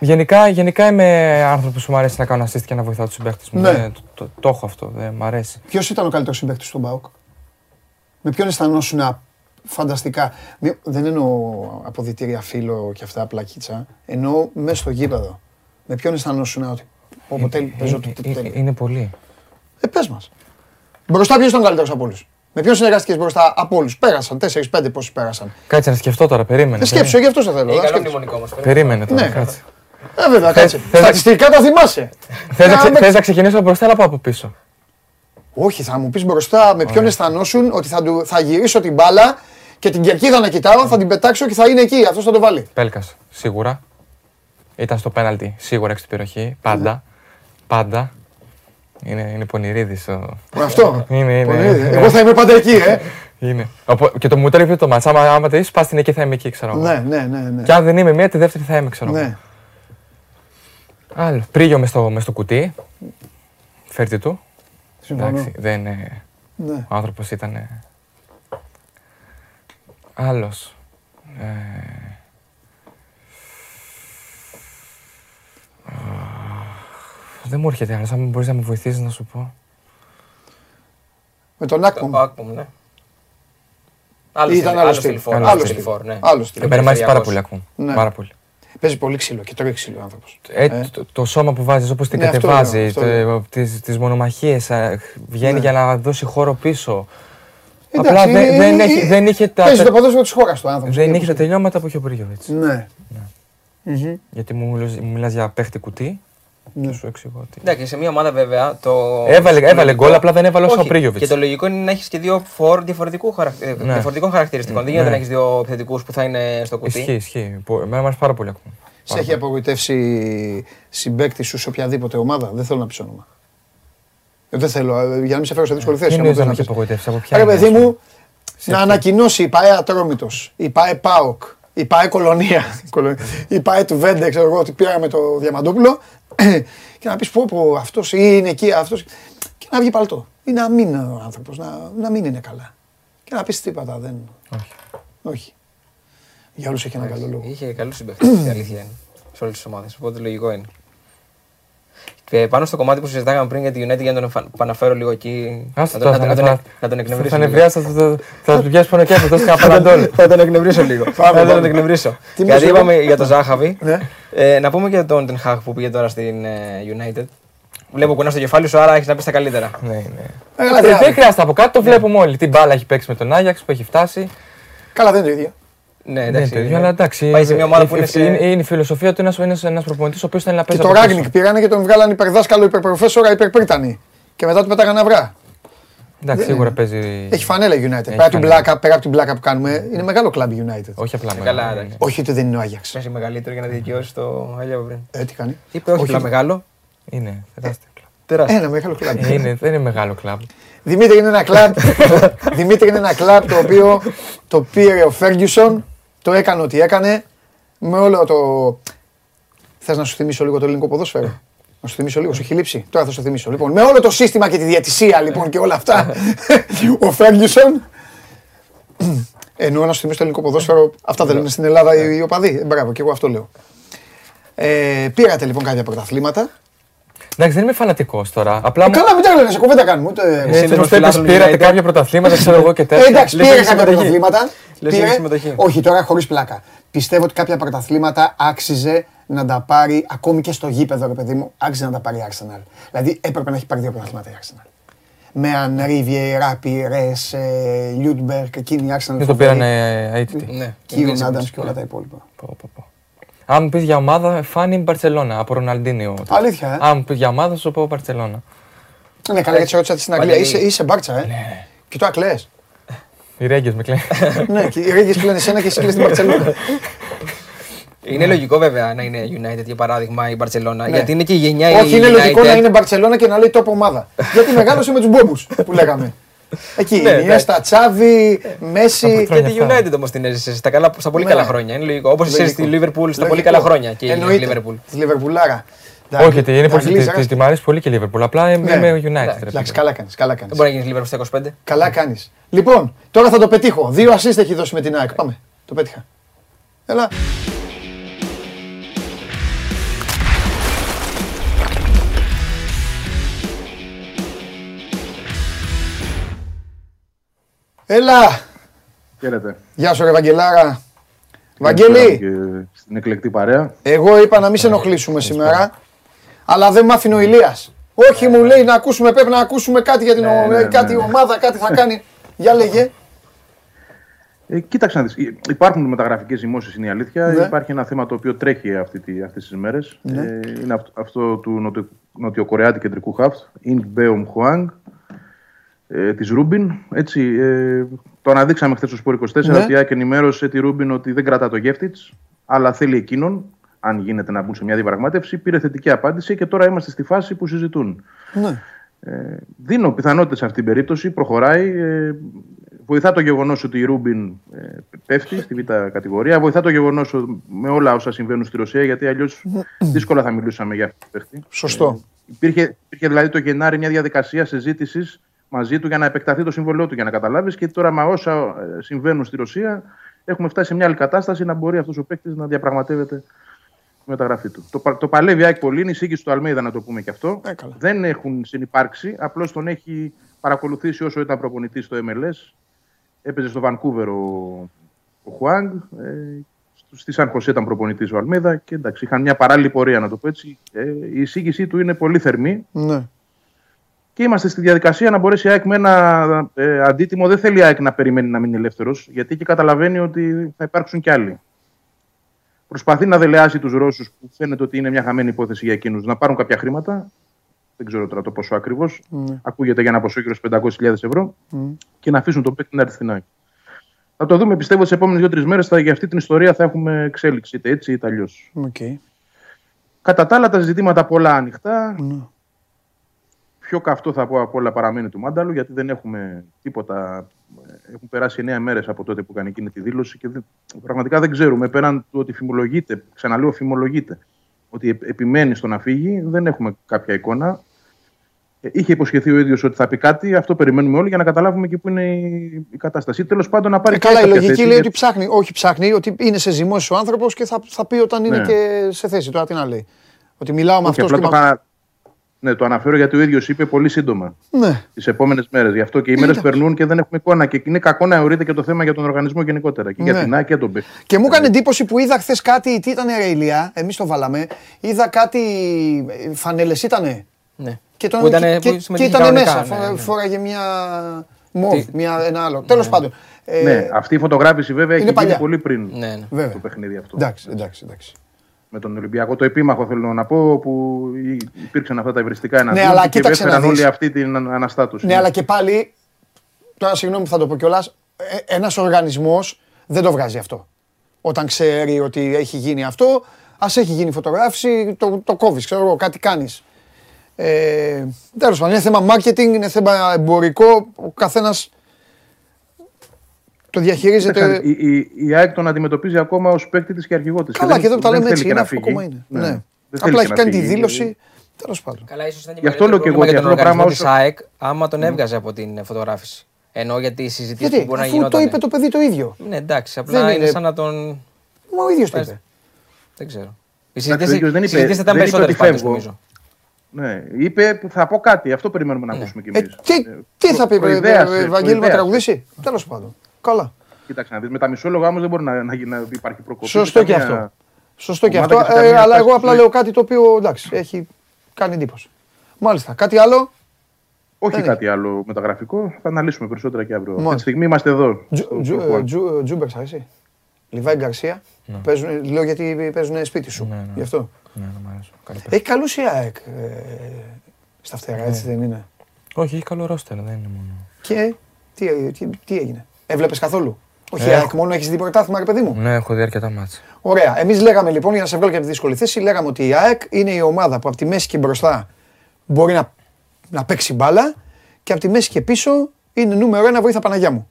Γενικά, γενικά είμαι άνθρωπος που μου αρέσει να κάνω assist και να βοηθάω τους συμπαίκτε μου. Ναι. Δεν- το, το, το έχω αυτό, δεν μ' αρέσει. Ποιος ήταν ο καλύτερος συμπαίκτη του Μπάουκ, Με ποιον αισθανόσουν φανταστικά; Μη- Δεν εννοώ αποδητήρια φίλο και αυτά πλακίτσα. Εννοώ μέσα στο γήπεδο. Με ποιον αισθανόσουν ότι. Όπω τέλει, παίζω το Ε, ε, τέλειο. είναι πολύ. Ε, πες μας. Μπροστά ποιος ήταν ο καλύτερος από όλους; Με ποιον συνεργάστηκες μπροστά από όλους; Πέρασαν 4-5 πόσοι πέρασαν; Κάτσε να σκεφτώ τώρα, περίμενε. Ε, σκέψου, γι' αυτό σε θέλω. Έχει να καλό σκέψου. μνημονικό μας. Περίμενε τώρα, Ναι. κάτσε. Ε, βέβαια, κάτσε. θες να- Στατιστικά τα θυμάσαι. Θες να, ξε- Κάμε- θες να ξεκινήσω από μπροστά, αλλά πάω από πίσω; Όχι, θα μου πεις μπροστά με ποιον αισθανόσουν ότι θα, του, θα γυρίσω την μπάλα και την κερκίδα να κοιτάω, θα την πετάξω και θα είναι εκεί. Αυτός θα το βάλει. Πέλκας, σίγουρα. Ήταν στο πέναλτι, σίγουρα έχεις την περιοχή. Πάντα. Πάντα. Είναι, είναι πονηρίδης ο... Αυτό. Είναι, είναι. Πολύ. ναι. Εγώ θα είμαι πάντα εκεί, ε. είναι. Οπό- και το μου τρέχει το μάτσα. Άμα, άμα τελείξει, πας στην εκεί θα είμαι εκεί, ξέρω εγώ. ναι, ναι, ναι. ναι. Και αν δεν είμαι μία, τη δεύτερη θα είμαι, ξέρω εγώ. Ναι. Άλλο. Πρίγιο μες στο, μες στο κουτί. Φέρτη του. Συμφωνώ. Εντάξει, δεν, ε, Ναι. ο άνθρωπος ήταν... ε, άλλος. Ε, α, δεν μου έρχεται άλλος. Αν μπορείς να με βοηθήσεις να σου πω. Με τον Άκπομ. Ο Άκπομ, ναι. Άλλο Ήταν στυλ- άλλο άλλο στυλ. στυλ φορ, Άλλο άλλο στυλ. στυλ φορ, ναι. Άλλο στυλ. Εμένα μου αρέσει πάρα περιφερειακός. πολύ ακόμη. Ναι. Πάρα πολύ. Παίζει πολύ ξύλο και τρώει ξύλο ο άνθρωπος. Ε, Το, το σώμα που βάζεις, όπως την Ναι, αυτό κατεβάζεις, λέω, αυτό το- λέω. τις, τις μονομαχίες, ε, βγαίνει Ναι. για να δώσει χώρο πίσω. Εντάξει, Απλά δεν, ε, δεν, ε, έχει, ε, δεν είχε τα, Παίζει το ποδόσφαιρο της χώρας του άνθρωπος. δεν είχε τα τελειώματα που είχε ο Μπρίγιοβιτς. Ναι. Γιατί μου, μιλάς- μου μιλάς για παίχτη κουτί Ναι. και σου εξηγώ ότι... Εντάξει, σε μια ομάδα βέβαια το. Έβαλε, το έβαλε λογικό- γκολ, απλά δεν έβαλε όσο ο Όχι, Πρίγιοβιτς. Και το λογικό είναι να έχεις και δύο φορ διαφορετικού χαρακ- ε, Ναι. διαφορετικών χαρακτηριστικών. Δεν Ναι. γίνεται να έχεις δύο επιθετικούς που θα είναι στο κουτί. Ισχύει, ισχύει. Που- Εμένα μου αρέσει πάρα πολύ ακόμα. Σε Πάρα έχει απογοητεύσει συμπέκτη σου σε οποιαδήποτε ομάδα; Δεν θέλω να πει όνομα. Ε, Δεν θέλω, ε, για να μην σε φέρω σε δύσκολη θέση. Δεν άμα είναι να θες με να έχει πεις. απογοητεύσει; Από ποια Ρε είναι, παιδί ας πούμε. μου, να ανακοινώσει η ΠαΕ Ατρόμητος, η ΠαΕ ΠΑΟΚ, η ΠαΕ Κολονία, η ΠαΕ του Βέντε, ξέρω εγώ ότι πήραμε το Διαμαντούπλο και να πεις πω πω αυτός είναι εκεί, αυτός και να βγει παλτό. Ή να μην είναι ο άνθρωπος, να, να μην είναι καλά. Και να πεις τίποτα, δεν... Όχι. Όχι. Για όλους έχει ένα καλό λόγο. Είχε καλούς συμπαίχτε, η αλήθεια είναι. Σε όλες τις ομάδες. Οπότε λογικό είναι. Και πάνω στο κομμάτι που συζητάγαμε πριν για τη United, για να τον εφα- επαναφέρω λίγο εκεί. Ας να το, τον- θα- να τον- θα- να τον- να τον εκνευρίσω. Θα λίγο. νευριάσει, θα- θα- θα τους πιάσει πάνω και αυτό, και απαντών. Θα τον εκνευρίσω λίγο. Θα πάμε. τον εκνευρίσω. Τι Γιατί μας είπαμε για τον Ζάχαβη. Ναι. Ε, να πούμε και για τον Ten Hag που πήγε τώρα στην ε, United. Βλέπω κουνά στο κεφάλι σου, άρα έχεις να πεις τα καλύτερα. Ναι, ναι. Έλα, Ε, διάλογο. Δεν χρειάζεται από κάτω, το βλέπουμε όλοι. Τι μπάλα έχει παίξει με τον Άγιαξ που έχει φτάσει. Καλά δεν είναι το ίδιο. Ναι, Δεν είναι εντάξει. το ίδιο, ναι. αλλά εντάξει. Πάει σε μια ομάδα η- που είναι η- σε. είναι- είναι η φιλοσοφία του ένας ένας προπονητής ο οποίος θέλει να Και παίζει. το από πίσω. Ράγνικ πήρανε και τον βγάλαν υπερδάσκαλο, υπερπροφέσορα, υπερπρίτανη. Και μετά του πέταγαν αυγά. Εντάξει, σίγουρα παίζει. Έχει φανέλα η United. Πέρα από την φανέλα. πλάκα, πέρα από την πλάκα που κάνουμε, είναι μεγάλο κλαμπ η United. Όχι απλά καλά, μεγάλο. εντάξει. είναι. Όχι ότι δεν είναι ο Άγιαξ. Παίζει μεγαλύτερο για να δικαιώσει το Αλιά πριν. Ε, τι κάνει; Είπε όχι απλά μεγάλο. Είναι τεράστιο κλαμπ. Τεράστιο. Ένα μεγάλο κλαμπ. Ε, είναι- Δεν είναι μεγάλο κλαμπ. Δημήτρη είναι ένα κλαμπ. (laughs) Δημήτρη είναι ένα κλαμπ το οποίο το πήρε ο Φέργκιουσον, το έκανε ό,τι έκανε. Με όλο το. Θες να σου θυμίσω λίγο το ελληνικό ποδόσφαιρο; Να σου θυμίσω λίγο, σου έχει λείψει; Τώρα θα σου θυμίσω. Λοιπόν, με όλο το σύστημα και τη διαιτησία λοιπόν και όλα αυτά. (laughs) ο Φέργκιουσον. Εννοώ να σου θυμίσω το ελληνικό ποδόσφαιρο. Αυτά δεν λένε στην Ελλάδα οι οι οπαδοί. Ε, Μπράβο, και εγώ αυτό λέω. Ε, πήρατε λοιπόν κάποια πρωταθλήματα. Εντάξει, δεν είμαι φανατικός τώρα. Απλά μου. Καλά, μην τα λένε, σε κουβέντα κάνουμε. Ούτε... Ε, Εσύ δεν μου είσαι φιλάθλο πήρατε United. κάποια πρωταθλήματα, ξέρω εγώ και Ε, τέτοια. εντάξει, Λες πήρε έχεις κάποια συμμετοχή. πρωταθλήματα. Λες Πήρε- έχεις συμμετοχή. Όχι, τώρα χωρίς πλάκα. Πιστεύω ότι κάποια πρωταθλήματα άξιζε να τα πάρει ακόμη και στο γήπεδο, ρε παιδί μου, άξιζε να τα πάρει η Arsenal. Δηλαδή έπρεπε να έχει πάρει δύο πρωταθλήματα η Arsenal. Με Ανρί, Βιερά, Πιρέ, Λιούνγκμπεργκ, εκείνη η Arsenal. Δεν το φοβερή. πήραν αίτητη. Ναι. Κύριο Invincibles. Άνταμς και όλα τα υπόλοιπα. Πω, πω, πω. Αν μου πεις για ομάδα, φάνη Μπαρσελόνα από Ροναλντίνιο. Αλήθεια, ε. Αν μου πεις για ομάδα, σου πω Μπαρσελόνα. Ναι, καλά, γιατί σε ρώτησα στην Αγγλία. Παντελή. Είσαι, είσαι μπάρτσα, ε. Και τώρα κλαίε. Οι ρέγγες με κλαίνουν. (laughs) ναι, και οι Ρέγγες κλαίνουν εσένα και εσύ κλαις την Μπαρσελόνα. Είναι λογικό βέβαια να είναι United για παράδειγμα η Barcelona. Γιατί είναι και η γενιά η Ναι. Όχι, είναι United. λογικό να είναι Μπαρσελόνα και να λέει τόπο ομάδα. Γιατί μεγάλωσε με τους μπόμπους που λέγαμε. Εκεί, Ναι, Ινιέστα, Τσάβη, Μέση. Από Και τη Χρόνια αυτά. United όμως την έζησε στα, καλά, στα πολύ Ναι. καλά χρόνια. Είναι λογικό. Όπως εσύ στη Λογικό. Liverpool στα πολύ Λογικό. καλά χρόνια. Και η Εννοείται. Liverpool. Τη Λιβερπουλάρα. Όχι, τι, είναι πολύ. Αγγλίζαρας. τη- τη- Μ' αρέσει πολύ και η Liverpool. Απλά είμαι Ναι. είμαι United. ρε Εντάξει, παιδί. καλά κάνεις. Καλά Δεν κάνεις. μπορεί να γίνεις Liverpool στα 25. Καλά κάνεις. Λοιπόν, τώρα θα το πετύχω. Δύο assist έχει δώσει με την ΑΕΚ. Πάμε. Το πέτυχα. Έλα. Έλα. Χαίρετε. Γεια σου ρε Βαγγελάρα. Καλησπέρα Βαγγέλη, και Στην εκλεκτή παρέα. εγώ είπα να μην σε ενοχλήσουμε σήμερα, αλλά δεν μ' άφηνε ο Ηλίας. Όχι, μου λέει να ακούσουμε, πρέπει να ακούσουμε κάτι για την Ναι, ο- ναι, κάτι ναι. ομάδα, κάτι θα κάνει. Για λέγε. Ε, κοίταξε να δεις. Ε, Υπάρχουν μεταγραφικές ζυμώσεις, είναι η αλήθεια. Ναι. Υπάρχει ένα θέμα το οποίο τρέχει αυτή τη, αυτές τις μέρες. Ναι. Ε, είναι αυτό, αυτό του νοτιο, νοτιοκορεάτη κεντρικού χαφτ, Ινγκ Μπέομ Χουάνγκ, ε, της Ρούμπιν. Έτσι, ε, το αναδείξαμε χθες στο Σπορ 24 Ναι. ότι η ΑΕΚ ενημέρωσε τη Ρούμπιν ότι δεν κρατά το γεύτιτς, αλλά θέλει εκείνον, αν γίνεται να μπουν σε μια διαπραγμάτευση. Πήρε θετική απάντηση και τώρα είμαστε στη φάση που συζητούν. Ναι. Ε, δίνω πιθανότητες σε αυτήν την περίπτωση. Προχωράει. Ε, βοηθά το γεγονός ότι η Ρούμπιν ε, πέφτει στη β' κατηγορία. Βοηθά το γεγονός με όλα όσα συμβαίνουν στη Ρωσία, γιατί αλλιώς δύσκολα θα μιλούσαμε για αυτό το παίχτη. Σωστό. Υπήρχε, υπήρχε δηλαδή το Γενάρη μια διαδικασία συζήτησης μαζί του για να επεκταθεί το συμβολό του, για να καταλάβεις. Και τώρα με όσα ε, συμβαίνουν στη Ρωσία, έχουμε φτάσει σε μια άλλη κατάσταση να μπορεί αυτός ο παίκτης να διαπραγματεύεται τη μεταγραφή του. Το, πα- το παλεύει η ΑΕΚ πολύ, είναι η σύγκριση του Αλμέιδα να το πούμε και αυτό. Ε, καλά. Δεν έχουν συνεπάρξει, απλώς τον έχει παρακολουθήσει όσο ήταν προπονητής στο MLS. Έπαιζε στο Βανκούβερ ο, ο Χουάνγκ. Ε, στη Σαν Χωσέ ήταν προπονητής ο Αλμέδα και εντάξει, είχαν μια παράλληλη πορεία, να το πω έτσι. Ε, η εισήγησή του είναι πολύ θερμή Ναι. Και είμαστε στη διαδικασία να μπορέσει η ΑΕΚ με ένα ε, αντίτιμο. Δεν θέλει η ΑΕΚ να περιμένει να μείνει ελεύθερος, γιατί και καταλαβαίνει ότι θα υπάρξουν κι άλλοι. Προσπαθεί να δελεάσει τους Ρώσους, που φαίνεται ότι είναι μια χαμένη υπόθεση για εκείνους, να πάρουν κάποια χρήματα. Δεν ξέρω τώρα το ποσό ακριβώς. Ναι. Ακούγεται για ένα ποσό γύρω στους 500.000 ευρώ και να αφήσουν τον παίκτη να έρθει στην ΑΕΚ. Θα το δούμε, πιστεύω, τις επόμενες δύο-τρεις μέρες. Για αυτή την ιστορία θα έχουμε εξέλιξη, είτε έτσι είτε αλλιώς. Οκ. Κατά τα άλλα, τα ζητήματα πολλά ανοιχτά. Ναι. Πιο καυτό θα πω από όλα παραμένει του Μάνταλου, γιατί δεν έχουμε τίποτα. Έχουν περάσει 9 μέρες από τότε που έκανε εκείνη τη δήλωση και δεν, πραγματικά δεν ξέρουμε. Πέραν του ότι φημολογείται, ξαναλέω φημολογείται, ότι επ- επιμένει στο να φύγει, δεν έχουμε κάποια εικόνα. Ε, Είχε υποσχεθεί ο ίδιος ότι θα πει κάτι, αυτό περιμένουμε όλοι για να καταλάβουμε και πού είναι η, η κατάσταση. Τέλος πάντων, να πάρει Ε, και καλά, η κάποια λογική θέση, λέει γιατί- ότι ψάχνει, όχι ψάχνει, ότι είναι σε ζυμώσεις ο άνθρωπος και θα, θα πει όταν είναι Ναι. και σε θέση. Τώρα τι να λέει. Ότι μιλάω με Όχι, αυτός απλά και το, με είχα- ναι, το αναφέρω γιατί ο ίδιος είπε πολύ σύντομα. Ναι. τις επόμενες μέρες. Γι' αυτό και οι μέρες Εντάξει. περνούν και δεν έχουμε εικόνα. Και είναι κακό να αιωρείται και το θέμα για τον οργανισμό γενικότερα. Και Ναι. για την ΑΕΚ και τον παίκτη. Και μου έκανε εντύπωση που είδα χθες κάτι, τι ήταν ρε Ηλία, εμείς το βάλαμε. Είδα κάτι, φανέλε ήτανε. Ναι. Και, τον, Που ήτανε- και, που και, συμμετείχε ήτανε κανονικά, μέσα. ναι, Φο- ναι. Φόραγε μια. Μοβ, Τι- μια, ένα άλλο. Τέλος πάντων. Ε, Ναι, αυτή η φωτογράφηση βέβαια έχει είναι γίνει παλιά. πολύ πριν Ναι, ναι. Βέβαια. το παιχνίδι αυτό. Εντάξει, εντάξει, εντάξει. Με τον Ολυμπιακό. Το επίμαχο θέλω να πω που υπήρξαν αυτά τα υβριστικά εναντίον Ναι, αλλά του και κοίταξε να έφεραν δεις. όλη αυτή την αναστάτωση. Ναι, αλλά και πάλι. Τώρα συγγνώμη που θα το πω κιόλας. Ένας οργανισμός δεν το βγάζει αυτό. Όταν ξέρει ότι έχει γίνει αυτό, ας έχει γίνει φωτογράφηση, το, το κόβεις, ξέρω εγώ, κάτι κάνεις. Ε, Τέλος πάντων, είναι θέμα marketing, είναι θέμα εμπορικό. Ο καθένας το διαχειρίζεται. Κοίταξε, Η, η, η ΑΕΚ τον αντιμετωπίζει ακόμα ως παίκτη της και αρχηγό της. Καλά, και εδώ που τα λέμε έτσι είναι, αφού ακόμα είναι. Ναι. Δεν θέλει Απλά και έχει να κάνει τη φύγει. δήλωση. Τέλος πάντων. Καλά, ίσως ήταν και Γι' αυτό λέω και μεγαλύτερο εγώ, πρόβλημα για για τον αυτό το οργανισμό πράγμα της ΑΕΚ, άμα τον έβγαζε από την φωτογράφηση. Ενώ γιατί οι συζητήσεις Γιατί, που μπορεί να αφού το γινόταν. είπε το παιδί το ίδιο. Ναι, εντάξει, απλά Δεν είναι είναι- σαν να τον. Μα ο ίδιος το Πες. είπε. Δεν ξέρω. Οι ο ίδιος συζητήσει δεν είπε- συζητήσεις ήταν δεν είπε περισσότερες ότι πάντως φεύγω. νομίζω. Ναι, είπε που θα πω κάτι. Αυτό περιμένουμε να ακούσουμε κι Ε, εμείς. τι, τι θα πει, ε, Βαγγέλη, με τραγουδήσει. Τέλος πάντων. Καλά. Κοίταξε να δεις. Με τα μισόλογα όμως δεν μπορεί να, να, να υπάρχει προκοπή. Σωστό και Καμία- αυτό. Σωστό και ομάδα αυτό. και σε ε, καμία αλλά φάση εγώ της απλά ζωής. λέω κάτι το οποίο εντάξει, έχει κάνει εντύπωση. Μάλιστα. Κάτι άλλο; Όχι Δεν κάτι άλλο μεταγραφικό. Θα αναλύσουμε περισσότερα και αύριο. Μάλιστα. Αυτή τη στιγμή είμαστε εδώ. Τζου- στο- Τζου- στο ε, Juan. Τζου- Τζούμπερ, σ' αρέσει. Λιβάη Γκαρσία. Παίζουν- Λέω γιατί παίζουν σπίτι σου. Ναι, ναι. Γι' αυτό. Ναι, ναι, μ' αρέσουν. Καλή παίχτη. Έχει καλού η ΑΕΚ ε, στα φτερά, έτσι δεν είναι; Όχι, έχει καλό ρόστερ, δεν είναι μόνο. Και τι, τι, τι έγινε; Έβλεπες καθόλου; Όχι, Έχω. ΑΕΚ μόνο έχεις δει πρωτάθλημα, ρε παιδί μου; Ναι, έχω δει αρκετά μάτσα. Ωραία. Εμείς λέγαμε λοιπόν, για να σε βγάλω και από τη δύσκολη θέση, λέγαμε ότι η ΑΕΚ είναι η ομάδα που από τη μέση και μπροστά μπορεί να, να παίξει μπάλα και από τη μέση και πίσω είναι νούμερο ένα βοήθα Παναγιά μου.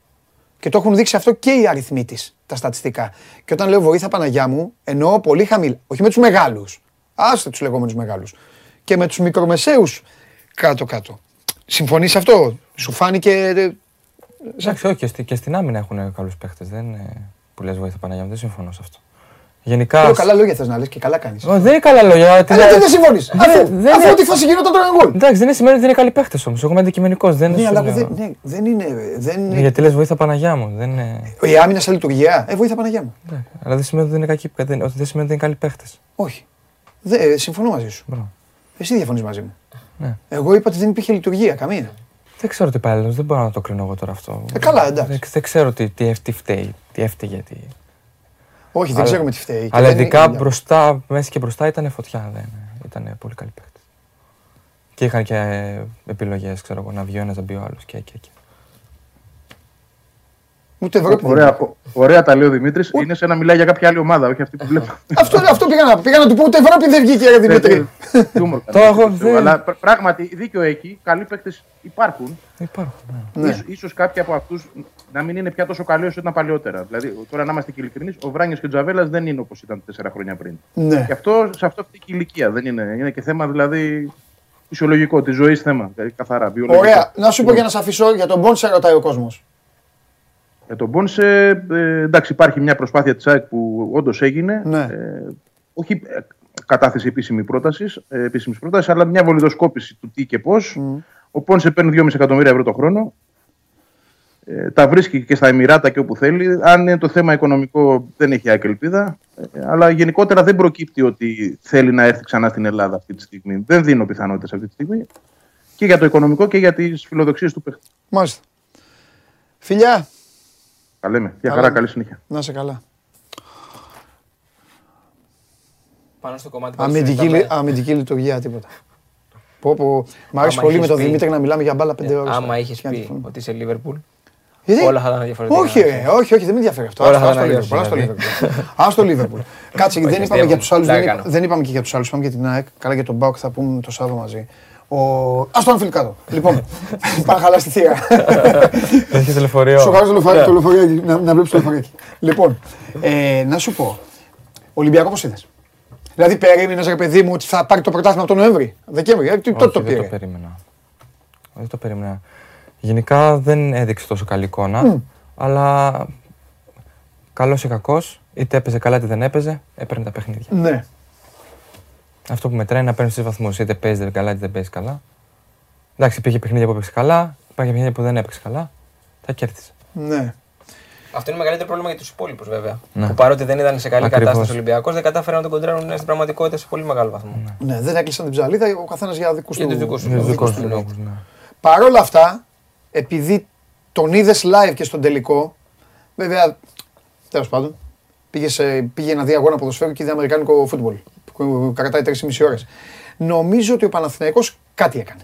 Και το έχουν δείξει αυτό και οι αριθμοί της, τα στατιστικά. Και όταν λέω βοήθα Παναγιά μου, εννοώ πολύ χαμηλά. Όχι με τους μεγάλους. Άστε τους λεγόμενους μεγάλους. Και με τους μικρομεσαίους κάτω-κάτω. Συμφωνείς σε αυτό; Σου φάνηκε. Ε, Εντάξει, όχι, και, στη- και στην άμυνα έχουν καλούς παίχτες. Δεν είναι που λες βοήθεια Παναγία μου, δεν συμφωνώ σε αυτό. Γενικά. Λέω καλά λόγια θες να λες και καλά κάνεις. Ω, δεν είναι καλά λόγια. τι- Αλλά τι δεν συμφωνείς; Δεν- Αφού, δεν αφού είναι- τη φάση γινόταν τώρα γκολ. Εντάξει, δεν σημαίνει ότι δεν είναι καλοί παίχτες όμως. Εγώ είμαι αντικειμενικός. Δεν Ναι, σου αλλά εγώ λέω. δεν, ναι, δεν είναι. Δεν είναι... Γιατί λες βοήθεια Παναγιά μου. Δεν είναι... Η άμυνα σε λειτουργία. Ε, βοήθα Παναγιά μου. Εντάξει, Αλλά δεν σημαίνει ότι δεν είναι, κακοί, δεν, ότι δεν σημαίνει ότι δεν είναι καλοί παίχτες. Όχι. Δε, ε, συμφωνώ μαζί σου. Εσύ διαφωνείς μαζί μου. Ναι. Εγώ είπα ότι δεν υπήρχε λειτουργία καμία. Δεν ξέρω τι πάει, δεν μπορώ να το κρίνω εγώ τώρα αυτό. Ε, καλά, εντάξει. Δεν, δεν ξέρω τι, τι, τι φταίει, τι έφταιγε. Τι... Όχι, δεν Αλλά- ξέρουμε τι φταίει. Και Αλλά δεν ειδικά είναι- μπροστά, μέσα και μπροστά ήταν φωτιά. Δεν, ήταν πολύ καλή παίχτη. Και είχαν και επιλογές, ξέρω εγώ, να βγει ο ένας, να μπει ο άλλος και, και, και. Ούτε Ευρώπη. δεν Ωραία, είναι. ο- ωραία τα λέει ο Δημήτρης. Είναι σαν να μιλάει για κάποια άλλη ομάδα, όχι αυτή που βλέπω. αυτό, αυτό πήγα, να, πήγα να του πω ούτε Ευρώπη (laughs) δεν βγήκε, ρε Δημήτρη. Χιούμορ Το έχω κάνω, δει. Αλλά πr- πράγματι δίκιο έχει. Καλοί παίκτες υπάρχουν. Υπάρχουν. Ναι. Ναι. Ίσως, ίσως κάποιοι από αυτούς να μην είναι πια τόσο καλοί όσο ήταν παλιότερα. Δηλαδή, τώρα να είμαστε και ειλικρινείς, ο Βράνιο και ο Τζαβέλας δεν είναι όπως ήταν τέσσερα χρόνια πριν. Ναι. Και αυτό, σε αυτό αυτή η ηλικία δεν είναι. Είναι και θέμα δηλαδή φυσιολογικό, τη ζωής θέμα. Δηλαδή, καθαρά. βιολογικό. Ωραία. Να σου πω για να σε αφήσω για τον Μπόνσε ρωτάει ο κόσμος. Για τον Μπόνσε, ε, εντάξει, υπάρχει μια προσπάθεια της ΑΕΚ που όντως έγινε. Ναι. Ε, όχι ε, κατάθεση επίσημη πρότασης, ε, επίσημης πρότασης, αλλά μια βολιδοσκόπηση του τι και πώς. Ο Πόνσε παίρνει 2,5 εκατομμύρια ευρώ το χρόνο. Ε, τα βρίσκει και στα Εμμυράτα και όπου θέλει. Αν είναι το θέμα οικονομικό, δεν έχει ΑΕΚ ελπίδα. Ε, αλλά γενικότερα δεν προκύπτει ότι θέλει να έρθει ξανά στην Ελλάδα αυτή τη στιγμή. Δεν δίνω πιθανότητες αυτή τη στιγμή. Και για το οικονομικό και για τις φιλοδοξίες του παίχτη. Μάλιστα. Φιλιά, Τα λέμε. Για Καλά. χαρά, καλή συνέχεια. να σε καλά. Πάνω στο κομμάτι που Αμυντική, συζητάμε. λει- αμυντική λειτουργία, τίποτα. Πω, πω. Μ' αρέσει Άμα πολύ με είχες τον πει- Δημήτρη να μιλάμε για μπάλα πέντε ώρες. Άμα τώρα. είχες Και να πει διαφωνούμε. ότι είσαι Λίβερπουλ, Γιατί; όλα θα ήταν διαφορετικά. Όχι, ρε, όχι, όχι, δεν με ενδιαφέρει αυτό. Όλα Άστο, θα άστο ήταν Liverpool, άστο αλλιώς, Liverpool. Άστο Liverpool. Κάτσε, δεν είπαμε αστείευομαι. για τους άλλους. Πλάκα Δεν, είπα- κάνω. δεν είπαμε και για τους άλλους. Είπαμε και για την ΑΕΚ. Καλά για τον Μπάουκ θα πούμε το Σάββατο μαζί. Ο... Α το ανφιλ κάτω. Λοιπόν, (laughs) πάμε χαλά στη θύρα. Έχει λεωφορείο. Σου χαρίζω το λεωφορείο- το λεωφορείο να, να βλέπεις το λεωφορείο. Λοιπόν, ε, να σου πω. Ολυμπιακό πώς είδες; Δηλαδή περίμενες ρε παιδί μου ότι θα πάρει το πρωτάθλημα από τον Νοέμβρη, Δεκέμβρη. Ε, τι- τότε Όχι, το Δεν το πήρε. περίμενα. Δεν το περίμενα. Γενικά δεν έδειξε τόσο καλή εικόνα, αλλά καλός ή κακός, είτε έπαιζε καλά είτε δεν έπαιζε, έπαιρνε τα παιχνίδια. Ναι. Αυτό που μετράει είναι να παίρνεις του βαθμούς. Είτε παίζεις καλά είτε δεν παίζεις καλά. Εντάξει, υπήρχε παιχνίδια που έπαιξες καλά, υπήρχε παιχνίδια που δεν έπαιξες καλά. Τα κέρδισε. Ναι. Αυτό είναι μεγαλύτερο πρόβλημα για τους υπόλοιπους βέβαια. Ναι. Που παρότι δεν ήταν σε καλή Ακριβώς. κατάσταση ο Ολυμπιακός, δεν κατάφεραν να τον κοντράρουν στην πραγματικότητα σε πολύ μεγάλο βαθμό. ναι, δεν έκλεισαν την ψαλίδα ο καθένας για δικούς Για τους τους δικούς του Για τους λόγους. δικούς δικούς του τους λόγους. λόγους. Ναι. Παρ' όλα αυτά, επειδή τον είδες live και στον τελικό. Βέβαια, τέλος πάντων, πήγες, σε, πήγε να δει αγώνα ποδοσφαίρου και είδε Αμερικάνικο φούτμπολ. Που κρατάει 3,5 ώρες. Νομίζω ότι ο Παναθηναϊκός κάτι έκανε.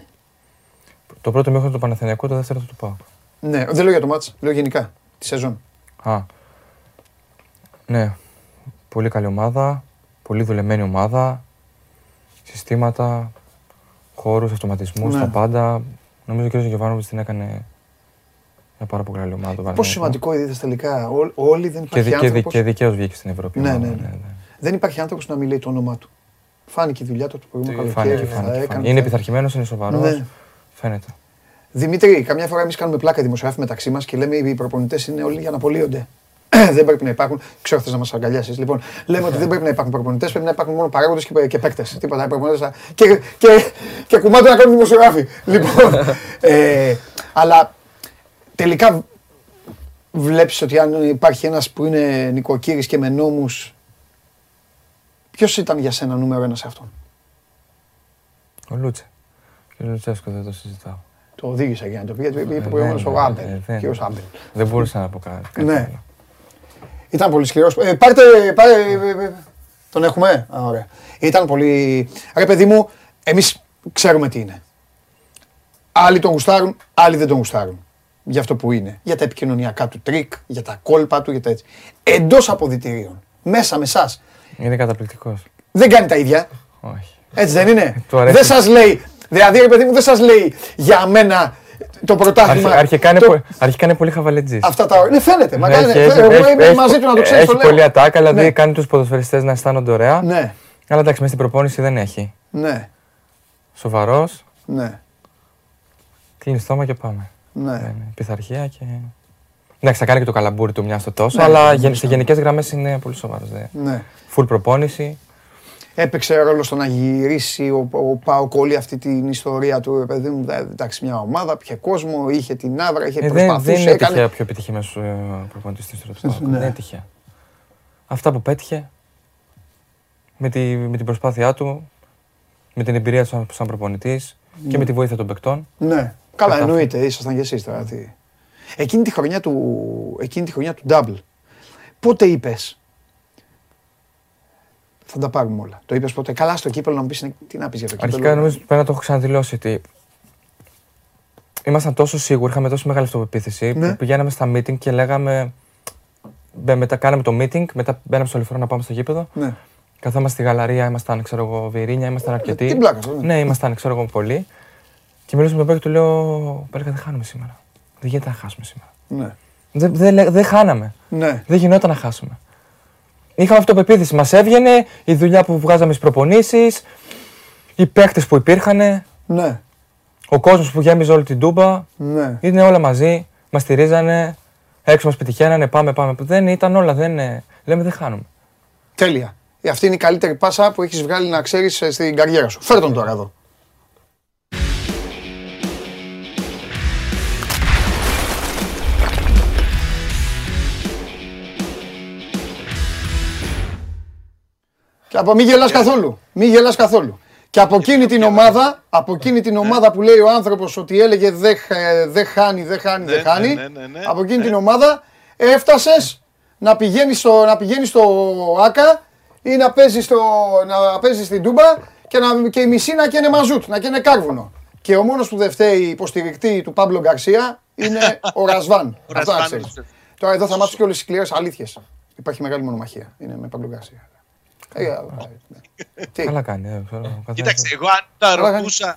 Το πρώτο μέχρι το Παναθηναϊκό, το δεύτερο το πάω. Ναι, δεν λέω για το μάτς, λέω γενικά τη σεζόν. Α. Ναι. Πολύ καλή ομάδα. Πολύ δουλεμένη ομάδα. Συστήματα, χώρους, αυτοματισμούς, Ναι. τα πάντα. Νομίζω ο κ. Γιωβάνοβιτς την έκανε μια πάρα πολύ καλή ομάδα. το Πόσο Παναθηναϊκό. σημαντικό είδες τελικά. Ό- Όλοι δεν Και, υπάρχει δι- και, δι- άνθρωπος. και δικαίως βγήκε στην Ευρώπη. η Ναι, ομάδα, ναι, ναι. Δεν υπάρχει άνθρωπος να μιλάει το όνομά του. Φάνηκε η δουλειά του το προηγούμενο καλοκαίρι. Φάνηκε, θα φάνηκε, έκανε, φάνηκε. Είναι θα- πειθαρχημένος, είναι σοβαρός. Ναι. Φαίνεται. Δημήτρη, καμιά φορά εμείς κάνουμε πλάκα οι δημοσιογράφοι μεταξύ μας και λέμε οι προπονητές είναι όλοι για να απολύονται. (clears throat) δεν πρέπει να υπάρχουν. Ξέρω θες να μας αγκαλιάσεις. Λοιπόν, λέμε ότι δεν πρέπει να υπάρχουν προπονητές, πρέπει να υπάρχουν μόνο παράγοντες και, και παίκτες. Τίποτα. οι προπονητές θα- και, και, και κουμάτι να κάνουν δημοσιογράφοι. (laughs) λοιπόν, ε, αλλά τελικά βλέπεις ότι αν υπάρχει ένας που είναι νοικοκύρης και με νόμους. Ποιος ήταν για σένα νούμερο ένας σε αυτόν; Ο Λούτσε. Και ο Λουτσέσκο δεν το συζητάω. Το οδήγησα για να το πει, γιατί είπε Ε, προηγουμένω δεν, ο ε, Άμπελ. ε, δεν. Κύριος Άμπελ. Δεν μπορούσα να πω κάτι. κάτι Ναι. άλλο. Ήταν πολύ σκληρός. Ε, πάρτε, πάρε, ε, ε, τον έχουμε; Α, ωραία. Ήταν πολύ. Ρε παιδί μου, εμείς ξέρουμε τι είναι. Άλλοι τον γουστάρουν, άλλοι δεν τον γουστάρουν. Για αυτό που είναι. Για τα επικοινωνιακά του τρικ, για τα κόλπα του, για τα έτσι. Εντός αποδυτηρίων, μέσα με εσάς, Είναι καταπληκτικός. δεν κάνει τα ίδια. Όχι. Έτσι δεν είναι; Του αρέσει. Δεν σας λέει. Δηλαδή, ρε παιδί μου, δεν σας λέει για μένα το πρωτάθλημα. Αρχ- Αρχικά είναι, το- πο- αρχικά είναι πολύ χαβαλετζής. Αυτά τα. Ναι, φαίνεται. Μα κάνει- Έχει, έχει, εγώ έχει, είμαι έχει- μαζί του να το ξέρει. έχει πολύ ατάκα, δηλαδή κάνει τους ποδοσφαιριστές να αισθάνονται ωραία. Ναι, Αλλά εντάξει, μέσα στην προπόνηση δεν έχει. ναι, Σοβαρός, ναι. κλείνει στόμα και πάμε. ναι. Δεν είναι Πειθαρχία και. Εντάξει, θα κάνει και το καλαμπούρι του μια στο τόσο, Ναι, αλλά ναι, γεν- ναι. σε γενικές γραμμές είναι πολύ σοβαρός. ναι. Full προπόνηση. Έπαιξε ρόλο στο να γυρίσει ο, ο Πάοκ όλη αυτή την ιστορία του. ρε παιδί μου, δε- εντάξει, μια ομάδα, είχε κόσμο, είχε την άβρα, είχε Ε, δεν, προσπαθούσε, δεν είναι έκανε... τυχαία πιο επιτυχημένος προπονητής στην ιστορία του Πάουκ. Ναι. Δεν είναι τυχαία. Αυτά που πέτυχε με, τη, με την προσπάθειά του, με την εμπειρία του σαν, σαν προπονητής και με τη βοήθεια των παικτών. Ναι, καλά Αυτά. εννοείται, ήσασταν κι εσείς τώρα. Τι. Εκείνη τη χρονιά του, εκείνη τη χρονιά του Double, πότε είπες, θα τα πάρουμε όλα. Το είπες πότε, καλά στο κύπελο να μου πεις τι να πεις για το κύπελο. Αρχικά νομίζω πρέπει να το έχω ξαναδηλώσει ότι ήμασταν τόσο σίγουροι, είχαμε τόσο μεγάλη αυτοπεποίθηση Ναι. που πηγαίναμε στα meeting και λέγαμε. μπε- Μετά κάναμε το meeting, μετά μπαίναμε στο λεωφορείο να πάμε στο γήπεδο. Ναι. Καθόμαστε στη γαλαρία, ήμασταν, ξέρω εγώ, Βιρίνια, ήμασταν αρκετοί. τι πλάκα σου, ναι. Ναι, ήμασταν, ξέρω εγώ, πολλοί. Και μιλούσα με τον παίκτη του λέω: Πέλκα, δεν χάνουμε σήμερα; Δεν γίνεται να χάσουμε σήμερα; Ναι, Δεν, δεν, λέ- δεν χάναμε. ναι, Δεν γινόταν να χάσουμε. Είχαμε αυτοπεποίθηση. Μας έβγαινε η δουλειά που βγάζαμε στις προπονήσεις, οι παίκτες που υπήρχαν, ναι, ο κόσμος που γέμιζε όλη την τούμπα. ναι. Είναι όλα μαζί. Μας στηρίζανε. Έξω μας πετυχαίνανε. Πάμε, πάμε. Δεν ήταν όλα. Δεν, ε, λέμε δεν χάνουμε. Τέλεια. Ε, Αυτή είναι η καλύτερη πάσα που έχεις βγάλει να ξέρεις ε, στην καριέρα σου. Φέρ τον τώρα εδώ. Και από μη γελάς καθόλου. Μη γελάς καθόλου. Και από εκείνη την ομάδα, από εκείνη την ομάδα που λέει ο άνθρωπος ότι έλεγε δεν χ- δεν χάνει, δεν χάνει, δεν Ναι, χάνει, ναι, ναι, ναι. από εκείνη την ομάδα έφτασες να πηγαίνεις στο, να πηγαίνεις στο ΆΚΑ ή να παίζεις, στο, να παίζεις στην Τούμπα και, να, και η μισή να καίνε μαζούτ, να καίνε κάρβουνο. Και ο μόνος που δεν φταίει υποστηρικτή του Πάμπλο Γκαρσία είναι ο (laughs) Ρασβάν. Αυτό να Ρασβάν, ξέρεις. σωστά. Τώρα εδώ θα μάθεις και όλες τις σκληρές αλήθειες. Υπάρχει μεγάλη μονομαχία. Είναι με Πάμπλο Γκαρσία. Ε, ε, ναι. Τι, Καλά κάνει. ε, ξέρω, ο καθένας- Κοίταξε, εγώ αν τα Καλά κάνει. ρωτούσα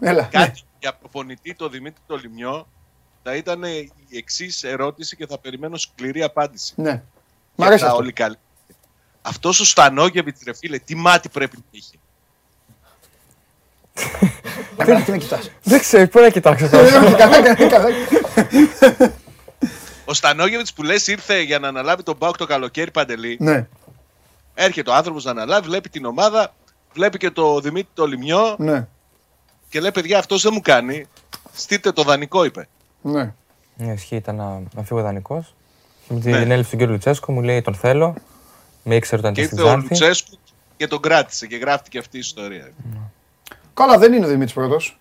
έλα. ναι. κάτι για προπονητή το Δημήτρη το Λιμιό, θα ήταν η εξής ερώτηση και θα περιμένω σκληρή απάντηση. Ναι. Μ' Για αρέσει τα αυτό. όλοι καλοί. Αυτός ο Στανόγεβιτς, ρε φίλε, τι μάτι πρέπει να είχε. Εμένα τι με κοιτάς. Δεν ξέρω, πού να κοιτάξω Ε, τώρα. όχι, καλά, καλά, καλά. Ο Στανόγεβιτς που λες ήρθε για να αναλάβει τον Πάουκ το καλοκαίρι παντελή. Ναι, Έρχεται ο άνθρωπος να αναλάβει, βλέπει την ομάδα, βλέπει και το Δημήτρη το Λιμιό ναι, και λέει: Παιδιά, αυτός δεν μου κάνει. Στείλτε το δανεικό, είπε. ναι. Ναι, ισχύει, ήταν να, να φύγω δανεικός. Με Ναι. την έλευση του κύριο Λουτσέσκο μου λέει: Τον θέλω. Με ήξερε όταν Και ήταν στη ήρθε ο Ξάνθη. Λουτσέσκου και τον κράτησε και γράφτηκε αυτή η ιστορία. Καλά, δεν είναι ο Δημήτρης πρώτος.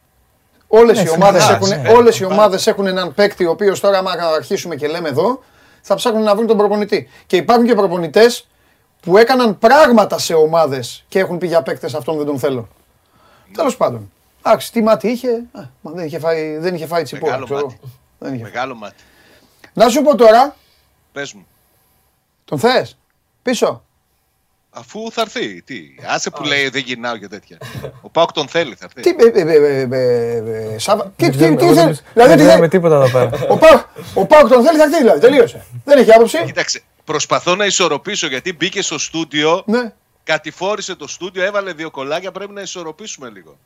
Όλες Ναι, οι ομάδες συμφωνώ. έχουν, Ναι. όλες οι ομάδες έχουν έναν παίκτη ο οποίος τώρα άμα αρχίσουμε και λέμε εδώ θα ψάχνουν να βρουν τον προπονητή. Και υπάρχουν και προπονητές που έκαναν πράγματα σε ομάδες και έχουν πει για παίκτες αυτόν δεν τον θέλω. Τέλος πάντων. Εντάξει, τι μάτι είχε, α, μα δεν είχε φάει, δεν είχε φάει τσιπούρα. Μεγάλο ξέρω. μάτι. Δεν είχε. Μεγάλο μάτι. Να σου πω τώρα, Πες μου. τον θες, πίσω. Αφού θα έρθει. Τι. Άσε που λέει δεν γυρνάω και τέτοια. Ο Πάοκ τον θέλει, θα έρθει. Τι, ε, ε, ε, ε, ε, ε, Σάβα, τι, Δεν τι, ξέρουμε- τι εγώ δεν θέλει; μισ- Δηλαδή, Δεν τι ξέρουμε θέλει; τίποτα εδώ πέρα. Ο Πάοκ ο Πάοκ τον θέλει, θα έρθει δηλαδή. Τελείωσε. Δεν έχει άποψη. Κοίταξε, προσπαθώ να ισορροπήσω γιατί μπήκε στο στούντιο, Ναι. κατηφόρησε το στούντιο, έβαλε δύο κολλάκια. Πρέπει να ισορροπήσουμε λίγο.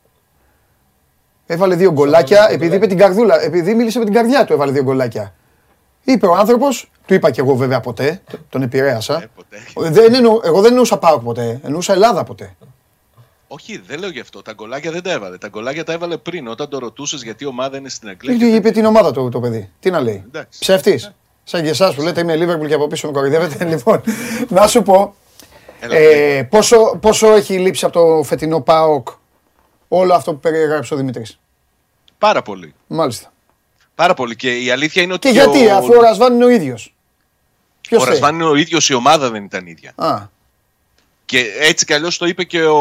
Έβαλε δύο γκολάκια επειδή είπε την καρδούλα. Επειδή μίλησε με την καρδιά του, έβαλε δύο γκολάκια. Είπε ο άνθρωπος, του είπα και εγώ βέβαια ποτέ, τον επηρέασα. Ε, ποτέ. Δεν εννο, εγώ δεν εννοούσα Πάοκ ποτέ, εννοούσα Ελλάδα ποτέ. Όχι, δεν λέω γι' αυτό. Τα γκολάκια δεν τα έβαλε. Τα γκολάκια τα έβαλε πριν. Όταν το ρωτούσες γιατί η ομάδα είναι στην Αγγλία. Τι είπε την ομάδα του το παιδί. Τι να λέει. Εντάξει. Ψεύτης. Σαν και εσάς που λέτε είμαι Λίβερπουλ και από πίσω με κοροϊδεύετε. (laughs) λοιπόν, να σου πω. Έλα, Ε, πόσο, πόσο έχει λείψει από το φετινό ΠΑΟΚ όλο αυτό που περιέγραψε ο Δημήτρης. Πάρα πολύ. Μάλιστα. Πάρα πολύ. Και η αλήθεια είναι ότι. Και γιατί, ο... αφού ο Ρασβάν είναι ο ίδιος. Ποιος ο θέλει; Ρασβάν είναι ο ίδιος, η ομάδα δεν ήταν ίδια. Α, Και έτσι κι αλλιώς το είπε και ο,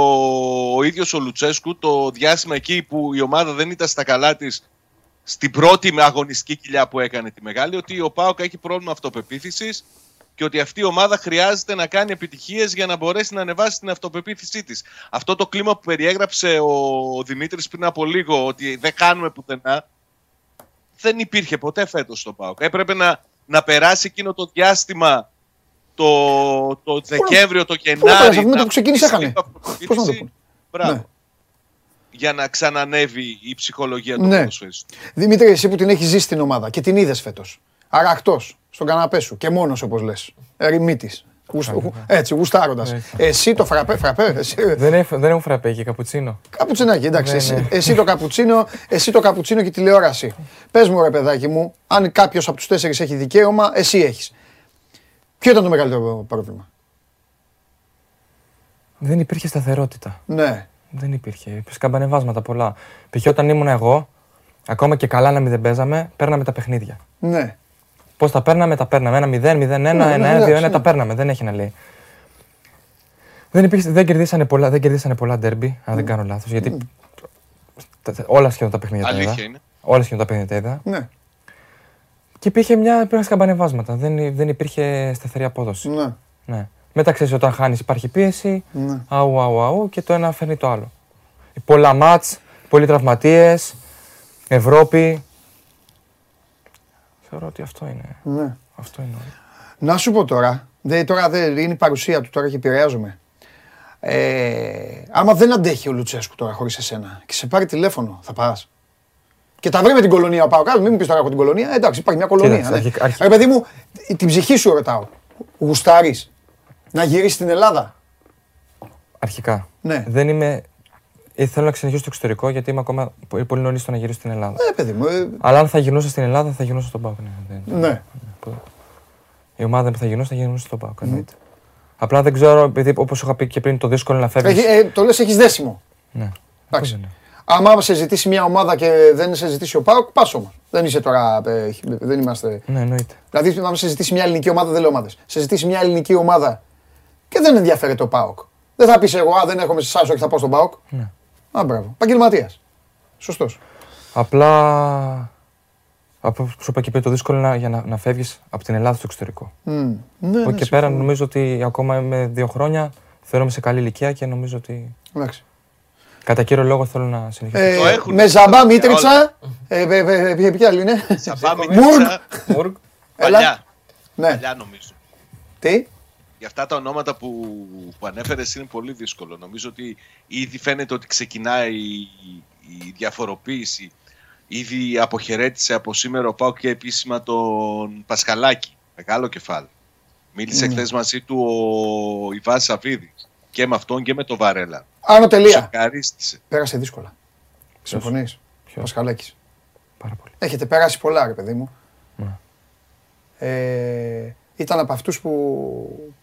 ο ίδιος ο Λουτσέσκου το διάστημα εκεί που η ομάδα δεν ήταν στα καλά της στην πρώτη αγωνιστική κοιλιά που έκανε τη μεγάλη, ότι ο Πάοκ έχει πρόβλημα αυτοπεποίθησης και ότι αυτή η ομάδα χρειάζεται να κάνει επιτυχίες για να μπορέσει να ανεβάσει την αυτοπεποίθησή της. Αυτό το κλίμα που περιέγραψε ο Δημήτρης πριν από λίγο, ότι δεν κάνουμε πουθενά, δεν υπήρχε ποτέ φέτος στο Πάοκ. Έπρεπε να, να περάσει εκείνο το διάστημα το, το Δεκέμβριο, το πέρασε, Γενάρη. αφού με το να που ξεκίνησε αποκτήσει έχανε. λίγο Πώς να το αυτοπεποίθηση. πω. Μπράβο. Ναι. Για να ξανανεύει η ψυχολογία του Ναι. ποδοσφαιριστού. Δημήτρη, εσύ που την έχεις ζήσει την ομάδα και την είδες φέτος. Αρακτό, στον καναπέ σου και μόνος όπως λες. Ερημίτης. Έτσι, γουστάροντας. Εσύ το φραπέ, φραπέ. Εσύ, Δεν έχω, δεν έχω φραπέ και καπουτσίνο. Καπουτσινάκι, εντάξει. Ναι, εσύ, ναι. εσύ το καπουτσίνο, εσύ το καπουτσίνο και η τηλεόραση. Πες μου, ρε παιδάκι μου, αν κάποιος από τους τέσσερις έχει δικαίωμα, εσύ έχεις. Ποιο ήταν το μεγαλύτερο πρόβλημα; Δεν υπήρχε σταθερότητα. Ναι. Δεν υπήρχε. Σκαμπανεβάσματα πολλά. Π.χ. όταν ήμουν εγώ, ακόμα και καλά να μην δεν παίζαμε, παίρναμε τα παιχνίδια. Ναι. Πώς τα παίρναμε, τα παίρναμε. Ένα 0, 0, 1, 1, 1, 2, ναι, 1, εντάξει, ναι. τα παίρναμε. Δεν έχει να λέει. Δεν, υπήρχε, δεν, κερδίσανε πολλά, δεν κερδίσανε πολλά ντέρμπι, αν δεν κάνω λάθος. Γιατί τα- τα- όλα σχεδόν τα παιχνίδια τα είδα. Αλήθεια είναι. Όλα σχεδόν τα παιχνίδια τα είδα. Ναι. Και υπήρχε μια υπήρχαν σκαμπανεβάσματα. Δεν, δεν υπήρχε σταθερή απόδοση. Ναι. Ναι. Μετά ξέρεις όταν χάνεις υπάρχει πίεση. Ναι. Αου, αου, αου και το ένα φέρνει το άλλο. Πολλά μάτς, πολλοί τραυματίες, Ευρώπη. Θεωρώ ότι αυτό είναι. ναι. Αυτό είναι. Να σου πω τώρα, δε, τώρα δεν είναι η παρουσία του τώρα και επηρεάζομαι. Ε, άμα δεν αντέχει ο Λουτσέσκου τώρα χωρίς εσένα και σε πάρει τηλέφωνο, θα πας. Και τα βρει με την κολονία ο Πάοκ. Μην μου πεις τώρα από την κολονία. Ε, Εντάξει, υπάρχει μια κολονία. Κοίταξε, ναι. αρχι- αρχι- Ρε παιδί μου, την ψυχή σου ρωτάω. Γουστάρεις να γυρίσει στην Ελλάδα. Αρχικά. Ναι. Δεν είμαι. ε, Θέλω να συνεχίσω στο εξωτερικό γιατί είμαι ακόμα πο- πολύ νωρίς στο να γυρίσω στην Ελλάδα. Ε, παιδί μου. ε, Αλλά αν θα γυρνούσα στην Ελλάδα, θα γυρνούσα στον Πάοκ. Ναι, δεν- ναι. Η ομάδα που θα γυρνούσα, θα γυρνούσα στον Πάοκ. εννοείται. Απλά δεν ξέρω, επειδή όπως είχα πει και πριν, το δύσκολο είναι να φεύγεις. Έχει, ε, το λες έχεις δέσιμο. Ναι. Εντάξει. Αυτό δεν είναι. Άμα σε ζητήσει μια ομάδα και δεν σε ζητήσει ο Πάοκ, πας όμως. Δεν είσαι τώρα. ε, δεν είμαστε. Ναι, εννοείται. Δηλαδή, αν σε ζητήσει μια ελληνική ομάδα, δεν λέω ομάδες. Σε ζητήσει μια ελληνική ομάδα και δεν ενδιαφέρεται ο Πάοκ. Δεν θα πεις εγώ, Α, δεν έρχομαι σε εσάς, όχι θα πάω στον Πάοκ. Ναι. Α, μπράβο. Επαγγελματίας. Σωστός. Απλά. Από σου είπα και πριν, το δύσκολο είναι να- για να, να φεύγεις από την Ελλάδα στο εξωτερικό. Ναι, Από ναι, εκεί και πέρα νομίζω ότι ακόμα είμαι δύο χρόνια, θεωρούμε σε καλή ηλικία και νομίζω ότι Εντάξει. κατά κύριο λόγο θέλω να συνεχίσω. Ε, Το έχουν. με ζαμπά Όλα. Μήτριτσα. Ε, ε, ε, ε, ποια άλλη είναι; Θα πάμε Μουρκ. μέσα Μουρκ. Έλα. παλιά. Ναι. Παλιά νομίζω. Τι; Για αυτά τα ονόματα που, που ανέφερες είναι πολύ δύσκολο. Νομίζω ότι ήδη φαίνεται ότι ξεκινάει η, η διαφοροποίηση. Ήδη αποχαιρέτησε από σήμερα ο Πάο και επίσημα τον Πασχαλάκη. Μεγάλο κεφάλι. Μίλησε Ναι. χθες μαζί του ο Ιβάν Σαββίδη. Και με αυτόν και με τον Βαρέλα. Άνω τελεία. Σοκαρίστησε. Πέρασε δύσκολα. Συμφωνείς; Ποιος; Πασχαλάκης. Πάρα πολύ. Έχετε περάσει πολλά, ρε παιδί μου. Ναι. Ε, ήταν από αυτούς που.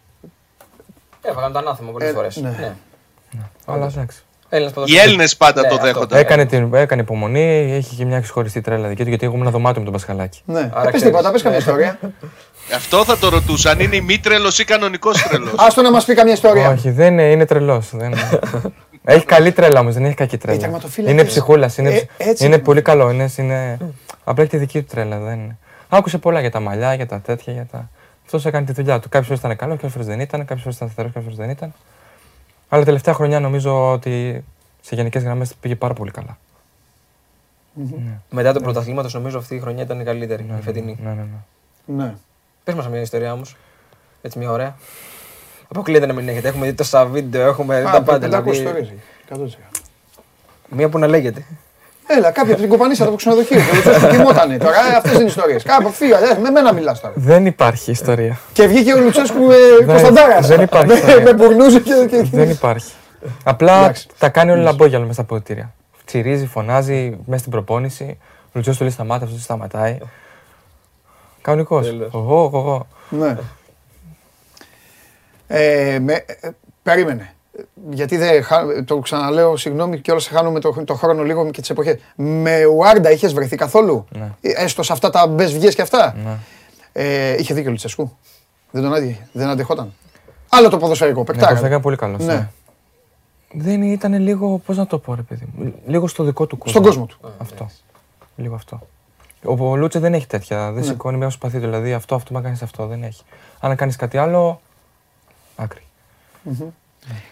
Έφαγαν το ανάθεμα πολλές Ε, φορές. ναι. Αλλά εντάξει. Έλληνας Οι ποδοσφαιριστής. Έλληνες πάντα Ναι, το αυτό. δέχονταν. Έκανε, την, έκανε υπομονή, έχει και μια ξεχωριστή τρέλα δική του γιατί εγώ ήμουν δωμάτιο με τον Πασχαλάκη. Ναι, Άρα ε, πες ξέρεις. τίποτα, πες καμία ιστορία. Αυτό θα το ρωτούσα, αν είναι ημίτρελο ή κανονικός τρελός. (laughs) Άστο να μας πει καμία ιστορία. Όχι, δεν είναι, είναι τρελός. Δεν... έχει καλή τρέλα όμως, δεν έχει κακή τρέλα. τερματοφύλακες. είναι ψυχούλας, είναι, Ε, έτσι. είναι πολύ καλό. Είναι, είναι... Απλά έχει τη δική του τρέλα. Δεν είναι. Άκουσε πολλά για τα μαλλιά, για τα τέτοια. Για τα... Αυτός έκανε τη δουλειά του. Κάποιες φορές ήταν καλό, κάποιες φορές δεν ήταν. Κάποιες φορές ήταν σταθερός, κάποιες φορές δεν ήταν. Αλλά τελευταία χρονιά νομίζω ότι σε γενικές γραμμές πήγε πάρα πολύ καλά. Μετά το πρωταθλήματος νομίζω αυτή η χρονιά ήταν η καλύτερη, η φετινή. Ναι, ναι, ναι. Ναι. Πες μας μια ιστορία όμως. Έτσι μια ωραία. Αποκλείεται να μην έχετε. Έχουμε δει τόσα βίντεο, έχουμε τα πάντα. 500 δηλαδή. ιστορίες. 100%. Μία που να λέγεται. Έλα, κάποιοι από την κοπανίστα από το ξενοδοχείο. Και ο Λουτσέσκου κοιμότανε τώρα. Αυτές είναι οι ιστορίες. Κάπου φύγα, ε, με μένα μιλάς τώρα. Δεν υπάρχει ιστορία. Και βγήκε ο Λουτσέσκου με Κωνσταντάρα. δεν υπάρχει ιστορία. Με μπουρνούζε και. και- Δεν υπάρχει. Απλά Εντάξει. τα κάνει όλα λαμπόγιαλο μέσα στα αποδητήρια. Τσιρίζει, φωνάζει μέσα στην προπόνηση. Ο Λουτσέο του λέει σταμάτα, αυτός σταματάει. Κανονικός. Τέλος. Εγώ, εγώ. Ναι. Ε, με, ε, περίμενε. Γιατί δεν, χα- το ξαναλέω, συγγνώμη και όλα σε χάνουμε το, το χρόνο λίγο και τις εποχές. Με Ουάρντα είχες βρεθεί καθόλου; Ναι. Ε, Έστω σε αυτά τα μπες βγες και αυτά; Ναι. Ε, είχε δίκιο ο Λουτσέσκου. Δεν τον άντυχε, δεν αντεχόταν. Άλλο το ποδοσφαιρικό, Ναι, παικτάρα. το έκανε πολύ καλός. Ναι. Ναι. Δεν ήταν λίγο, πώς να το πω, ρε παιδί μου. Λίγο στο δικό του κόσμο. Στον κόσμο του. Αυτό. Λίγο αυτό. Ο, ο Λούτσε δεν έχει τέτοια. Ναι. Δεν σηκώνει μια σπαθί του. Δηλαδή αυτό, αυτό μα κάνεις αυτό. Δεν έχει. Αν κάνεις κάτι άλλο. Άκρη.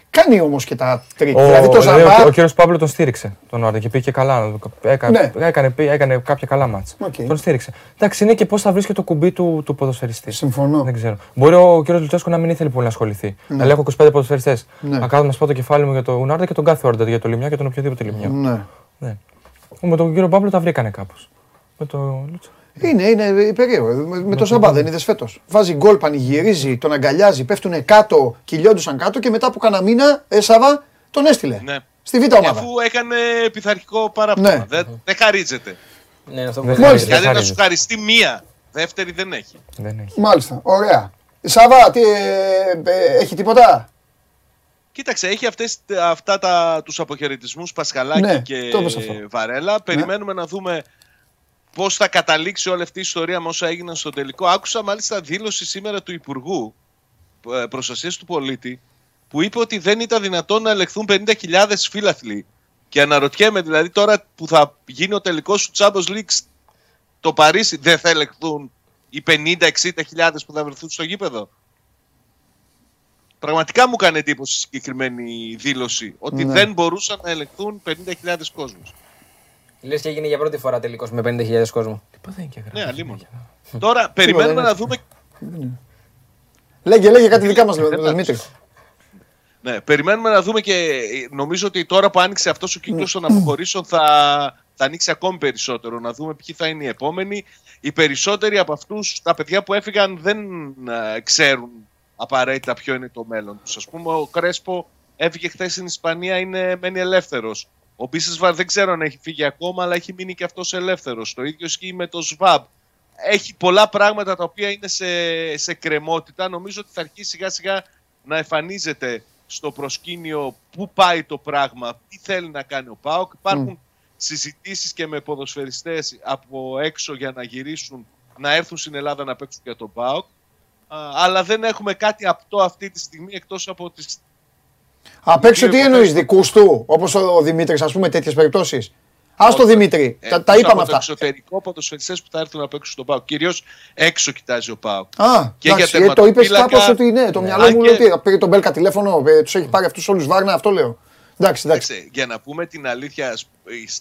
Κάνει όμως και τα τρίκ. Ο, δηλαδή το δηλαδή, ο, Ζαμπά. ο κύριος Παύλο τον στήριξε τον Όρντα και πήγε καλά. Έκανε, Ναι. έκανε, πήγε- έκανε κάποια καλά μάτσα. Οκ. Τον στήριξε. Εντάξει, είναι και πώς θα βρει και το κουμπί του, του ποδοσφαιριστή. Συμφωνώ. Δεν ξέρω. Μπορεί ο κύριος Λουτσέσκου να μην ήθελε πολύ να ασχοληθεί. Αλλά έχω 25 ποδοσφαιριστές. Ναι. Να κάθομαι να σπάω το κεφάλι μου για τον Ουάρντα και τον κάθε Ουάρντα για το Λιμιά και τον οποιοδήποτε Λιμιά. Ναι. Ναι. Με τον κύριο Πάμπλο τα βρήκανε κάπως. Με τον Λούτσε. Είναι, είναι περίεργο. Με, με το Ζαμπά δεν είδες φέτος. Βάζει γκολ, πανηγυρίζει, τον αγκαλιάζει, πέφτουν κάτω, κυλιόντουσαν κάτω και μετά από κανένα μήνα, ε, Σαββά, τον έστειλε. Ναι. Στη β' Και ομάδα. αφού έκανε πειθαρχικό παράπονο. Ναι. Δεν, δεν χαρίζεται. Ναι, αυτό που Δεν Μόλις. χαρίζει, δεν Δηλαδή να χαρίζει. σου χαριστεί μία. Δεύτερη δεν έχει. Δεν έχει. Μάλιστα. Ωραία. Σάβα, τι, ε, ε, έχει τίποτα; Κοίταξε, έχει αυτές, αυτά τα, τους αποχαιρετισμούς Πασχαλάκη Ναι, και το είπες αυτό. Βαρέλα. Περιμένουμε να δούμε πώς θα καταλήξει όλη αυτή η ιστορία με όσα έγιναν στο τελικό. Άκουσα μάλιστα δήλωση σήμερα του Υπουργού ε, Προστασίας του Πολίτη που είπε ότι δεν ήταν δυνατόν να ελεγχθούν 50.000 φίλαθλοι. Και αναρωτιέμαι δηλαδή τώρα που θα γίνει ο τελικός του Champions League το Παρίσι δεν θα ελεγχθούν οι 50-60 χιλιάδες που θα βρεθούν στο γήπεδο; Πραγματικά μου έκανε εντύπωση η συγκεκριμένη δήλωση ότι Ναι. δεν μπορούσαν να ελεγχθούν 50.000 κόσμους. Λες και έγινε για πρώτη φορά τελικώς με 50.000 κόσμο. Τίποτα δεν και Ναι, αλίμονο. Τώρα περιμένουμε είναι να έτσι. δούμε Λέγε, λέγε κάτι δικά μας, Δημήτρη. Ναι, περιμένουμε να δούμε και νομίζω ότι τώρα που άνοιξε αυτός ο κύκλος των αποχωρήσεων θα, θα ανοίξει ακόμη περισσότερο. Να δούμε ποιοι θα είναι οι επόμενοι. Οι περισσότεροι από αυτούς, τα παιδιά που έφυγαν δεν ε, ξέρουν απαραίτητα ποιο είναι το μέλλον τους. Ας πούμε ο Κρέσπο έφυγε χθες στην Ισπανία, είναι, μένει ελεύθερος. Ο Μπίσεσβαρ δεν ξέρω αν έχει φύγει ακόμα, αλλά έχει μείνει και αυτός ελεύθερος. Το ίδιο ισχύει με το ΣΒΑΜ. Έχει πολλά πράγματα τα οποία είναι σε, σε κρεμότητα. Νομίζω ότι θα αρχίσει σιγά σιγά να εμφανίζεται στο προσκήνιο πού πάει το πράγμα, τι θέλει να κάνει ο ΠΑΟΚ. Υπάρχουν συζητήσεις και με ποδοσφαιριστές από έξω για να γυρίσουν, να έρθουν στην Ελλάδα να παίξουν για τον ΠΑΟΚ. Α, αλλά δεν έχουμε κάτι απτό αυτή τη στιγμή εκτός από τις... Απ' έξω τι Δύο εννοείς, υποθέσεις. δικούς του, όπως ο Δημήτρης, ας πούμε, τέτοιες περιπτώσεις. Α το Δημήτρη, ε, τα, τα εκτός είπαμε από αυτά. Το εξωτερικό ποδοσφαιριστές που θα έρθουν να παίξουν στον ΠΑΟΚ. Κυρίως έξω κοιτάζει ο ΠΑΟΚ. Α, Και εντάξει, για ε, το είπες τερματοφύλακα- κάπως ότι ναι, το μυαλό Αν μου και- λέει ότι πήρε τον Μπέλκα τηλέφωνο, τους έχει πάρει αυτούς όλους βάρνα, αυτό λέω. Εντάξει, εντάξει. Κοίταξε, για να πούμε την αλήθεια ας-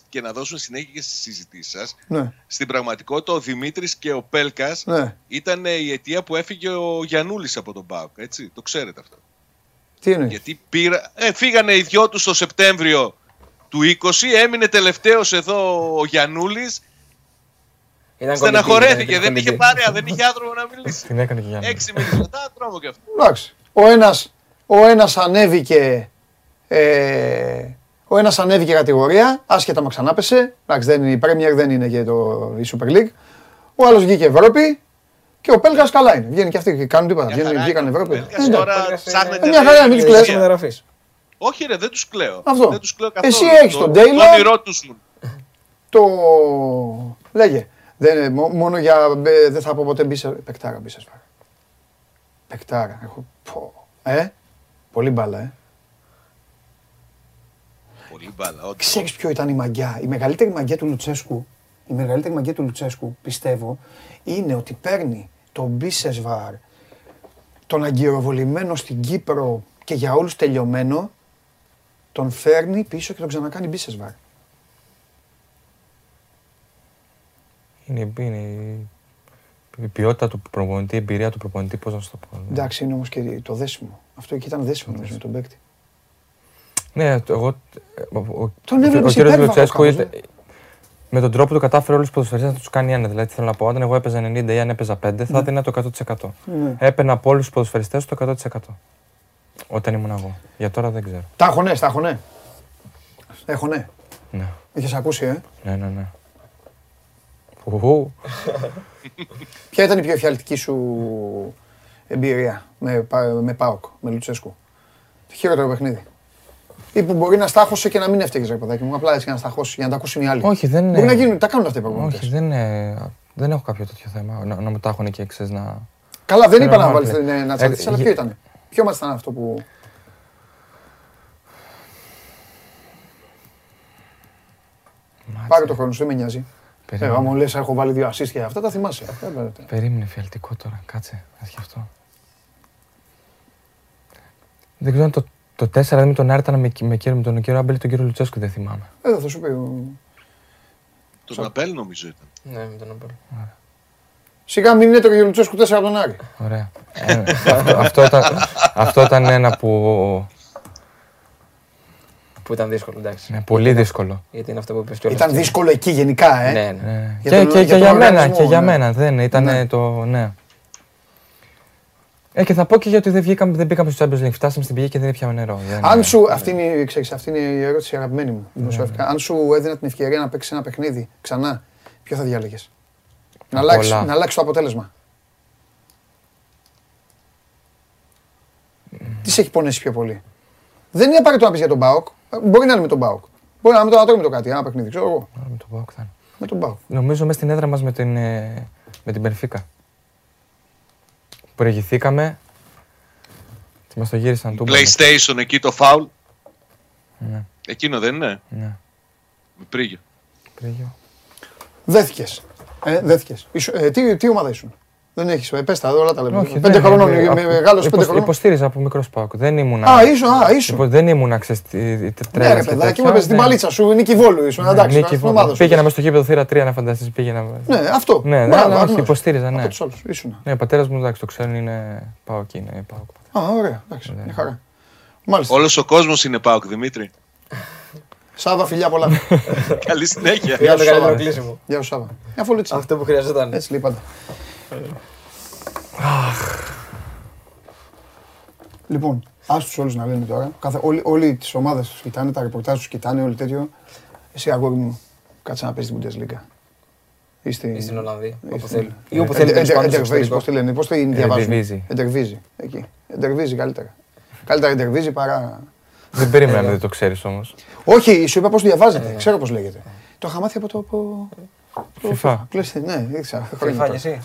και να δώσουμε συνέχεια και στις συζητήσεις σας, Ναι, στην πραγματικότητα ο Δημήτρης και ο Πέλκας ναι. ήταν η αιτία που έφυγε ο Γιαννούλης από τον ΠΑΟΚ, έτσι, το ξέρετε αυτό. Τι εννοείς; Γιατί πήρα, ε, φύγανε οι δυο τους το Σεπτέμβριο του 20, έμεινε τελευταίος εδώ ο Γιαννούλης, Ήταν στεναχωρέθηκε, κολλητή, δεν ήταν είχε κολλητή. πάρει, δεν είχε άνθρωπο να μιλήσει. Την έκανε και για Έξι μήνες μετά, τρόμο και αυτό. Εντάξει. Ο ένας, ο ένας ανέβηκε. Ε, ο ένας ανέβηκε κατηγορία, άσχετα μα ξανάπεσε. Εντάξει, δεν είναι η Premier, δεν είναι και το, η Super League. Ο άλλος βγήκε Ευρώπη και ο Πέλγας καλά είναι. Βγαίνει και αυτοί και κάνουν τίποτα. Μια Βγαίνουν, χαρά βγήκαν είναι ο Ευρώπη. Πέλκας, Ε, τώρα Πέλκας είναι- ψάχνεται Μια χαρά, μην τους με κλαις. ουσία. μεταγραφής. Όχι, ρε, δεν τους κλαίω. Αυτό. Δεν τους κλαίω καθόλου. Εσύ έχεις Το- τον Το Taylor. όνειρό τους ζουν. Το. Λέγε. Δεν, μο- μόνο για. ε, Δεν θα πω ποτέ μπίσε. Πεκτάρα μπίσε βάρα. Πεκτάρα. Έχω. Πω. Ε; Πολύ μπάλα, ε. Πολύ μπάλα. όντως. Ξέρεις ποιο ήταν η μαγιά; Η μεγαλύτερη μαγιά του Λουτσέσκου, η μεγαλύτερη μαγιά του Λουτσέσκου, πιστεύω, είναι ότι παίρνει τον Μπίσεσβαρ, τον αγκυροβολημένο στην Κύπρο και για όλους τελειωμένο, τον φέρνει πίσω και τον ξανακάνει Μπίσεσβαρ. Είναι, είναι η- η ποιότητα του προπονητή, η εμπειρία του προπονητή, πώς να σου το πω. Εντάξει, είναι όμως και το δέσιμο. Αυτό εκεί ήταν δέσιμο νομίζω με τον παίκτη. Ναι, το- εγώ. ο- ο- Τον ο- έβλεπες Ο με τον τρόπο του κατάφερε όλου του ποδοσφαιριστές να τους κάνει ένα. Δηλαδή, θέλω να πω, όταν εγώ έπαιζα 90 ή αν έπαιζα 5, θα έδινα το 100%. Ναι. Έπαιρνα από όλους τους ποδοσφαιριστές το 100%. Όταν ήμουν εγώ. Για τώρα δεν ξέρω. Τα έχω ναι, τα έχω ναι. Έχω ναι. Ναι, Έχεις ακούσει, ε; ναι, ναι. ναι. Ου, (laughs) Ποια ήταν η πιο εφιαλτική σου εμπειρία με, Πα- με ΠΑΟΚ, με Λουτσέσκου; Το χειρότερο παιχνίδι. Ή που μπορεί να στάχωσε και να μην έφταιγε, ρε παιδάκι μου. Απλά έτσι για να σταχώσει, για να τα ακούσουν οι άλλοι. Όχι, δεν Μπορεί είναι. να γίνουν, τα κάνουν αυτά οι προπονητές. Όχι, δεν, είναι- δεν έχω κάποιο τέτοιο θέμα. Να, να μου τα έχουν και ξέρεις να. Καλά, δεν Θέλω είπα να να βάλεις βάλει. να Ε, τσαντήσει, αλλά γε- ποιο ήταν; Ποιο μας ήταν αυτό που. Πάρε το χρόνο σου, δεν με νοιάζει. Ε, Περίμενε. άμα μου λες έχω βάλει δύο assist και αυτά, τα θυμάσαι. Ε, ε, ε. Περίμενε φιαλτικό τώρα, κάτσε, να σκεφτώ. Δεν ξέρω αν το, το 4 δηλαδή με τον Άρη ήταν με, με, κύριο- με τον κύριο Άμπελ ή τον κύριο Λουτσέσκου, δεν θυμάμαι. Ε, θα σου πει. ο- Τον Απέλ νομίζω ήταν. Ναι, με τον Απέλ. Σιγά μην είναι το Λουτσέσκου 4 από τον Άρη. Ωραία. Ε, αυτό, αυτό, ήταν, αυτό ήταν ένα που. Που ήταν δύσκολο, εντάξει. Ναι, πολύ δύσκολο. Γιατί είναι αυτό που είπες κιόλας. Ήταν δύσκολο εκεί γενικά, ε. Ναι, ναι. Ναι. Για Και, τον- και, για και τον για μένα, οργανισμό, και για ναι. μένα. Δεν ήταν Ναι. το. Ναι. Ε, και θα πω και γιατί δεν, βγήκαμε, δεν μπήκαμε στο Champions League. Φτάσαμε στην πηγή και δεν πιάμε νερό. Δεν- Αν σου, αυτή είναι, η- ξέρεις, αυτή είναι η ερώτηση αγαπημένη μου. δημοσιογραφικά. Αν σου έδινα την ευκαιρία να παίξεις ένα παιχνίδι ξανά, ποιο θα διάλεγες; Να Απ' αλλάξει, όλα. να αλλάξεις το αποτέλεσμα. Τι σε έχει πονέσει πιο πολύ; Δεν είναι απαραίτητο να πεις για τον Μπάουκ. Μπορεί να είναι με τον Μπάουκ. Μπορεί να είναι με το άτομο το κάτι, ένα παιχνίδι, ξέρω εγώ. Άρα με τον Πάοκ θα είναι. Με τον Μπάουκ. Νομίζω μέσα στην έδρα μας με την, ε, με την Περφίκα. Προηγηθήκαμε. Και μας το γύρισαν τούμπα. PlayStation εκεί το foul. Ναι, Εκείνο δεν είναι; ναι. Με πρίγιο. Πρίγιο. Δέθηκες. Ε, δέθηκες. Ήσου- ε, τι, τι ομάδα ήσουν; Δεν έχεις. Ε, πες τα, όλα τα λέμε. Όχι, πέντε δεν- χρονών, ε, με απο- μεγάλο πέντε υποσ- χρονών. Υποστήριζα από μικρός Πάοκ. Δεν ήμουνα. Α, ήσουν, α, ήσουν. υπο- δεν ήμουνα, ξέρεις, τη- τη- Ναι, τρέλας ρε και παιδάκι, τέτοια, μου έπαιζε την δεν- παλίτσα σου, Νίκη Βόλου ήσουν. Ναι, Εντάξει, Νίκη στην Βόλου. ομάδα σου. Πήγαινα μέσα στο γήπεδο θύρα 3 να φανταστείς. Πήγαινα. Ναι, αυτό. Ναι, ναι, Μπράβο, αλλά όχι, άγνωστο. υποστήριζα, ναι. Από τους άλλους, ήσουν. Ναι, ο πατέρας μου εντάξει, το ξέρουν είναι Πάοκ. Είναι Πάοκ. Α, ωραία, εντάξει, Ναι. μια χαρά. Μάλιστα. Όλος ο κόσμος είναι Πάοκ, Δημήτρη. Σάβα, φιλιά πολλά. (laughs) Καλή συνέχεια. Πήγα το σου, καλύτερο Σάβα. κλείσιμο. Γεια σου, Σάβα. Μια φωλή έτσι. Αυτό που χρειαζόταν. Έτσι λέει πάντα. Λοιπόν, ας τους όλους να λένε τώρα. Κάθε, όλοι, όλοι τις ομάδες τους κοιτάνε, τα ρεπορτάζ τους κοιτάνε, όλοι τέτοιο. Εσύ αγόρι μου, κάτσε να παίζει την Bundesliga. Είστε... Ή στην Ολλανδία, όπου είστε- θέλει. Ή Ε, όπου θέλει, ε, τέλος ε, πάντων, στο Entervise, εξωτερικό. πώς τη λένε, πώς τη διαβάζουν; Entervise. Entervise, εκεί. Entervise καλύτερα. Καλύτερα Entervise παρά... Δεν περίμενα να δεν το ξέρεις όμως. Όχι, σου είπα πώς διαβάζεται, ξέρω πώς λέγεται. Το είχα μάθει από το... Από... FIFA. Πλέον, ναι, ήξερα. χρόνια Κρυφά τώρα. κι εσύ.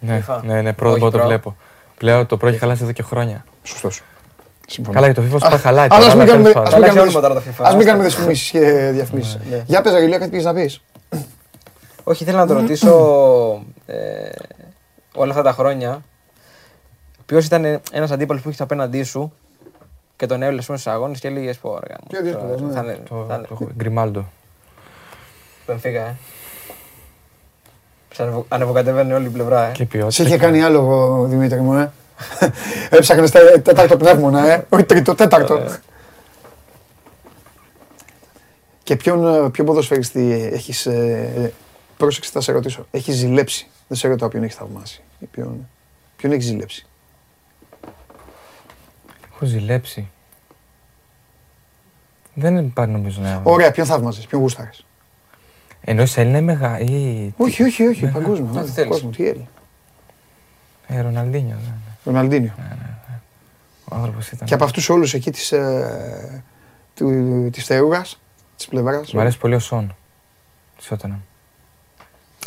Ναι, FIFA. ναι, ναι, πρώτο Όχι, πρώτο το προ. βλέπω. Πλέον το πρώτο έχει χαλάσει εδώ και χρόνια. Σωστός. Συμφωνώ. Καλά, για το FIFA σου πάει χαλάει. Αλλά τώρα, ας μην αλλά κάνουμε, τέλος ας πάντων. μην Αλλάξει κάνουμε, όνομα τώρα το FIFA. ας μην κάνουμε διαφημίσεις και διαφημίσεις. Για πες, Αγγελία, κάτι πήγες να πεις. Όχι, ήθελα να το ρωτήσω ε, όλα αυτά τα χρόνια. Ποιος ήταν ένας αντίπαλος που είχε απέναντί σου και τον έβλεπες μέσα στους αγώνες και έλεγες Πω, ρε, Πιο δύσκολος, ναι. Θα είναι. Το- θα είναι- το Γκριμάλντο. Μπενφίκα, ε. Σε ανεβο- Ανεβοκατεβαίνει όλη η πλευρά, ε. Και ποιότητα. Σε είχε κάνει άλλο, Δημήτρη μου, ε. (laughs) Έψαχνες τε- τέταρτο πνεύμονα, ε. Όχι τρίτο, τέταρτο. Και ποιον, ε, ποιον ποδοσφαιριστή έχεις, ε, πρόσεξε θα σε ρωτήσω, έχεις ζηλέψει. Δεν σε ρωτάω ποιον έχεις θαυμάσει. Ή Ποιον, ποιον έχεις ζηλέψει. Έχω ζηλέψει. Δεν υπάρχει νομίζω να. Ωραία, ποιον θαύμαζες, ποιον γούσταρες. Ενώ σε Έλληνα μεγα. ή. Όχι, όχι, όχι, Ναι, παγκόσμιο. τι ε, θέλεις. κόσμο, Τι έλει. Ε, Ροναλντίνιο. ναι, ναι. Ροναλντίνιο. Α, Άνθρωπος ήταν. Και από αυτούς όλους εκεί της, ε, του- της Θεούγας, της πλευράς. Μ' αρέσει πολύ ο Σον. Της Tottenham.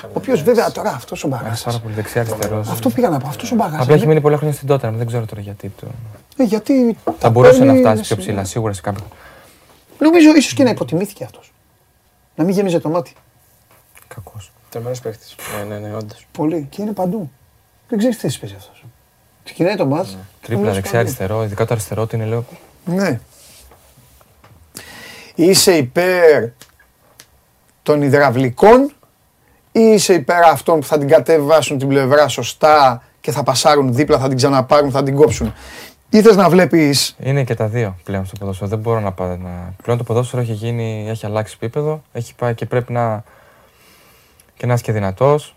Ο οποίος βέβαια τώρα αυτός ο Μ' αρέσει πάρα Μπαγάζας. πολύ δεξιά αριστερός. Αυτό πήγα να πω, αυτός ο Μπαγάζας. Απλά έχει μείνει πολλά χρόνια στην Tottenham, δεν ξέρω τώρα γιατί. Το... Ε, γιατί Θα τα μπορούσε να παίρνει, φτάσει δεν πιο σημαίνει. ψηλά, σίγουρα σε κάποιο. Νομίζω ίσως και να υποτιμήθηκε αυτός. Να μην γέμιζε το μάτι. Κακός. Τρομερό παίχτης. Ναι, ναι, ναι, όντως. Πολύ. Και είναι παντού. Δεν ξέρεις τι θέση παίζει αυτός. Ξεκινάει το μάτς. Τρίπλα μιλάς δεξιά παντού. αριστερό, ειδικά το αριστερό του είναι λέω. Ναι. Είσαι υπέρ των υδραυλικών ή είσαι υπέρ αυτών που θα την κατεβάσουν την πλευρά σωστά και θα πασάρουν δίπλα, θα την ξαναπάρουν, θα την κόψουν; Ή θες να βλέπεις... Είναι και τα δύο πλέον στο ποδόσφαιρο. Δεν μπορώ να πάω. Να... Πλέον το ποδόσφαιρο έχει, γίνει, έχει αλλάξει επίπεδο. Έχει πάει και πρέπει να. και να είσαι και δυνατός.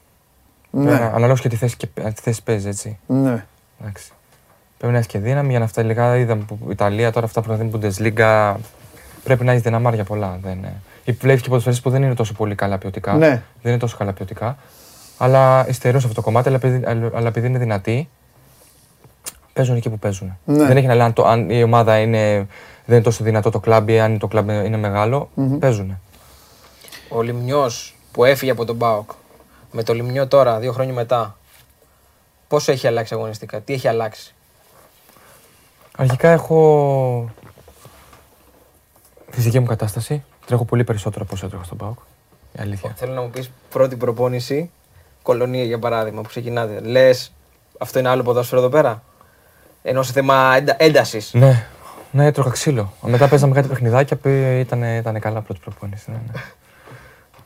Ναι, Αναλόγως και τη θέση, και τη θέση παίζεις, έτσι. ναι. Εντάξει. Πρέπει να έχει και δύναμη για να φτάσει λίγα. Είδαμε που η Ιταλία τώρα αυτά που θα δίνει Bundesliga. Πρέπει να έχει δυναμάρια πολλά. Δεν είναι. Ή βλέπεις και ποδοσφαιριστές που δεν είναι τόσο πολύ καλά ποιοτικά. Ναι. Δεν είναι τόσο καλά ποιοτικά. Αλλά υστερούν σε αυτό το κομμάτι, αλλά επειδή, αλλά επειδή είναι δυνατοί, παίζουν εκεί που παίζουν. Ναι. Δεν έχει να λέει αν, το, αν η ομάδα είναι, δεν είναι τόσο δυνατό το κλαμπ ή αν το κλαμπ είναι μεγάλο. Παίζουν. Ο Λιμνιός που έφυγε από τον Μπάοκ με το Λιμνιό τώρα, δύο χρόνια μετά, πόσο έχει αλλάξει αγωνιστικά, τι έχει αλλάξει; Αρχικά έχω φυσική μου κατάσταση. Τρέχω πολύ περισσότερο από όσο έτρεχα στον ΠΑΟΚ. Η αλήθεια. Θέλω να μου πεις πρώτη προπόνηση, κολονία για παράδειγμα, που ξεκινάτε. Λες, αυτό είναι άλλο ποδόσφαιρο εδώ πέρα; Ενώ σε θέμα έντασης. Ναι, ναι, έτρωγα ξύλο. Μετά παίζαμε κάτι παιχνιδάκια που ήταν, ήταν καλά πρώτη προπόνηση. Ναι, ναι.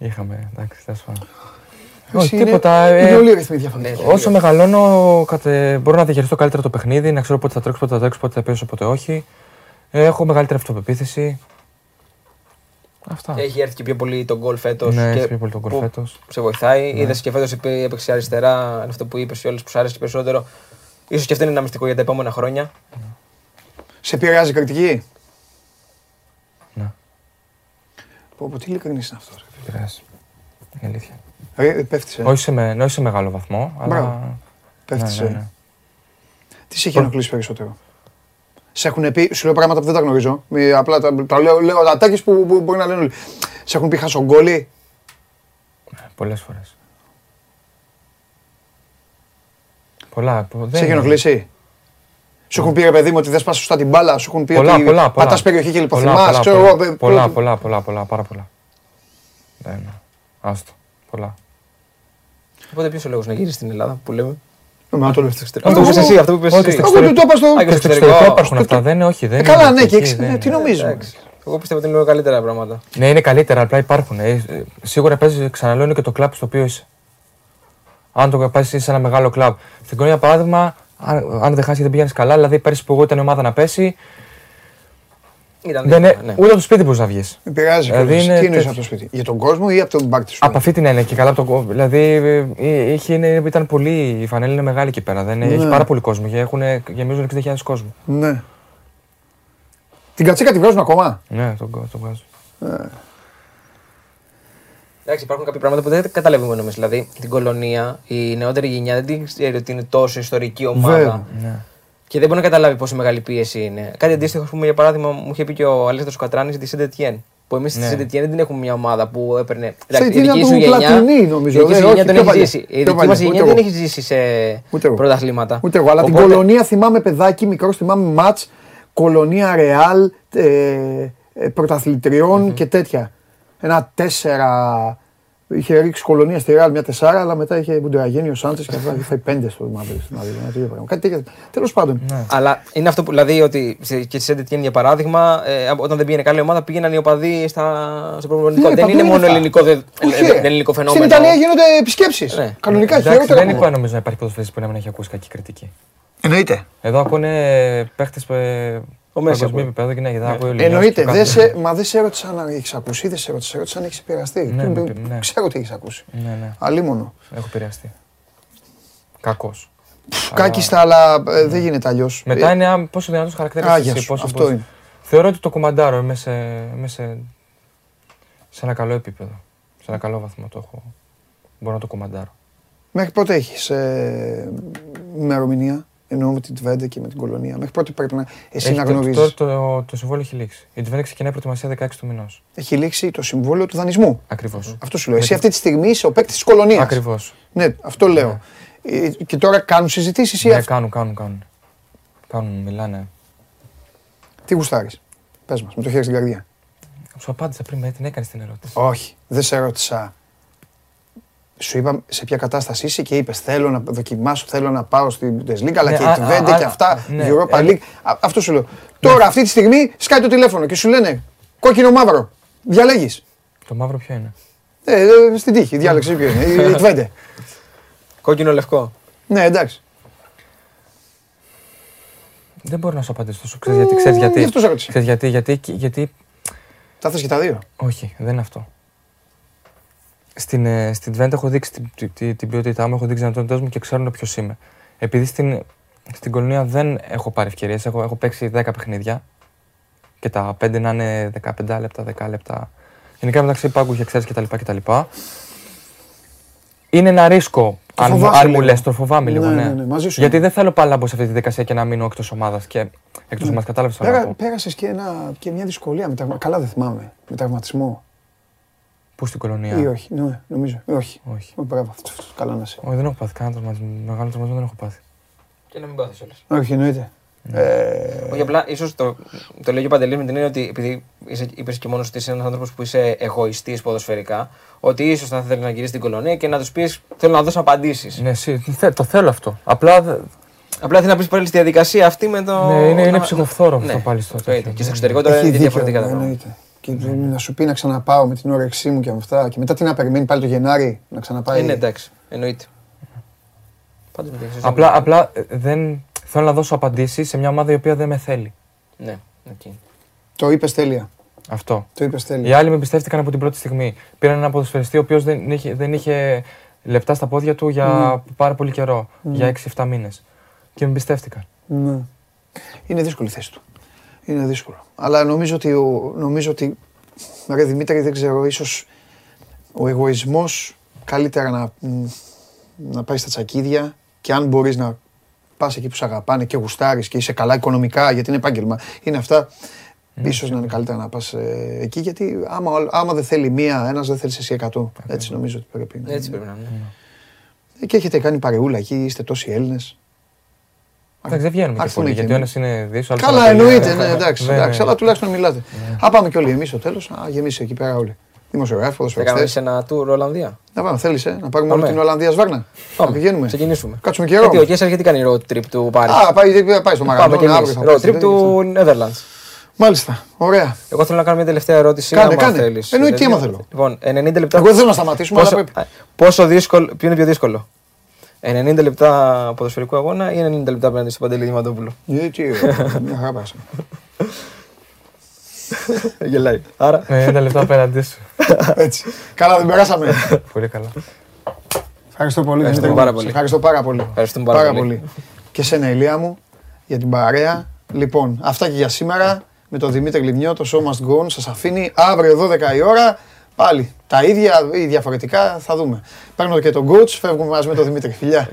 Είχαμε, εντάξει, τέλος πάντων. Όχι, είναι- τίποτα. Είναι ε, όλοι οι ρυθμοί διαφορετικοί. Όσο μεγαλώνω, κατε... μπορώ να διαχειριστώ καλύτερα το παιχνίδι, να ξέρω πότε θα τρέξω, πότε θα τρέξω, πότε θα πέσω, πότε όχι. Ε, Έχω μεγαλύτερη αυτοπεποίθηση. Αυτά. Έχει έρθει και πιο πολύ τον γκολ φέτος. Ναι, έχει πιο πολύ τον γκολ φέτος. Σε βοηθάει. Ναι. Είδες και φέτος έπαιξε αριστερά. Είναι αυτό που είπες σε όλου που σου άρεσε περισσότερο. Σω και αυτό είναι ένα μυστικό για τα επόμενα χρόνια. Σε επηρεάζει η κριτική; Ναι. Πω, πω, τι ειλικρινής είναι αυτός. ρε. Πειράζει. Είναι αλήθεια. Ρε, πέφτεις, ε. Όχι σε, με, όχι σε μεγάλο βαθμό, αλλά. Μπράβο. Πέφτεις, ναι, ε. ναι, ναι. Τι σε έχει ενοχλήσει περισσότερο; Σε έχουν πει, σου λέω πράγματα που δεν τα γνωρίζω. Μη, απλά τα, τα λέω, λέω ατάκες που, που μπορεί να λένε όλοι. Σε έχουν πει χασογκόλι. Πολλές φορές. Πολλά. πο- δεν Σε έχει είναι. ενοχλήσει; Σου έχουν πει ρε παιδί μου ότι δεν σπάς σωστά την μπάλα. Σου έχουν πει Πολλά, ότι πολλά, πολλά. πατάς περιοχή και Πολλά, λιποθυμάς. πολλά, Ξέρω πολλά, εγώ. ε, Πολλά, πρώτη- πολλά, πολλά, πολλά, πάρα πολλά. Δεν είναι. Άστο. Πολλά. Οπότε ποιος ο λόγος να γυρίσει στην Ελλάδα που λέμε; Ε, μα το λέω. Αυτό που είπες εσύ, αυτό που είπες Όχι, εσύ. στο Εγώ του το είπα στο... Α, και Και στο στο εξωτερικό εξωτερικό. υπάρχουν αυτά. Δεν είναι, όχι. Δεν Ε, είναι Καλά, ναι, εκεί, και έχεις- δεν ναι, τι είναι. νομίζουμε; Εντάξει. Εγώ πιστεύω ότι είναι λίγο καλύτερα πράγματα. Ναι, είναι καλύτερα, απλά υπάρχουν. Ε, ε, σίγουρα παίζεις, ξαναλέω, είναι και το κλαμπ στο οποίο είσαι. Αν το πάει σε ένα μεγάλο κλαμπ. Στην Κορέα, παράδειγμα, αν, αν δεν χάσει και δεν πηγαίνεις καλά, δηλαδή πέρσι που εγώ ήταν η ομάδα να πέσει, Ήταν δεν, δύσκολα, ε, ναι. ούτε από το σπίτι μπορείς να βγεις. Επηρεάζει Δηλαδή κιόλας. είναι Τι εννοείς τέτοιο. από το σπίτι; Για τον κόσμο ή από τον μπάκτη σου; Από αυτή την έννοια και καλά από το κο- Δηλαδή ε, ε, είχε, είναι, ήταν πολύ. Η φανέλη είναι μεγάλη εκεί πέρα. Δεν, Έχει Ναι. πάρα πολύ κόσμο. και Έχουν, γεμίζουν 60.000 κόσμο. Ναι. Την κατσίκα τη βγάζουν ακόμα; Ναι, τον το, το βγάζω. Εντάξει, υπάρχουν κάποια πράγματα που δεν καταλαβαίνουμε εμείς. Δηλαδή, την κολονία, η νεότερη γενιά δεν την ξέρει ότι είναι τόσο ιστορική ομάδα. Βέβαια. Ναι. Και δεν μπορεί να καταλάβει πόσο μεγάλη πίεση είναι. Κάτι αντίστοιχο, ας πούμε, για παράδειγμα, μου είχε πει και ο Αλέστο Κατράνης τη Σεντετιέν. Που εμείς στη Ναι. Σεντετιέν δεν την έχουμε μια ομάδα που έπαιρνε. Σεντ η είναι δική του σου γενιά. Πλατινί, νομίζω, Η δική δε, σου γενιά όχι, τον πιο έχει παλιά. ζήσει. Η Πιο δική παλιά, μα ούτε γενιά εγώ. δεν έχει ζήσει σε Ούτε εγώ. πρωταθλήματα. Ούτε εγώ. Αλλά την Οπότε- κολονία θυμάμαι παιδάκι, μικρός θυμάμαι ματ. Κολονία Ρεάλ, ε, ε, πρωταθλητριών και τέτοια. Ένα τέσσερα. Είχε ρίξει κολονία στη Ρεάλ μια τεσσάρα, αλλά μετά είχε Μπουντραγένει ο Σάντσε και αυτά. Είχε φάει πέντε στο Μαδρίτη. στην Μαδρίτη, ένα τέτοιο πράγμα. Κάτι τέτοιο. Τέλος πάντων. Αλλά είναι αυτό που δηλαδή ότι σε- και στη Σεντετιέν για παράδειγμα, ε, όταν δεν πήγαινε καλή ομάδα, πήγαιναν οι οπαδοί στα, στο προπονητικό. Ναι, δεν παντού είναι είναι μόνο αυτά. ελληνικό, δε, Όχι, ε, ρε. δεν ελληνικό φαινόμενο. Στην Ιταλία γίνονται επισκέψεις. Ναι. Κανονικά Εντάξει, χειρότερα. δεν ακόμα. είναι νομίζω να υπάρχει ποδοσφαιριστής που να μην έχει ακούσει κακή κριτική. Εννοείται. Εδώ ακούνε παίχτες Ο Μέσης παγκοσμίου ακούει. επίπεδου και ναι, γιατί ακούει ο Λιβιάς Εννοείται. του Δεν κάθε- σε, μα δεν σε έρωτησα αν έχεις ακούσει, δεν σε έρωτησα. Σε έρωτησα αν έχεις επηρεαστεί. Ναι, Τι- με- ναι. Ξέρω τι έχεις ακούσει. Ναι, ναι. Αλίμονο. Έχω επηρεαστεί. Κακός. Κάκιστα, αλλά ε, δεν γίνεται αλλιώς. Μετά είναι αν- πόσο δυνατός χαρακτήρας Άγια είσαι. σου, Πόσο, αυτό πόσο- είναι. Θεωρώ ότι το κουμαντάρω. Είμαι σε, είμαι σε, σε ένα καλό επίπεδο. Σε ένα καλό βαθμό το έχω. Μπορώ να το κουμαντάρω. Μέχρι πότε έχεις ε, ημερομηνία; Εννοώ με την Τβέντε και με την κολονία. Μέχρι πρώτη πρέπει να. Εσύ Έχει να το- γνωρίζεις. Τώρα το, το συμβόλαιο έχει λήξει. Η Τβέντε ξεκινάει προετοιμασία 16 του μηνός. Έχει λήξει το συμβόλαιο του δανεισμού. Ακριβώς. Αυτό σου λέω. Εσύ αυτή τη στιγμή είσαι ο παίκτης της κολονίας. Ακριβώς. Ναι, αυτό λέω. Ε, Και τώρα κάνουν συζητήσεις ή Ναι, αυτό. κάνουν, κάνουν, κάνουν. Κάνουν, μιλάνε. Τι γουστάρεις; Πες μας, με το χέρι στην καρδιά. Σου απάντησα πριν, με την έκανε την ερώτηση. Όχι, δεν σε ρώτησα. Σου είπα σε ποια κατάσταση είσαι και είπες: Θέλω να δοκιμάσω, θέλω να πάω στην Bundesliga, αλλά Ναι, και α, η Twente α, και α, αυτά. ναι, η Europa ε, League. Α, Αυτό σου λέω. Τώρα, αυτή τη στιγμή, σκάει το τηλέφωνο και σου λένε κόκκινο μαύρο. Διαλέγεις. Το μαύρο ποιο είναι; Ε, ε, στην τύχη, διάλεξε ποιο είναι. Η- Η (laughs) Twente. Κόκκινο λευκό. Ναι, εντάξει. Δεν μπορώ να σου απαντήσω τόσο. Ξέρεις γιατί, ξέρεις γιατί. γι' αυτό σε ρώτησα. Ξέρεις γιατί, γιατί, γιατί Τα θες και τα δύο. Όχι, δεν είναι αυτό. Στην, ε, στην Twente έχω δείξει την, την, την, την ποιότητά μου, έχω δείξει τις δυνατότητές μου και ξέρουν ποιος είμαι. Επειδή στην, στην κολονία δεν έχω πάρει ευκαιρίες, έχω, έχω παίξει 10 παιχνίδια και τα 5 να είναι 15 λεπτά, 10 λεπτά. Γενικά μεταξύ πάγκου και ξέρει κτλ. κτλ. Είναι ένα ρίσκο. Το Αν, μου- φοβάσαι αν μου λίγο. λες, το φοβάμαι λίγο. Ναι, Ναι, ναι, ναι, μαζί σου Γιατί είμαι. δεν θέλω πάλι να μπω σε αυτή τη δικασία και να μείνω εκτός ομάδας. Και εκτός Ναι. ομάδας, κατάλαβες το να Πέρα, πω. πέρασες και, ένα, και μια δυσκολία. Με τραυμα... Καλά δεν θυμάμαι. Με τραυματισμό. Πού στην κολονία; Ή όχι. Ναι, νομίζω. Ε, Όχι. Όχι. Όχι, μπράβο. Καλά να σε. Όχι, δεν έχω πάθει κανένα τραυματισμό. Μεγάλο τραυματισμό δεν έχω πάθει. Και να μην πάθεις όλες. Όχι, εννοείται. Ε, Όχι, απλά ίσως το, το λέει και ο Παντελής με την έννοια ότι επειδή είπες και μόνος ότι είσαι ένας άνθρωπος που είσαι εγωιστής ποδοσφαιρικά, ότι ίσως θα θέλει να γυρίσει στην κολονία και να τους πεις: Θέλω να δώσω απαντήσεις. Ναι, εσύ, θε- το θέλω αυτό. Απλά δε- Απλά θέλει να πεις πάλι στη διαδικασία αυτή με το. Ναι, είναι- είναι να- ψυχοφθόρο αυτό ναι, πάλι στο αυτό τέτοιο. είναι. Και στο Ναι, εξωτερικό τώρα έχει είναι δίκιο, διαφορετικά τα ναι, πράγματα. Εννοείται. Και να σου πει να ξαναπάω με την όρεξή μου και με αυτά. Και μετά τι να περιμένει πάλι το Γενάρη να ξαναπάει. Ε, ναι, εντάξει, εννοείται. Πάντως με τη Απλά, απλά ε, δεν θέλω να δώσω απαντήσεις σε μια ομάδα η οποία δεν με θέλει. Ναι, οκ. Το είπες τέλεια. Αυτό. Το είπες Οι τέλεια. άλλοι με εμπιστεύτηκαν από την πρώτη στιγμή. Πήραν ένα ποδοσφαιριστή ο οποίος δεν, είχε- δεν είχε λεπτά στα πόδια του για πάρα πολύ καιρό. Για 6-7 μήνες. Και με εμπιστεύτηκαν. Ναι. Είναι δύσκολη η θέση του. Είναι δύσκολο. Αλλά νομίζω ότι, ο, νομίζω ότι ρε Δημήτρη, δεν ξέρω, ίσως ο εγωισμός καλύτερα να, μ, να πάει στα τσακίδια και αν μπορείς να πας εκεί που σε αγαπάνε και γουστάρεις και είσαι καλά οικονομικά, γιατί είναι επάγγελμα, είναι αυτά, ίσως να είναι καλύτερα να πας ε, εκεί, γιατί άμα, άμα δεν θέλει μία, ένας δεν θέλει εσύ εκατό. Έτσι νομίζω ότι πρέπει να Έτσι είναι. πρέπει να είναι. Ε, Και έχετε κάνει παρεούλα εκεί, είστε τόσοι Έλληνες. Εντάξει, δεν βγαίνουμε και Άρχισε πολύ. να Γιατί ο γίνει. ένας είναι δύσκολο. Καλά, εννοείται, ναι, εντάξει, Ναι, εντάξει, ναι. αλλά τουλάχιστον μιλάτε. Α, πάμε κι όλοι εμείς στο τέλος. Α, γεμίσει εκεί πέρα όλοι. Δημοσιογράφοι, Θα κάνουμε ποδοσφαιριστέ. σε ένα tour Ολλανδία. Να πάμε, θέλεις, ε, να πάρουμε όλη Πάμε. την Ολλανδία σβάρνα. Να Πάμε, πηγαίνουμε. ξεκινήσουμε. Κάτσουμε καιρό. Γιατί ο Κέσσαρ γιατί κάνει road trip του Πάρη. Α, πάει, πάει στο Πάμε και Μαραντόνα εμείς. αύριο. θα Road πάει, trip δεν του Netherlands. Μάλιστα, ωραία. Εγώ θέλω να κάνω μια τελευταία ερώτηση. Κάνε, άμα κάνε. θέλεις. Εννοείται, τι Δηλαδή, άμα θέλω. Λοιπόν, 90 λεπτά. Εγώ δεν θέλω να σταματήσουμε, αλλά πόσο, πρέπει. α, πόσο δύσκολο, ποιο είναι πιο δύσκολο; 90 λεπτά ποδοσφαιρικού αγώνα ή 90 λεπτά απέναντι στο Παντελή Διαμαντόπουλο. Γιατί, ε, μια χαρά πάσα. (laughs) Γελάει. Άρα. Με ένα λεπτό απέναντί σου. (laughs) Έτσι. Καλά, δεν περάσαμε. Πολύ καλά. Ευχαριστώ πολύ. Ευχαριστούμε Δημήτρη μου. πάρα πολύ. Σε Ευχαριστώ πάρα πολύ. Ευχαριστούμε πάρα πολύ. Και σένα, Ηλία μου, για την παρέα. Λοιπόν, αυτά και για σήμερα. Με τον Δημήτρη Λιμνιό, το Show Must Go On σας αφήνει αύριο 12 η ώρα. Πάλι τα ίδια ή διαφορετικά θα δούμε. Παίρνω και τον coach, φεύγουμε μαζί με τον Δημήτρη. Φιλιά.